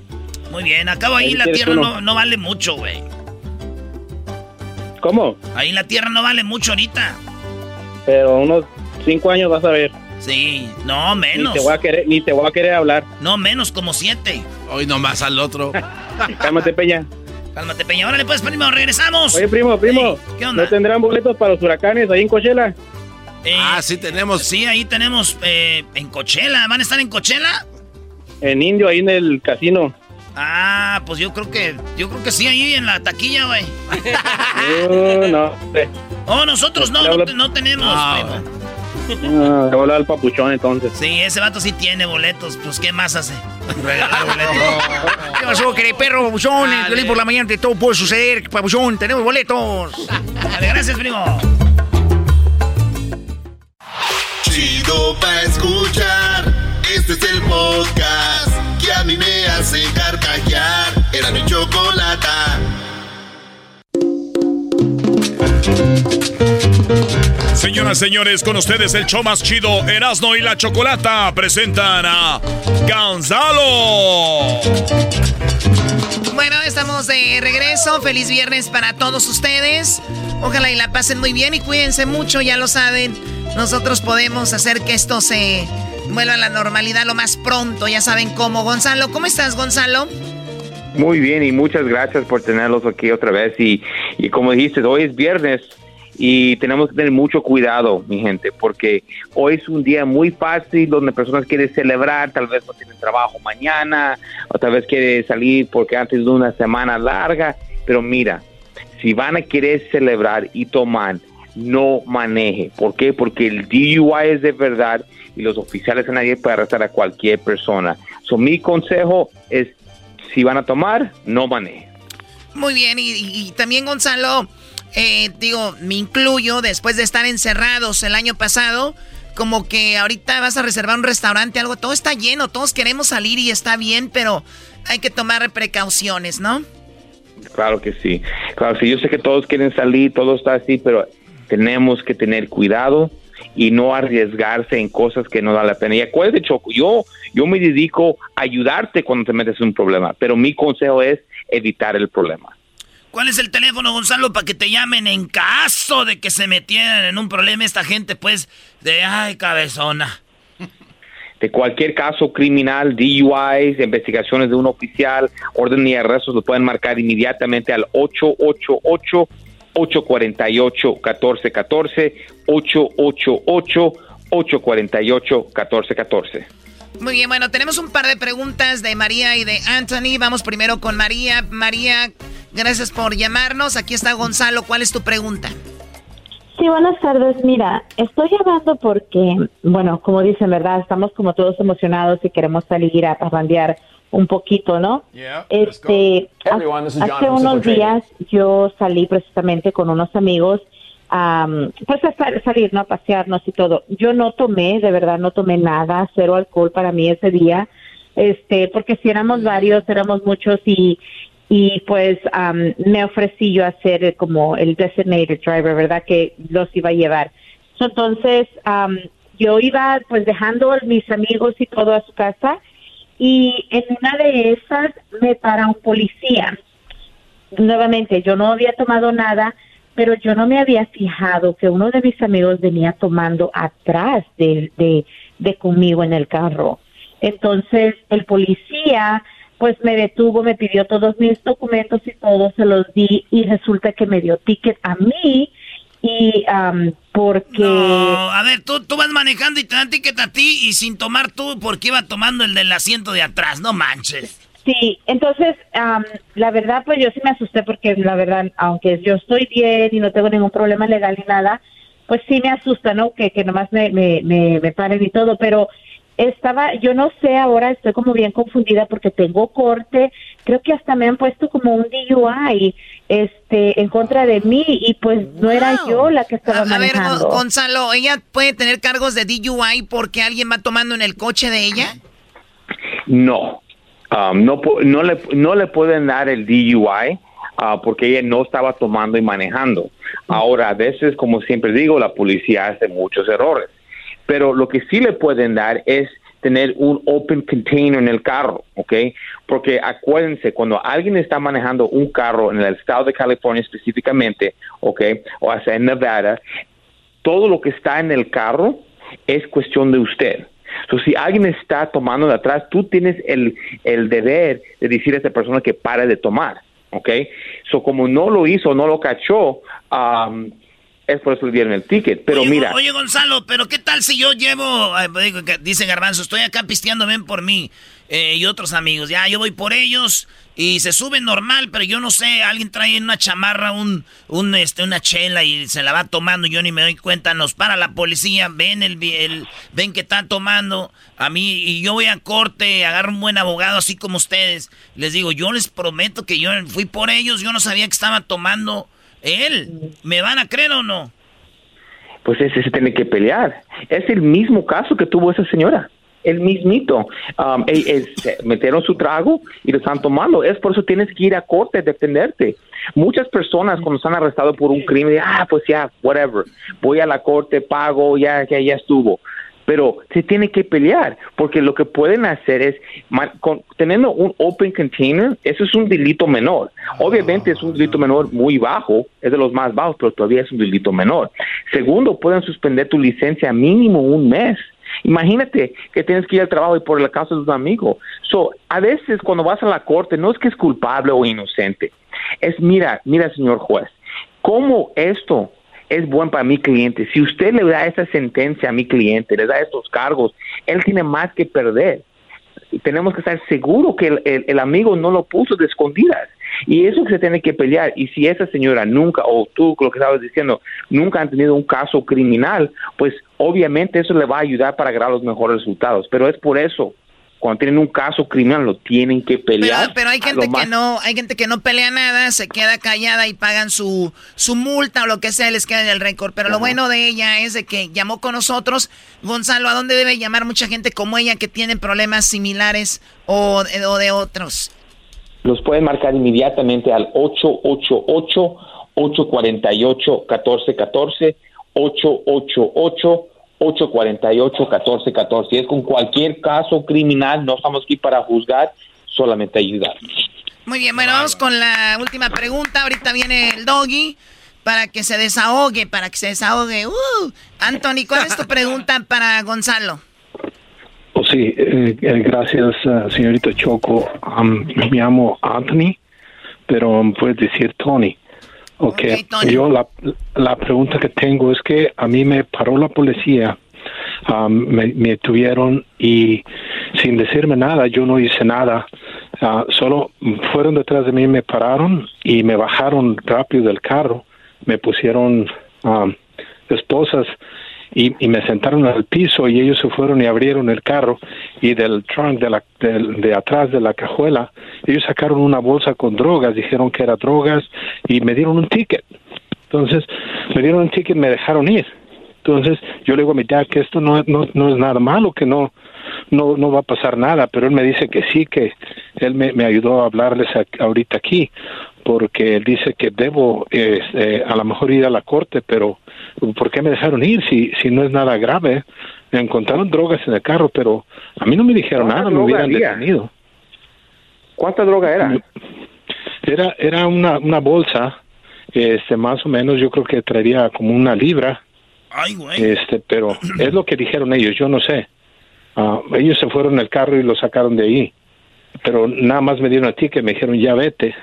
Muy bien. Acabo ahí Ahí la tierra no, no vale mucho, güey. ¿Cómo? Ahí la tierra no vale mucho ahorita. Pero unos cinco años vas a ver. Sí, no, Ni menos. te voy a querer, ni te voy a querer hablar. No, menos, como siete. Hoy nomás al otro. Cálmate, Peña. Cálmate, Peña. Órale, pues, primo, regresamos. Oye, primo, primo. ¿qué onda? ¿No tendrán boletos para los huracanes ahí en Coachella? ah, sí tenemos. Sí, ahí tenemos eh, en Coachella. ¿Van a estar en Coachella? En Indio, ahí en el casino. Ah, pues yo creo que yo creo que sí ahí en la taquilla, güey. Uh, no, sé. Oh, nosotros no, no, no tenemos, Ah, primo. Ah, le voy a al papuchón entonces. Sí, ese vato sí tiene boletos. Pues, ¿qué más hace? Regalar boletos. ¿Qué pasó, querido perro, babuchón? El por la mañana, todo puede suceder, babuchón. Tenemos boletos. Vale, gracias, primo. Chido pa' escuchar. Este es el podcast que a mí me hace carcajear. Era mi chocolata. Señoras, señores, con ustedes el show más chido, Erasno y la Chocolata, presentan a Gonzalo. Bueno, estamos de regreso. Feliz viernes para todos ustedes. Ojalá y la pasen muy bien y cuídense mucho, ya lo saben. Nosotros podemos hacer que esto se vuelva a la normalidad lo más pronto, ya saben cómo. Gonzalo, ¿cómo estás, Gonzalo? Muy bien y muchas gracias por tenerlos aquí otra vez. Y, y como dijiste, hoy es viernes y tenemos que tener mucho cuidado, mi gente, porque hoy es un día muy fácil donde personas quieren celebrar, tal vez no tienen trabajo mañana o tal vez quieren salir porque antes de una semana larga. Pero mira, si van a querer celebrar y tomar, no maneje. ¿Por qué? Porque el DUI es de verdad y los oficiales están ahí para arrestar a cualquier persona. So, mi consejo es, si van a tomar, no maneje. Muy bien, y también Gonzalo, eh, digo, me incluyo, después de estar encerrados el año pasado, como que ahorita vas a reservar un restaurante, algo, todo está lleno, todos queremos salir y está bien, pero hay que tomar precauciones, ¿no? Claro que sí. Claro, sí. Yo sé que todos quieren salir, todo está así, pero tenemos que tener cuidado y no arriesgarse en cosas que no dan la pena. Y acuérdate, Choco, yo, yo me dedico a ayudarte cuando te metes en un problema, pero mi consejo es evitar el problema. ¿Cuál es el teléfono, Gonzalo, para que te llamen en caso de que se metieran en un problema esta gente, pues, de ay, cabezona? De cualquier caso criminal, DUIs, investigaciones de un oficial, orden y arrestos, lo pueden marcar inmediatamente al 888 848-1414, 888-848-1414. Muy bien, bueno, tenemos un par de preguntas de María y de Anthony. Vamos primero con María. María, gracias por llamarnos. Aquí está Gonzalo. ¿Cuál es tu pregunta? Sí, buenas tardes. Mira, estoy llamando porque, bueno, como dicen, ¿verdad? Estamos como todos emocionados y queremos salir a parrandear un poquito, ¿no? este, Everyone, hace unos días yo salí precisamente con unos amigos, am, pues a sal- salir, ¿no? A pasearnos y todo. Yo no tomé, de verdad, no tomé nada, cero alcohol para mí ese día, este, porque si éramos varios, éramos muchos y y pues am, me ofrecí yo a ser como el designated driver, ¿verdad? Que los iba a llevar. So, entonces, am, yo iba pues dejando a mis amigos y todo a su casa y en una de esas me para un policía. Nuevamente, yo no había tomado nada, pero yo no me había fijado que uno de mis amigos venía tomando atrás de, de, de conmigo en el carro. Entonces, el policía pues me detuvo, me pidió todos mis documentos y todo, se los di y resulta que me dio ticket a mí y porque... No, a ver, tú, tú vas manejando y te dan ticket a ti y sin tomar tú porque iba tomando el del asiento de atrás, no manches. Sí, entonces, la verdad, pues yo sí me asusté porque la verdad, aunque yo estoy bien y no tengo ningún problema legal ni nada, pues sí me asusta, ¿no? Que, que nomás me, me, me, me paren y todo, pero estaba, yo no sé, ahora estoy como bien confundida porque tengo corte, creo que hasta me han puesto como un DUI este en contra de mí y pues no era yo la que estaba manejando. A ver, Gonzalo, ¿ella puede tener cargos de DUI porque alguien va tomando en el coche de ella? No, um, no, no, le, no le pueden dar el DUI uh, porque ella no estaba tomando y manejando. Ahora, a veces, como siempre digo, la policía hace muchos errores pero lo que sí le pueden dar es tener un open container en el carro, ¿ok? Porque acuérdense, cuando alguien está manejando un carro en el estado de California específicamente, ¿ok? O hasta en Nevada, todo lo que está en el carro es cuestión de usted. Entonces, si alguien está tomando de atrás, tú tienes el, el deber de decir a esa persona que pare de tomar, ¿ok? So, como no lo hizo, no lo cachó, um, es por dieron el ticket. Pero mira. Oye, Gonzalo, pero ¿qué tal si yo llevo, dice Garbanzo, estoy acá pisteando, ven por mí eh, y otros amigos. Ya, yo voy por ellos y se suben normal, pero yo no sé, alguien trae en una chamarra un, un, este, una chela y se la va tomando, yo ni me doy cuenta, nos para la policía, ven el, el ven que están tomando a mí y yo voy a corte, agarro un buen abogado así como ustedes. Les digo, yo les prometo que yo fui por ellos, yo no sabía que estaba tomando él. ¿Me van a creer o no? Pues ese se tiene que pelear. Es el mismo caso que tuvo esa señora. El mismito. Um, metieron su trago y lo están tomando. Es por eso tienes que ir a corte, defenderte. Muchas personas cuando están arrestados por un crimen, ah, pues ya, whatever, voy a la corte, pago, ya, ya estuvo pero se tiene que pelear, porque lo que pueden hacer es, teniendo un open container, eso es un delito menor. Obviamente es un delito menor muy bajo, es de los más bajos, pero todavía es un delito menor. Segundo, pueden suspender tu licencia mínimo un mes. Imagínate que tienes que ir al trabajo y por la causa de un amigo. So, a veces cuando vas a la corte no es que es culpable o inocente. Es mira, mira señor juez, ¿cómo esto es bueno para mi cliente. Si usted le da esa sentencia a mi cliente, le da estos cargos, él tiene más que perder. Tenemos que estar seguros que el, amigo no lo puso de escondidas. Y eso que se tiene que pelear. Y si esa señora nunca, o tú, lo que estabas diciendo, nunca han tenido un caso criminal, pues obviamente eso le va a ayudar para lograr los mejores resultados. Pero es por eso cuando tienen un caso criminal lo tienen que pelear. Pero, hay gente que no, hay gente que no pelea nada, se queda callada y pagan su, su multa o lo que sea, les queda en el récord. Pero lo bueno de ella es de que llamó con nosotros. Gonzalo, ¿a dónde debe llamar mucha gente como ella que tiene problemas similares o, o de otros? Los pueden marcar inmediatamente al 888 848 1414 888 848-1414. Es con cualquier caso criminal, no estamos aquí para juzgar, solamente ayudar. Muy bien, bueno, vamos con la última pregunta. Ahorita viene el doggy para que se desahogue, para que se desahogue. Uh, Anthony, ¿cuál es tu pregunta para Gonzalo? Oh, sí, eh, eh, gracias, uh, señorito Choco. Um, me llamo Anthony, pero puedes decir Tony. Ok, yo la, la, pregunta que tengo es que a mí me paró la policía, um, me, me, tuvieron y sin decirme nada, yo no hice nada, uh, solo fueron detrás de mí, me pararon y me bajaron rápido del carro, me pusieron um, esposas y, y, me sentaron al piso y ellos se fueron y abrieron el carro y del trunk de, la, de, atrás de la cajuela ellos sacaron una bolsa con drogas, dijeron que era drogas y me dieron un ticket. Entonces me dieron un ticket y me dejaron ir. Entonces yo le digo a mi dad que esto no, no, no es nada malo, que no, no, no va a pasar nada, pero él me dice que sí, que él me, me ayudó a hablarles ahorita aquí, porque él dice que debo eh, a lo mejor ir a la corte, pero ¿por qué me dejaron ir si, si no es nada grave? Me encontraron drogas en el carro, pero a mí no me dijeron nada, me hubieran detenido. ¿Cuánta droga era? Era, era una, una bolsa, este, más o menos, yo creo que traería como una libra. Ay, güey. Este, pero es lo que dijeron ellos, yo no sé. Ah, ellos se fueron el carro y lo sacaron de ahí. Pero nada más me dieron a ti que me dijeron, ya vete.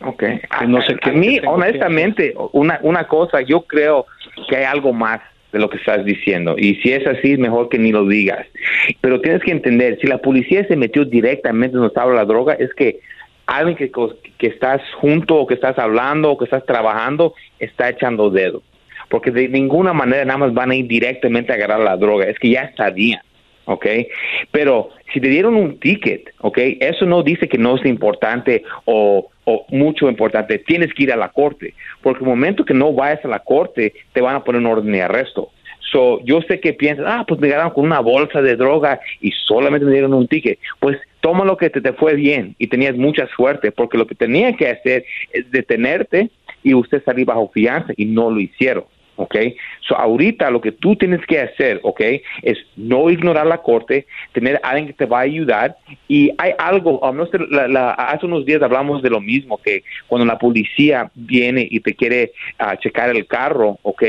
Ok. No sé qué. A mí, honestamente, una, una cosa, yo creo que hay algo más de lo que estás diciendo. Y si es así, mejor que ni lo digas. Pero tienes que entender, si la policía se metió directamente donde estaba la droga, es que alguien que, que estás junto o que estás hablando o que estás trabajando está echando dedo. Porque de ninguna manera nada más van a ir directamente a agarrar la droga. Es que ya sabían. ¿Ok? Pero si te dieron un ticket, ¿ok? Eso no dice que no es importante o, o, mucho importante. Tienes que ir a la corte, porque el momento que no vayas a la corte, te van a poner un orden de arresto. So, yo sé que piensas, ah, pues me ganaron con una bolsa de droga y solamente me dieron un ticket. Pues toma lo que te, te fue bien y tenías mucha suerte, porque lo que tenía que hacer es detenerte y usted salir bajo fianza y no lo hicieron. ¿Ok? So, ahorita lo que tú tienes que hacer, ¿ok? Es no ignorar la corte, tener a alguien que te va a ayudar y hay algo, um, no sé, hace unos días hablamos de lo mismo, que cuando la policía viene y te quiere uh, checar el carro, ¿ok?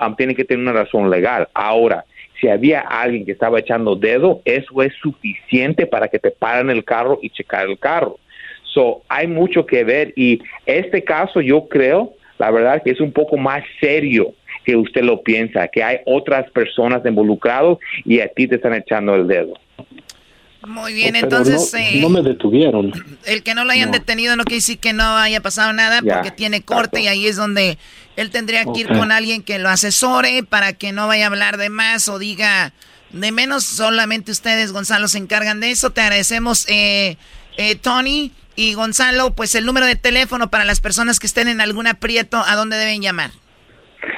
Um, tiene que tener una razón legal. Ahora, si había alguien que estaba echando dedo, eso es suficiente para que te paren el carro y checar el carro. So, hay mucho que ver y este caso yo creo, la verdad que es un poco más serio que usted lo piensa, que hay otras personas involucradas y a ti te están echando el dedo. Muy bien, entonces... No, eh, no, me detuvieron. El que no lo hayan detenido no quiere decir que no haya pasado nada porque tiene corte y ahí es donde él tendría que ir con alguien que lo asesore para que no vaya a hablar de más o diga de menos. Solamente ustedes, Gonzalo, se encargan de eso. Te agradecemos, eh, eh, Tony. Y Gonzalo, pues el número de teléfono para las personas que estén en algún aprieto, ¿a dónde deben llamar?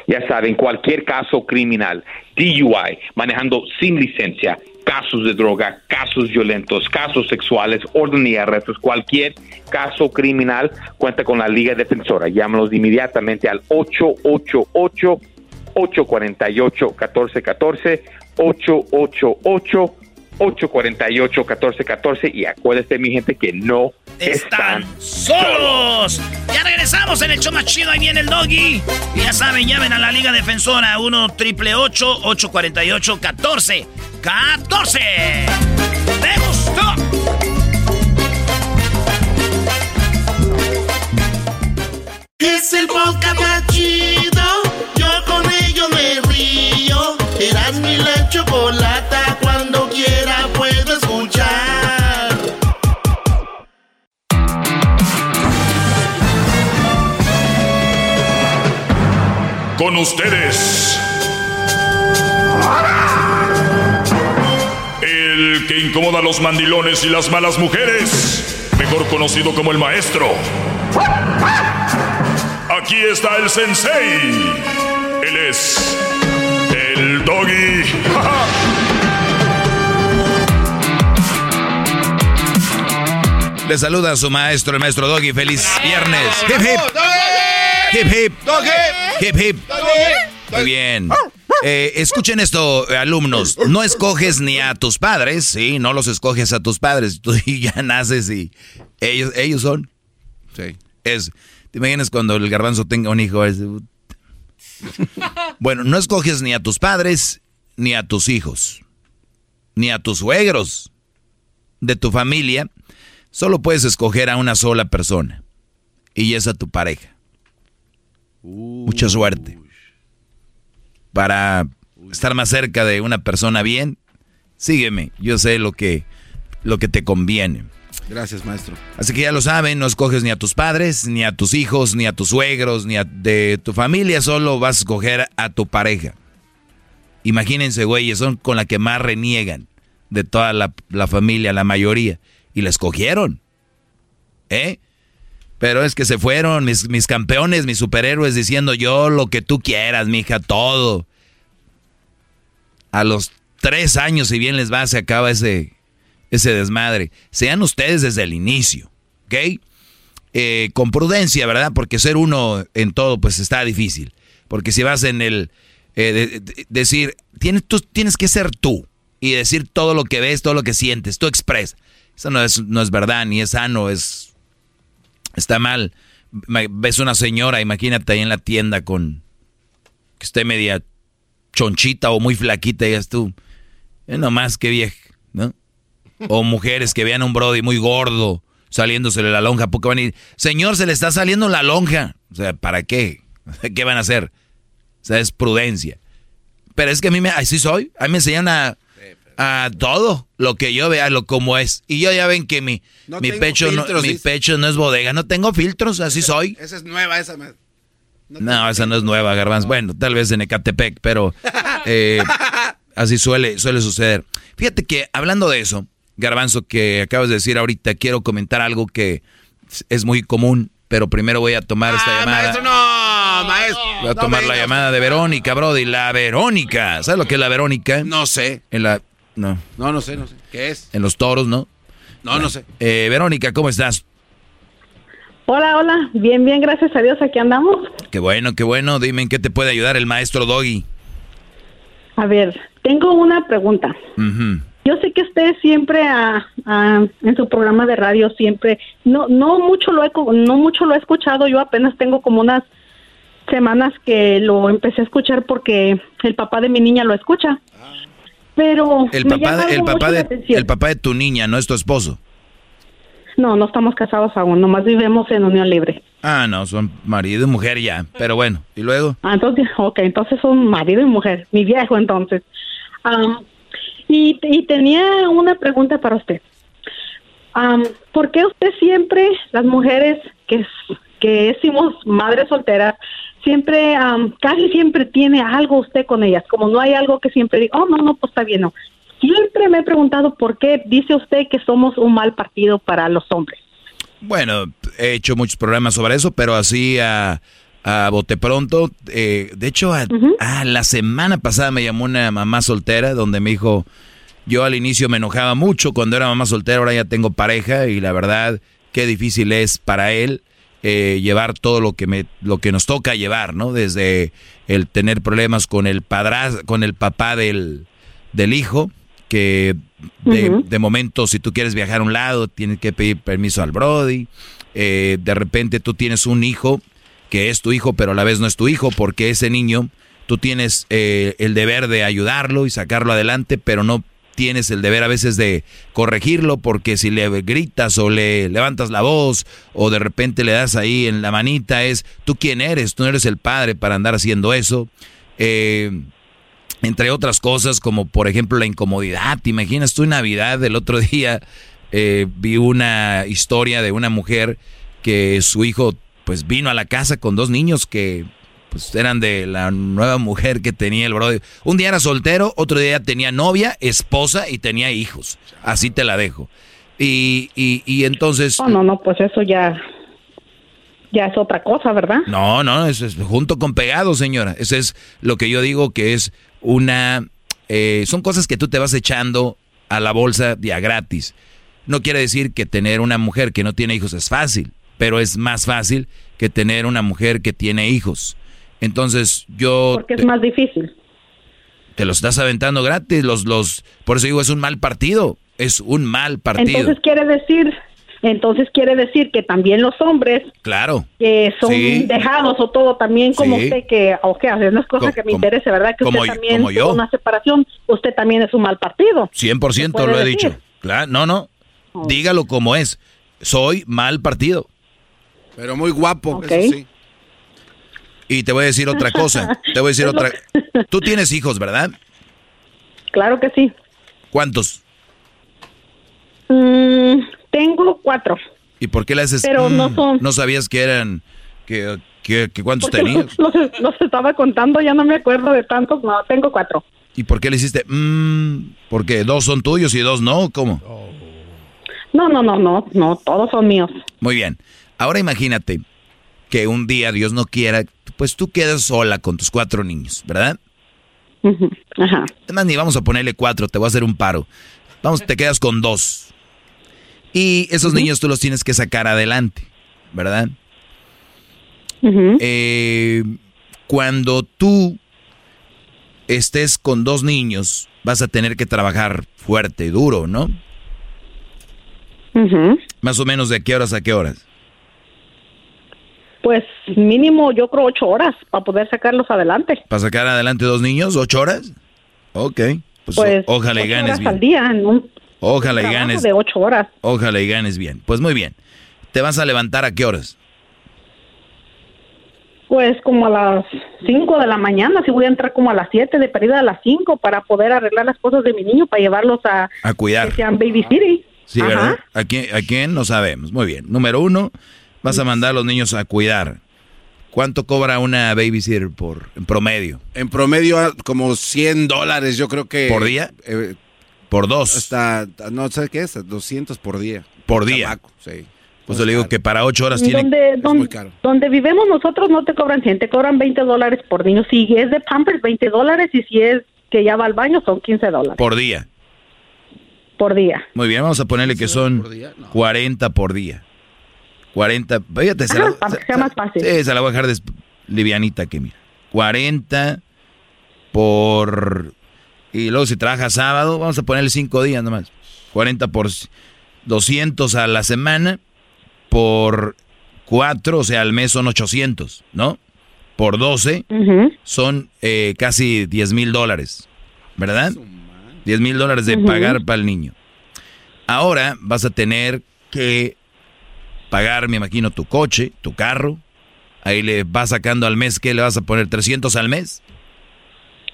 Ya saben, cualquier caso criminal, DUI, manejando sin licencia, casos de droga, casos violentos, casos sexuales, orden y arrestos, cualquier caso criminal, cuenta con la Liga Defensora. Llámanos inmediatamente al 888 848 1414 888 848-1414 y acuérdate mi gente que no están, solos. Ya regresamos en el show más chido, ahí viene el doggy. Y ya saben, llamen a la Liga Defensora 1 triple 848 14 14. ¡Te gustó! Es el podcast más chido. Yo con ello me río. Eras mi la chocolata Con ustedes. El que incomoda a los mandilones y las malas mujeres. Mejor conocido como el maestro. Aquí está el sensei. Él es el doggy. Le saluda a su maestro, el maestro Doggy. Feliz viernes. Hip hip. Hip hip. Hip hip. Muy bien. Eh, escuchen esto, alumnos. No escoges ni a tus padres, sí, no los escoges a tus padres. Tú ya naces y ellos, ellos son. Sí. Es, ¿te imaginas cuando el garbanzo tenga un hijo? bueno, no escoges ni a tus padres, ni a tus hijos, ni a tus suegros de tu familia. Solo puedes escoger a una sola persona. Y es a tu pareja. Mucha suerte. Para estar más cerca de una persona bien, sígueme. Yo sé lo que, lo que te conviene. Gracias, maestro. Así que ya lo saben, no escoges ni a tus padres, ni a tus hijos, ni a tus suegros, ni a de tu familia, solo vas a escoger a tu pareja. Imagínense, güeyes, son con la que más reniegan de toda la, la familia, la mayoría. Y la escogieron. ¿Eh? Pero es que se fueron mis, mis campeones, mis superhéroes, diciendo yo lo que tú quieras, mija, todo. A los tres años, si bien les va, se acaba ese, ese desmadre. Sean ustedes desde el inicio, ¿ok? Eh, con prudencia, ¿verdad? Porque ser uno en todo, pues está difícil. Porque si vas en el... Eh, decir, tienes, tú tienes que ser tú y decir todo lo que ves, todo lo que sientes, tú expresa. Eso no es, no es verdad, ni es sano, es Está mal. Ves una señora, imagínate ahí en la tienda con que esté media chonchita o muy flaquita y digas tú, es nomás que vieja, ¿no? O mujeres que vean a un brody muy gordo saliéndosele la lonja. ¿Por van a ir? Señor, se le está saliendo la lonja. O sea, ¿para qué? ¿Qué van a hacer? O sea, es prudencia. Pero es que a mí me, así soy. A mí me enseñan a, a todo lo que yo vea, lo como es. Y yo ya ven que mi, mi pecho no, mi pecho no es bodega. No tengo filtros, así soy. Esa es nueva, esa. No, esa no es nueva, Garbanz. Bueno, tal vez en Ecatepec, pero eh, así suele, suele suceder. Fíjate que hablando de eso, Garbanzo, que acabas de decir ahorita, quiero comentar algo que es muy común, pero primero voy a tomar esta ah, llamada. Maestro, no, maestro. Voy a tomar la llamada de Verónica, Brody. La Verónica. ¿Sabes lo que es la Verónica? No sé. En la. No. No, no sé, no sé. ¿Qué es? En los toros, ¿no? No, no sé. Eh, Verónica, ¿cómo estás? Hola, hola. Bien, bien, gracias a Dios. Aquí andamos. Qué bueno, qué bueno. Dime en qué te puede ayudar el maestro Doggy. A ver, tengo una pregunta. Yo sé que usted siempre en su programa de radio siempre no no mucho lo he no mucho lo he escuchado. Yo apenas tengo como unas semanas que lo empecé a escuchar porque el papá de mi niña lo escucha. Pero el papá el papá de el papá de tu niña, no es tu esposo. No, no estamos casados aún, nomás vivimos en unión libre. Ah, no, son marido y mujer ya, pero bueno, ¿y luego? Ah, entonces, ok, entonces son marido y mujer, mi viejo entonces. y, y, tenía una pregunta para usted. ¿Por qué usted siempre, las mujeres que, que decimos madres solteras, siempre, casi siempre tiene algo usted con ellas? Como no hay algo que siempre diga, oh, no, no, pues está bien, no siempre me he preguntado por qué dice usted que somos un mal partido para los hombres. Bueno, he hecho muchos programas sobre eso, pero así a, a bote pronto. Eh, de hecho, a, la semana pasada me llamó una mamá soltera donde me dijo, yo al inicio me enojaba mucho cuando era mamá soltera, ahora ya tengo pareja y la verdad, qué difícil es para él. Eh, llevar todo lo que me lo que nos toca llevar, ¿no? Desde el tener problemas con el padraz, con el papá del, del hijo, que de, momento si tú quieres viajar a un lado tienes que pedir permiso al Brody. Eh, de repente tú tienes un hijo que es tu hijo pero a la vez no es tu hijo porque ese niño tú tienes eh, el deber de ayudarlo y sacarlo adelante pero no tienes el deber a veces de corregirlo porque si le gritas o le levantas la voz o de repente le das ahí en la manita es tú quién eres, tú no eres el padre para andar haciendo eso. Eh, entre otras cosas como por ejemplo la incomodidad. ¿Te imaginas tú en Navidad del otro día eh, vi una historia de una mujer que su hijo pues vino a la casa con dos niños que pues eran de la nueva mujer que tenía el brother. Un día era soltero, otro día tenía novia, esposa y tenía hijos. Así te la dejo. Y, y, y entonces... No, no, no, pues eso ya ya es otra cosa, ¿verdad? No, no, eso es junto con pegado, señora. Eso es lo que yo digo que es una... Eh, son cosas que tú te vas echando a la bolsa día gratis. No quiere decir que tener una mujer que no tiene hijos es fácil, pero es más fácil que tener una mujer que tiene hijos. Entonces yo... Porque es más difícil. Te lo estás aventando gratis, los, los, por eso digo, es un mal partido, es un mal partido. Entonces quiere decir entonces quiere decir que también los hombres claro. que son dejados o todo también como usted que o que hacer unas cosas que me interese verdad que usted también como una separación usted también es un mal partido. 100% lo he dicho. Claro no no. Oh. dígalo como es. Soy mal partido. Pero muy guapo eso sí y te voy a decir otra cosa te voy a decir otra tú tienes hijos verdad claro que sí cuántos mm, tengo cuatro. ¿Y por qué le haces? Pero no mm, son. ¿No sabías que eran. que, que, cuántos tenías? Los, estaba contando, ya no me acuerdo de tantos. No, tengo cuatro. ¿Y por qué le hiciste? Mmm, porque dos son tuyos y dos no, ¿cómo? No, no, no, no, no, todos son míos. Muy bien. Ahora imagínate que un día, Dios no quiera, pues tú quedas sola con tus cuatro niños, ¿verdad? Ajá. Además, ni vamos a ponerle cuatro, te voy a hacer un paro. Vamos, te quedas con dos. Y esos niños tú los tienes que sacar adelante, ¿verdad? Eh, cuando tú estés con dos niños, vas a tener que trabajar fuerte y duro, ¿no? Más o menos de qué horas a qué horas. Pues mínimo yo creo ocho horas para poder sacarlos adelante. ¿Para sacar adelante dos niños? ¿Ocho horas? Ok. Pues, pues ojalá y ganes al día, Ojalá y ganes. de ocho horas. Ojalá y ganes bien. Pues muy bien. ¿Te vas a levantar a qué horas? Pues como a las 5 de la mañana, si voy a entrar como a las 7, de pérdida a las 5 para poder arreglar las cosas de mi niño, para llevarlos a... A cuidar. Que sean baby city. Sí, ¿verdad? ¿A quién, ¿A quién? No sabemos. Muy bien. Número uno, vas a mandar a los niños a cuidar. ¿Cuánto cobra una babysitter por, en promedio? En promedio, ah, como 100 dólares, yo creo que... ¿Por día? Eh, por dos. Hasta, no sé qué es, 200 por día. Por día. sí. Pues yo le digo que para ocho horas tiene... Donde, donde, donde vivemos nosotros no te cobran 100, te cobran 20 dólares por niño. Si es de Pampers, 20 dólares y si es que ya va al baño son 15 dólares. Por día. Por día. Muy bien, vamos a ponerle que son 40 por día. 40, fíjate, se la, para que sea más fácil. Sí, se la voy a dejar de, livianita que mira. 40 por... Y luego si trabaja sábado, vamos a ponerle 5 días nomás. 40 por 200 a la semana por 4, o sea, al mes son 800, ¿no? Por 12 son eh, casi 10 mil dólares, ¿verdad? 10 mil dólares de pagar para el niño. Ahora vas a tener que pagar, me imagino, tu coche, tu carro. Ahí le vas sacando al mes, ¿qué le vas a poner? ¿300 al mes?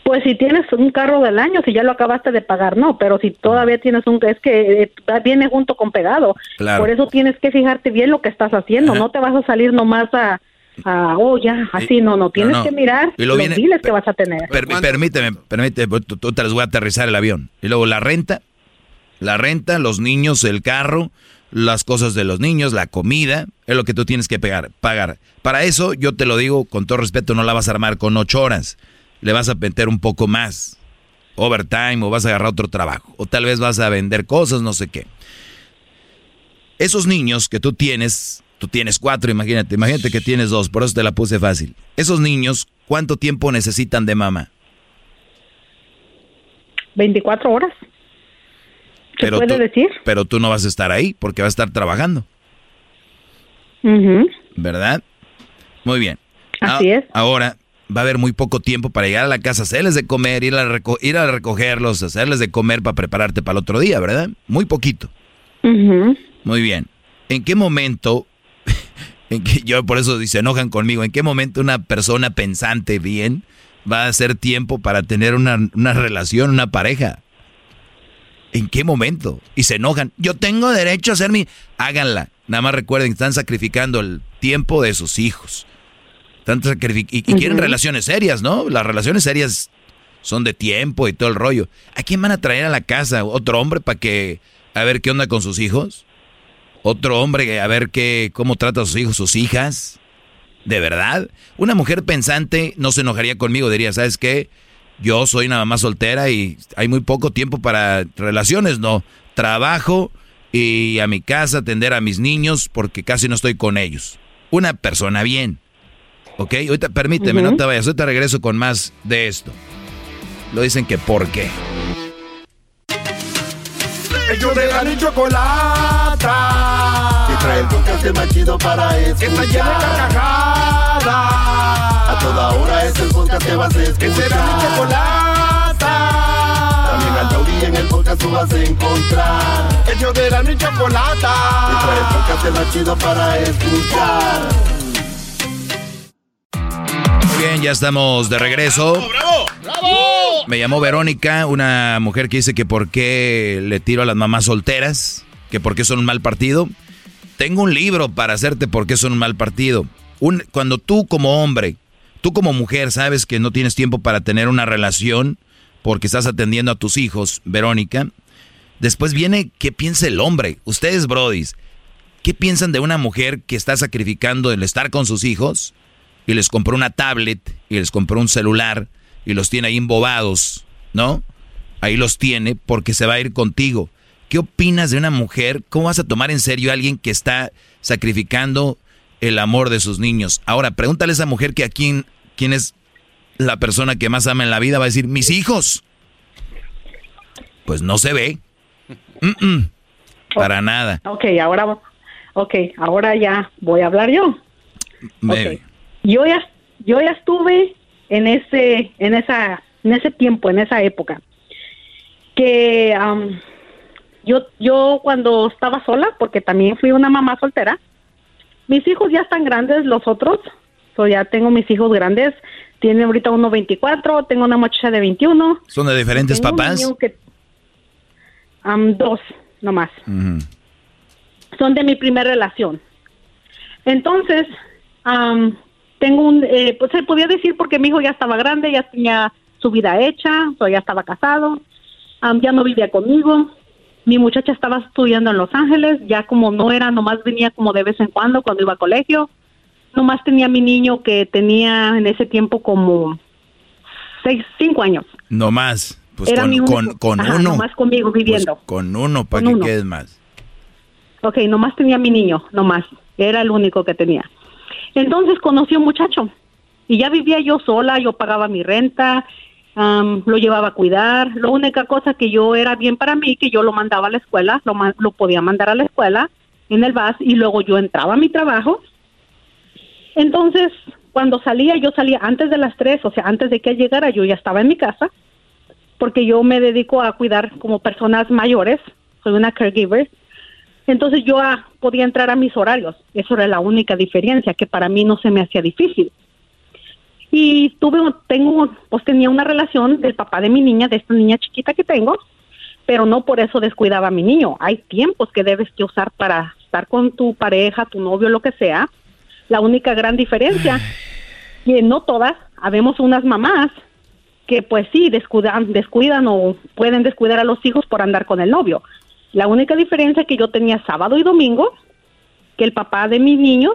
Pues si tienes un carro del año, si ya lo acabaste de pagar, no, pero si todavía tienes un, es que eh, viene junto con pegado. Por eso tienes que fijarte bien lo que estás haciendo, no te vas a salir nomás a, a oh, ya, así, no, no, tienes que mirar los biles que vas a tener. permíteme, permíteme, pues, tú, te les voy a aterrizar el avión. Y luego la renta, la renta, los niños, el carro, las cosas de los niños, la comida, es lo que tú tienes que pagar. pagar. Para eso, yo te lo digo con todo respeto, no la vas a armar con ocho horas le vas a meter un poco más, overtime, o vas a agarrar otro trabajo, o tal vez vas a vender cosas, no sé qué. Esos niños que tú tienes, tú tienes cuatro, imagínate, imagínate que tienes dos, por eso te la puse fácil. Esos niños, ¿cuánto tiempo necesitan de mamá? 24 horas. ¿Se pero puede decir? Pero tú no vas a estar ahí porque vas a estar trabajando. ¿Verdad? Muy bien. Así es. Ahora, va a haber muy poco tiempo para llegar a la casa, hacerles de comer, ir a, ir a recogerlos, hacerles de comer para prepararte para el otro día, ¿verdad? Muy poquito. Muy bien. ¿En qué momento, en que yo por eso se enojan conmigo, en qué momento una persona pensante bien va a hacer tiempo para tener una, una relación, una pareja? ¿En qué momento? Y se enojan. Yo tengo derecho a hacer mi... Háganla. Nada más recuerden que están sacrificando el tiempo de sus hijos y, quieren relaciones serias, ¿no? Las relaciones serias son de tiempo y todo el rollo. ¿A quién van a traer a la casa? ¿Otro hombre para que a ver qué onda con sus hijos? ¿Otro hombre a ver qué cómo trata a sus hijos, sus hijas? ¿De verdad? Una mujer pensante no se enojaría conmigo, diría, ¿sabes qué? Yo soy una mamá soltera y hay muy poco tiempo para relaciones, no. Trabajo y a mi casa atender a mis niños porque casi no estoy con ellos. Una persona bien. Ok, ahorita permíteme, no te vayas, ahorita regreso con más de esto. Lo dicen que por qué. Ellos de la chocolata. Trae el podcast más chido para escuchar. Que está llena de carcajadas. A toda hora es el podcast que vas a escuchar. Que será mi chocolata. También al taurí en el podcast tú vas a encontrar. Ellos de la chocolata. Que trae el podcast más chido para escuchar bien, ya estamos de regreso. ¡Bravo, bravo! Me llamó Verónica, una mujer que dice que por qué le tiro a las mamás solteras, que por qué son un mal partido. Tengo un libro para hacerte por qué son un mal partido. Cuando tú como hombre, tú como mujer sabes que no tienes tiempo para tener una relación porque estás atendiendo a tus hijos, Verónica, después viene qué piensa el hombre. Ustedes, brodis, ¿qué piensan de una mujer que está sacrificando el estar con sus hijos? y les compró una tablet y les compró un celular y los tiene ahí embobados, ¿no? Ahí los tiene porque se va a ir contigo. ¿Qué opinas de una mujer? ¿Cómo vas a tomar en serio a alguien que está sacrificando el amor de sus niños? Ahora, pregúntale a esa mujer que a quién, quién es la persona que más ama en la vida, va a decir, mis hijos. Pues no se ve. para nada. Ok, ahora, okay, ahora ya voy a hablar yo. Okay yo ya yo ya estuve en ese en esa en ese tiempo en esa época que yo, yo cuando estaba sola, porque también fui una mamá soltera, mis hijos ya están grandes, los otros, so ya tengo mis hijos grandes, tiene ahorita uno 24, tengo una muchacha de 21. ¿Son de diferentes papás? Que, dos, nomás. Son de mi primera relación. Entonces, tengo un, eh, pues se podía decir porque mi hijo ya estaba grande, ya tenía su vida hecha, o ya estaba casado, ya no vivía conmigo. Mi muchacha estaba estudiando en Los Ángeles, ya como no era, nomás venía como de vez en cuando cuando iba a colegio. Nomás tenía mi niño que tenía en ese tiempo como seis, cinco años. No más. Pues con, con, uno. Nomás conmigo viviendo. Pues con uno, ¿para que quedes más? Ok, nomás tenía mi niño, nomás. Era el único que tenía. Entonces conocí a un muchacho y ya vivía yo sola, yo pagaba mi renta, lo llevaba a cuidar. La única cosa que yo era bien para mí, que yo lo mandaba a la escuela, lo, lo podía mandar a la escuela en el bus y luego yo entraba a mi trabajo. Entonces, cuando salía, yo salía antes de las tres, o sea, antes de que llegara, yo ya estaba en mi casa, porque yo me dedico a cuidar como personas mayores, soy una caregiver. Entonces yo ah, podía entrar a mis horarios. Eso era la única diferencia, que para mí no se me hacía difícil. Y tuve, tengo, pues tenía una relación del papá de mi niña, de esta niña chiquita que tengo, pero no por eso descuidaba a mi niño. Hay tiempos que debes que usar para estar con tu pareja, tu novio, lo que sea. La única gran diferencia, que no todas, habemos unas mamás que pues sí, descuidan, descuidan o pueden descuidar a los hijos por andar con el novio. La única diferencia que yo tenía sábado y domingo, que el papá de mis niños,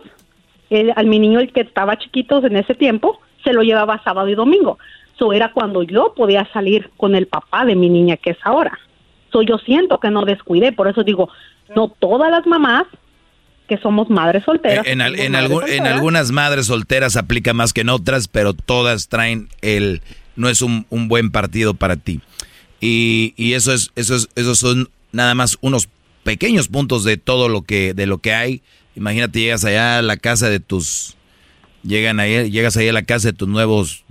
el, al mi niño el que estaba chiquito en ese tiempo, se lo llevaba sábado y domingo. Eso era cuando yo podía salir con el papá de mi niña, que es ahora. So, yo siento que no descuidé, por eso digo, no todas las mamás que somos madres solteras. En, en, algunas madres solteras aplica más que en otras, pero todas traen el no es un, buen partido para ti. Y, y, eso es, eso es, esos son nada más unos pequeños puntos de todo lo que, de lo que hay. Imagínate, llegas allá a la casa de tus Llegan ahí, llegas ahí a la casa de tus nuevos,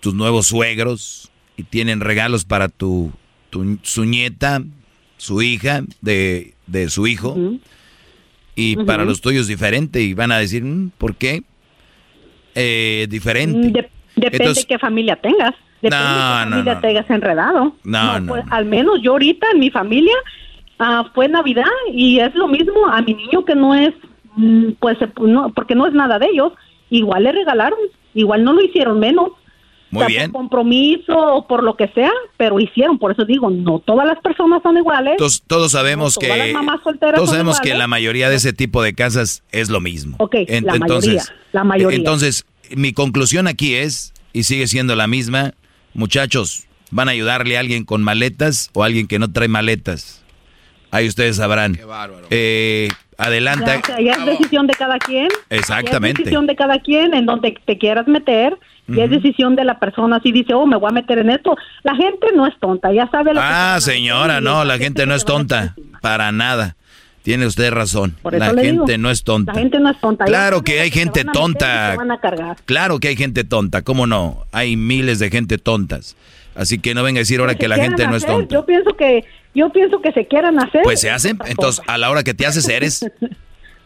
tus nuevos suegros y tienen regalos para tu, su nieta, su hija, de, de su hijo. Y para los tuyos diferente. Y van a decir, mm, ¿por qué? Eh, diferente. Mm, depende de qué familia tengas. Depende de qué familia tengas enredado. No, no, pues, Al menos yo ahorita en mi familia ah, fue Navidad y es lo mismo a mi niño que no es, mm, pues, no, porque no es nada de ellos igual le regalaron, igual no lo hicieron menos. Muy bien. Por compromiso o por lo que sea, pero hicieron. Por eso digo, no todas las personas son iguales. Todos, sabemos que. todos sabemos que la mayoría de ese tipo de casas es lo mismo. Ok, la mayoría. La mayoría. Entonces, mi conclusión aquí es, y sigue siendo la misma, muchachos, ¿van a ayudarle a alguien con maletas o a alguien que no trae maletas? Ahí ustedes sabrán. Qué bárbaro. Eh, adelanta. Ya, es decisión de cada quien. Exactamente. es decisión de cada quien en donde te quieras meter. Y es decisión de la persona si dice, oh, me voy a meter en esto. La gente no es tonta, ya sabe lo ah, señora, no, la, gente, no es tonta. Para nada. Tiene usted razón. La gente no es tonta. La gente no es tonta. Claro que hay gente tonta. Claro que hay gente tonta, ¿cómo no? Hay miles de gente tontas. Así que no venga a decir ahora que la gente no es tonta. Yo pienso que yo pienso que se quieran hacer. Pues se hacen. Entonces, a la hora que te haces eres.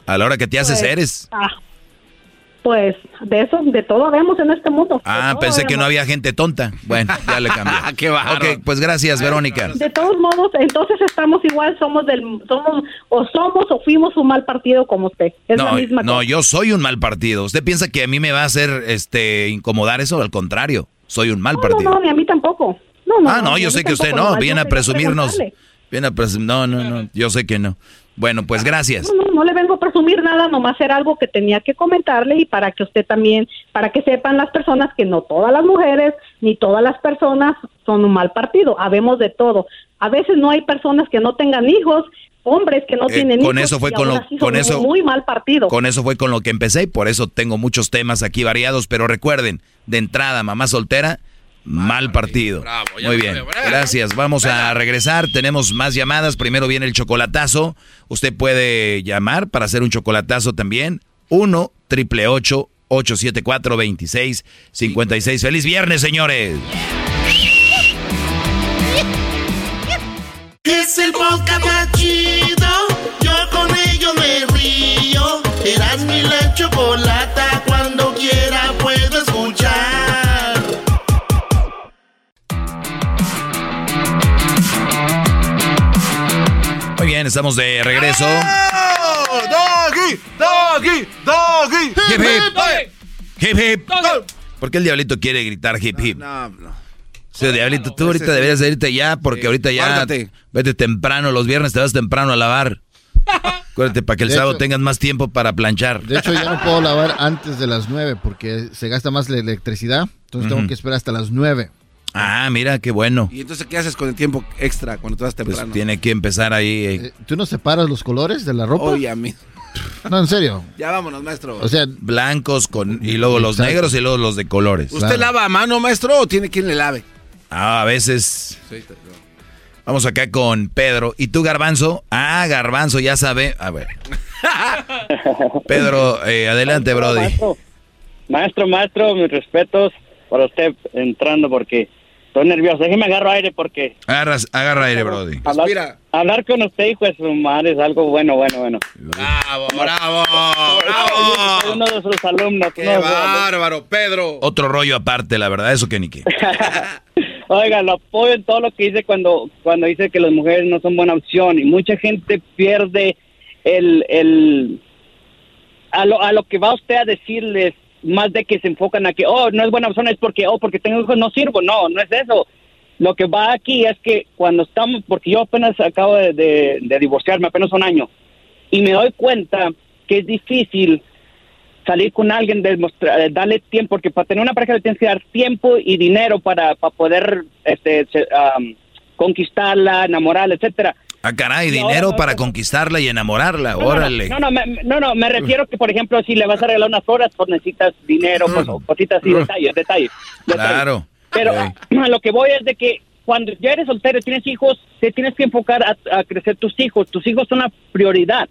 A la hora que te haces pues, eres. Ah, pues de eso, de todo vemos en este mundo. Ah, pensé que no había gente tonta. Bueno, ya le cambié. Qué Ok, pues gracias, Verónica. De todos modos, entonces estamos igual, somos del, somos, o somos o fuimos un mal partido como usted. Es no, la misma no, yo soy un mal partido. ¿Usted piensa que a mí me va a hacer este incomodar eso? Al contrario, soy un mal partido. No, no, ni a mí tampoco. No, no, ah, no, yo sé que usted no, viene a presumirnos. Viene a no, no, no, yo sé que no. Bueno, pues gracias. No, no, no le vengo a presumir nada, nomás era algo que tenía que comentarle y para que usted también, para que sepan las personas que no todas las mujeres ni todas las personas son un mal partido, habemos de todo. A veces no hay personas que no tengan hijos, hombres que no eh, tienen con hijos. Eso fue con lo, con eso muy mal partido. Con eso fue con lo que empecé y por eso tengo muchos temas aquí variados, pero recuerden, de entrada, mamá soltera, Mal partido. Muy bien. Gracias. Vamos a regresar. Tenemos más llamadas. Primero viene el chocolatazo. Usted puede llamar para hacer un chocolatazo también. 1 triple 874 2656. Feliz viernes, señores. Es el podcast más chido. Yo con ello me río. Eras mi la chocolata. Bien, estamos de regreso. ¡Doggy! ¡Doggy! ¡Doggy! Hip hip. Hip hip. ¿Por qué el diablito quiere gritar hip hip? No, no. Sí, diablito, tú ahorita deberías de irte ya, porque ahorita ya guárdate. vete temprano, los viernes te vas temprano a lavar. Acuérdate, para que el De sábado hecho- tengas más tiempo para planchar. De hecho, ya no puedo lavar antes de las 9 porque se gasta más la electricidad. Entonces tengo que esperar hasta las 9. Ah, mira, qué bueno. ¿Y entonces qué haces con el tiempo extra cuando tú vas Pues temprano? tiene que empezar ahí. eh. Eh, ¿Tú no separas los colores de la ropa? Oye, a mí. No, en serio. Ya vámonos, maestro. O sea, blancos con y luego los Exacto. negros y luego los de colores. ¿Usted lava a mano, maestro, o tiene quien le lave? Ah, a veces. Vamos acá con Pedro. ¿Y tú, Garbanzo? Ah, Garbanzo, ya sabe. A ver. Pedro, eh, adelante, Brody. Maestro, maestro, maestro, mis respetos para usted entrando porque estoy nervioso. Déjeme agarro aire porque Agarras, agarra aire, Brody. hablar, hablar con usted, hijo de su madre, es algo bueno, bueno, bueno. ¡Bravo, bravo! Soy uno de sus alumnos. ¡Qué bárbaro, Pedro! Otro rollo aparte, la verdad, eso que ni qué. Oiga, lo apoyo en todo lo que dice cuando, cuando dice que las mujeres no son buena opción y mucha gente pierde el, el a lo, a lo que va usted a decirles más de que se enfocan a que, oh, no es buena opción, es porque, oh, porque tengo hijos no sirvo. No, no es eso. Lo que va aquí es que cuando estamos, porque yo apenas acabo de, de- divorciarme, apenas un año, y me doy cuenta que es difícil salir con alguien, demostrar, eh, darle tiempo, porque para tener una pareja le tienes que dar tiempo y dinero para, para poder este, conquistarla, enamorarla, etcétera. Ah, caray, Y dinero no- para conquistarla y enamorarla, No, órale. No, no, me, no, no, me refiero que, por ejemplo, si le vas a regalar unas horas, pues necesitas dinero, pues, o cositas así, detalles, detalles. detalles. Claro. Pero Ok. a lo que voy es de que cuando ya eres soltero y tienes hijos, te tienes que enfocar a, a crecer tus hijos. Tus hijos son la prioridad.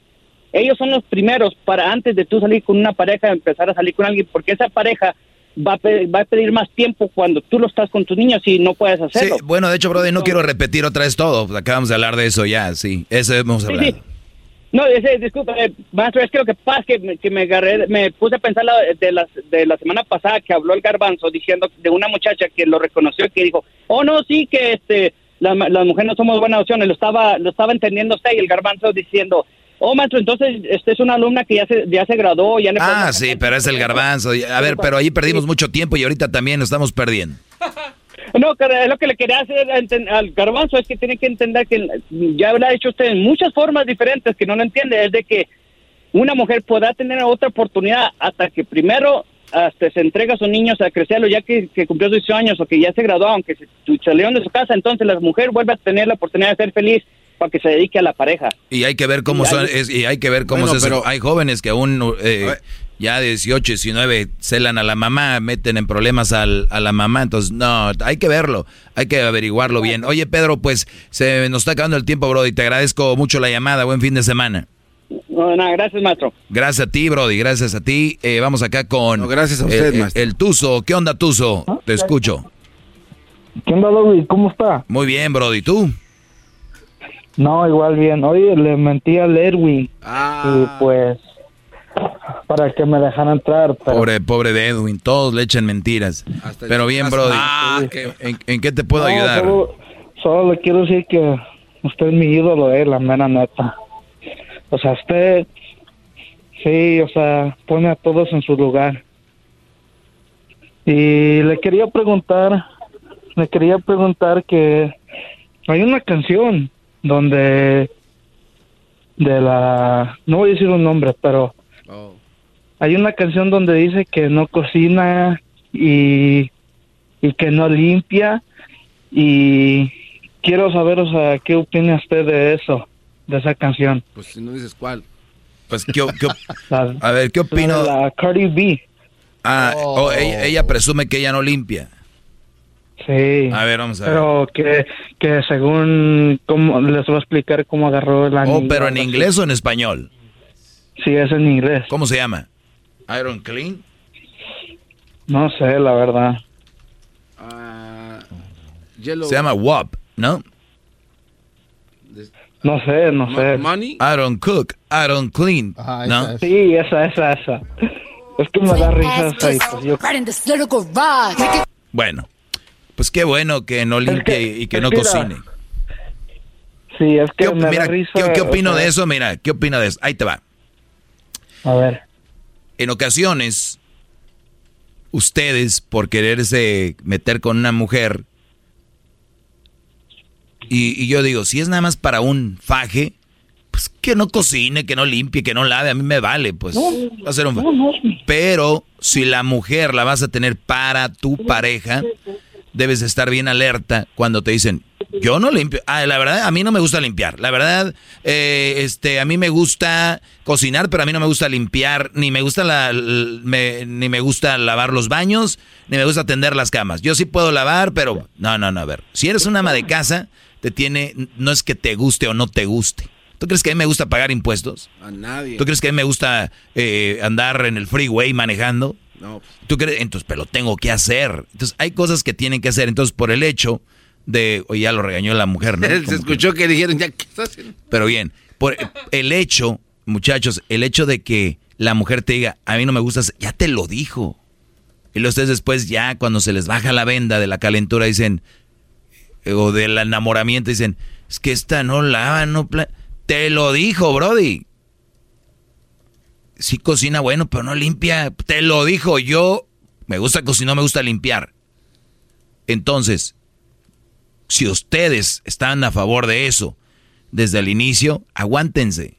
Ellos son los primeros para antes de tú salir con una pareja, empezar a salir con alguien, porque esa pareja va a, pe- va a pedir más tiempo cuando tú lo estás con tus niños y no puedes Sí, hacerlo. bueno, de hecho, Brody, no quiero repetir otra vez todo. pues, Acabamos de hablar de eso ya, sí. Eso hemos hablado. sí. No, ese, disculpa, eh, maestro, es que lo que pasa es que me, que me agarré, me puse a pensar la- de, la, de la semana pasada que habló el garbanzo diciendo de una muchacha que lo reconoció y que dijo, oh no, sí, que este, la- las mujeres no somos buenas opciones, lo estaba, lo estaba entendiendo usted y el garbanzo diciendo, oh maestro, entonces este es una alumna que ya se, ya se graduó, ya le Ah, sí, pero es el garbanzo. A ver, pero ahí perdimos mucho tiempo y ahorita también lo estamos perdiendo. No, lo que le quería hacer al garbanzo es que tiene que entender que ya lo ha hecho usted en muchas formas diferentes que no lo entiende, es de que una mujer pueda tener otra oportunidad hasta que primero hasta se entrega a sus niños a crecerlo ya que, que cumplió 18 años o que ya se graduó, aunque se salieron de su casa, entonces la mujer vuelve a tener la oportunidad de ser feliz para que se dedique a la pareja. Y hay que ver cómo Y son, hay- es- y hay que ver cómo Bueno, eso. pero- Hay jóvenes que aún eh, ya de 18, 19 celan a la mamá, meten en problemas al- a la mamá, entonces no, hay que verlo, hay que averiguarlo bien. Oye Pedro, pues se nos está acabando el tiempo, Brody, te agradezco mucho la llamada, buen fin de semana. No, nada, gracias, maestro. Gracias a ti, Brody, gracias a ti. Eh, vamos acá con... gracias a usted, el, el- maestro. el Tuzo, ¿qué onda Tuzo? Te escucho. ¿Qué onda, Doggy? ¿Cómo está? Muy bien, Brody, ¿tú? No, igual bien. Oye, le mentí al Erwin. Ah. Y pues, para que me dejara entrar. Pero Pobre, pobre de Edwin, todos le echan mentiras. Pero bien, Brody. Ah, ¿En, en qué te puedo No, ayudar? Solo, solo le quiero decir que usted es mi ídolo, eh, la mera neta. O sea, usted, sí, o sea, pone a todos en su lugar. Y le quería preguntar, le quería preguntar que hay una canción donde de la, no voy a decir un nombre, pero hay una canción donde dice que no cocina y, y que no limpia y quiero saber, o sea, qué opina usted de eso, de esa canción. Pues si no dices cuál. Pues, ¿qué, a ver, ¿qué opino? La, la Cardi B. Ah, oh, ella, ella presume que ella no limpia. Sí. A ver, vamos a ver. Pero que, que según, cómo, les voy a explicar cómo agarró la Oh, niña, pero en inglés o en español. Sí, es en inglés. ¿Cómo se llama? Iron Clean. No sé, la verdad. Ah, Yellow. Se llama WAP, ¿no? No sé, no sé. Money? I don't cook, I don't clean. ¿No? Sí, esa, esa, esa. Es que me da risa esa. Pues bueno, pues qué bueno que no limpie y que no cocine. Sí, es que me mira, da risa. ¿qué, qué opino de eso? Mira, ¿qué opino de eso? Ahí te va. A ver. En ocasiones, ustedes, por quererse meter con una mujer, y, yo digo, si es nada más para un faje, pues que no cocine, que no limpie, que no lave, a mí me vale, pues va a ser un Pero si la mujer la vas a tener para tu pareja, debes estar bien alerta cuando te dicen, yo no limpio. Ah, la verdad, a mí no me gusta limpiar. La verdad, eh, este, a mí me gusta cocinar, pero a mí no me gusta limpiar, ni me gusta la, ni me gusta lavar los baños, ni me gusta tender las camas. Yo sí puedo lavar, pero no, no, no. A ver, si eres una ama de casa, te tiene, no es que te guste o no te guste. ¿Tú crees que a mí me gusta pagar impuestos? A nadie. ¿Tú crees que a mí me gusta eh, andar en el freeway manejando? No. ¿Tú crees? Entonces, pero lo tengo que hacer. Entonces, hay cosas que tienen que hacer. Entonces, por el hecho de, o ya lo regañó la mujer, ¿no? Se escuchó que, dijeron, ya, ¿qué está haciendo? Pero bien, por el hecho, muchachos, el hecho de que la mujer te diga, a mí no me gusta, ya te lo dijo. Y los ustedes después ya cuando se les baja la venda de la calentura dicen, o del enamoramiento dicen, es que esta no lava, no... te lo dijo, Brody. Sí cocina bueno, pero no limpia. Te lo dijo yo. Me gusta cocinar, me gusta limpiar. Entonces, si ustedes están a favor de eso desde el inicio, aguántense.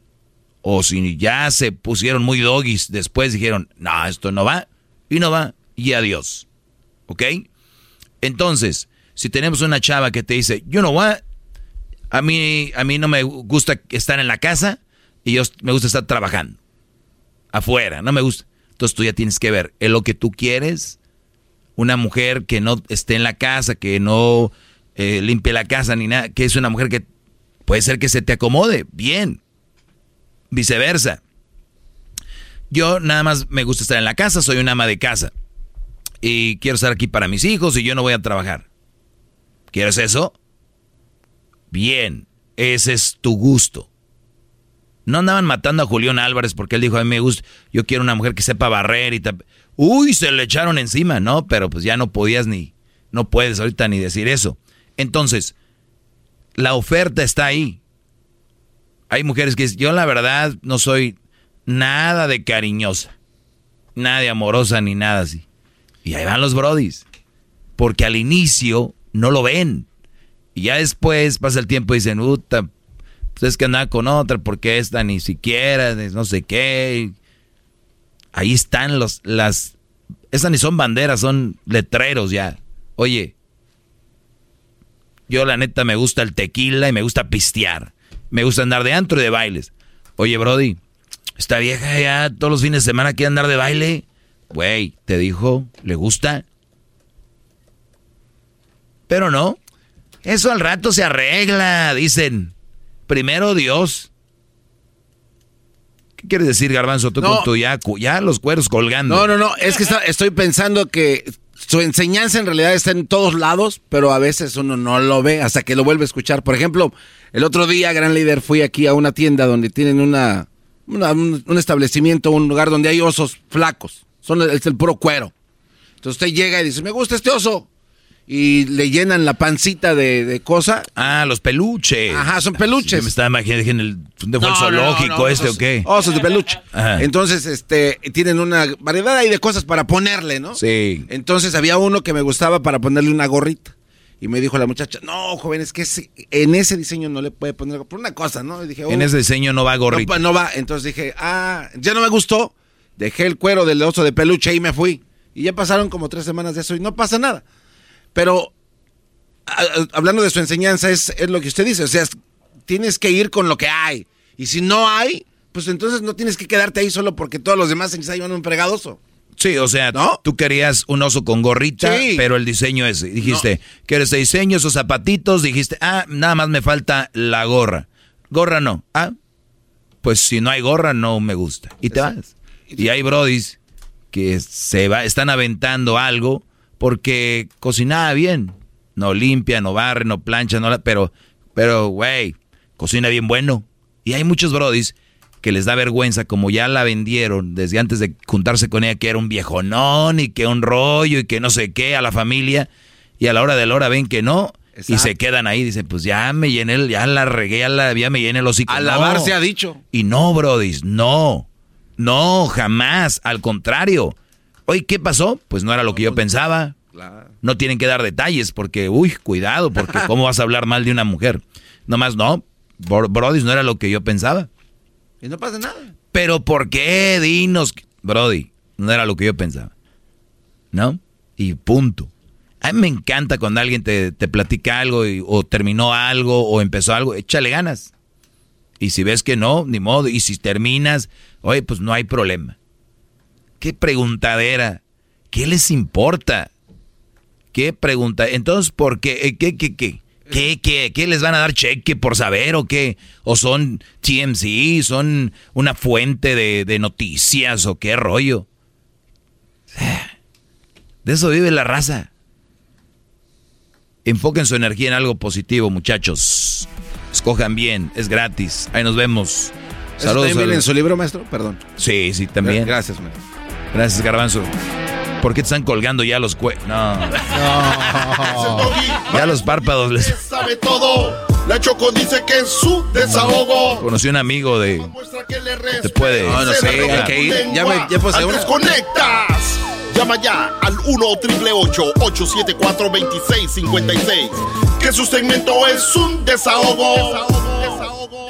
O si ya se pusieron muy doggies, después dijeron, no, esto no va, y no va, y adiós. ¿Ok? Entonces, si tenemos una chava que te dice, you know what, a mí, a mí no me gusta estar en la casa y yo me gusta estar trabajando. Afuera, no me gusta. Entonces tú ya tienes que ver, ¿es lo que tú quieres? Una mujer que no esté en la casa, que no eh, limpie la casa ni nada, que es una mujer que puede ser que se te acomode, bien. Viceversa. Yo nada más me gusta estar en la casa, soy una ama de casa. Y quiero estar aquí para mis hijos y yo no voy a trabajar. ¿Quieres eso? Bien, ese es tu gusto. No andaban matando a Julián Álvarez porque él dijo, a mí me gusta, yo quiero una mujer que sepa barrer y Uy, se le echaron encima, ¿no? Pero pues ya no podías ni, no puedes ahorita ni decir eso. Entonces, la oferta está ahí. Hay mujeres que dicen, yo la verdad no soy nada de cariñosa, nada de amorosa ni nada así. Y ahí van los brodis. Porque al inicio no lo ven. Y ya después pasa el tiempo y dicen, puta, pues es que andaba con otra porque esta ni siquiera, no sé qué. Ahí están los, las, estas ni son banderas, son letreros ya. Oye, yo la neta me gusta el tequila y me gusta pistear. Me gusta andar de antro y de bailes. Oye, Brody, esta vieja ya todos los fines de semana quiere andar de baile. Güey, ¿te dijo? ¿Le gusta? Pero no. Eso al rato se arregla, dicen. Primero Dios. ¿Qué quieres decir, Garbanzo? Tú con tu ya, ya los cueros colgando. No, no, no. Es que estoy pensando que su enseñanza en realidad está en todos lados, pero a veces uno no lo ve hasta que lo vuelve a escuchar. Por ejemplo, el otro día, gran líder, fui aquí a una tienda donde tienen una, un, establecimiento, un lugar donde hay osos flacos. Son el puro cuero. Entonces usted llega y dice, me gusta este oso. Y le llenan la pancita de, de cosa. Ah, los peluches. Ajá, son peluches. me estaba imaginando en el, fue zoológico este o qué. Osos de peluche. Entonces, este, tienen una variedad ahí de cosas para ponerle, ¿no? Sí. Entonces había uno que me gustaba para ponerle una gorrita. Y me dijo la muchacha, no, joven, es que en ese diseño no le puede poner por una cosa, ¿no? Y dije, en oh, ese diseño no va gorrita. No, no va. Entonces dije, ah, ya no me gustó. Dejé el cuero del oso de peluche y me fui. Y ya pasaron como tres semanas de eso y no pasa nada. Pero hablando de su enseñanza, es, es, lo que usted dice. O sea, tienes que ir con lo que hay. Y si no hay, pues entonces no tienes que quedarte ahí solo porque todos los demás están llevando un fregadoso. Sí, o sea, ¿No? tú querías un oso con gorrita, pero el diseño es, dijiste, ¿quieres este diseño, esos zapatitos? Dijiste, ah, nada más me falta la gorra. Gorra no. Ah, pues si no hay gorra, no me gusta. Y te vas. Y hay brodis que se va, están aventando algo porque cocinaba bien. No limpia, no barre, no plancha, no la, pero, pero, güey, cocina bien bueno. Y hay muchos brodis que les da vergüenza, como ya la vendieron desde antes de juntarse con ella, que era un viejonón y que un rollo y que no sé qué a la familia. Y a la hora de la hora ven que no. Y se quedan ahí, dicen, pues ya me llené, ya la regué, ya, la, ya me llené el hocico. A lavar se ha dicho. Y no, brodis, no. No, jamás. Al contrario. Oye, ¿qué pasó? Pues no era lo que yo pensaba. No tienen que dar detalles porque, uy, cuidado, porque ¿cómo vas a hablar mal de una mujer? Nomás no, Brody, no era lo que yo pensaba. Y no pasa nada. Pero ¿por qué? Dinos, Brody, no era lo que yo pensaba. ¿No? Y punto. A mí me encanta cuando alguien te, platica algo o terminó algo o empezó algo, échale ganas. Y si ves que no, ni modo. Y si terminas, oye, pues no hay problema. ¿Qué preguntadera? ¿Qué les importa? ¿Qué pregunta? Entonces, ¿por qué? Eh, ¿Qué, qué, qué? ¿Qué, qué, qué les van a dar cheque por saber o qué? ¿O son TMC? ¿Son una fuente de, de noticias o qué rollo? De eso vive la raza. Enfoquen su energía en algo positivo, muchachos. Escojan bien, es gratis. Ahí nos vemos. Saludos. ¿También en su libro, maestro? Perdón. Sí, sí, también. Gracias, maestro. Gracias, Garbanzo. ¿Por qué te están colgando ya los cue... No. no. ya los párpados les... Sabe todo. La Choco dice que es su desahogo. Conocí un amigo de... Te puede... No, no sé, hay que ir. Ya me... Ya pues, conectas. Llama ya al 1 874 2656 Que su segmento es un desahogo. desahogo.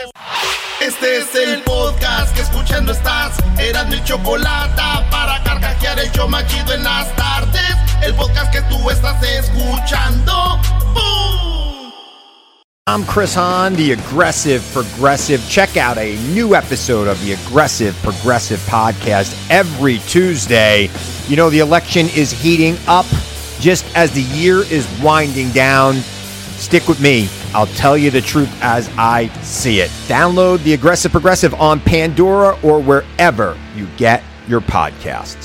Este es el podcast que escuchando estás. Eran mi chocolate para carcajear el yo machido en las tardes. El podcast que tú estás escuchando. ¡Bum! I'm Chris Hahn, the Aggressive Progressive. Check out a new episode of the Aggressive Progressive podcast every Tuesday. You know, the election is heating up just as the year is winding down. Stick with me. I'll tell you the truth as I see it. Download the Aggressive Progressive on Pandora or wherever you get your podcasts.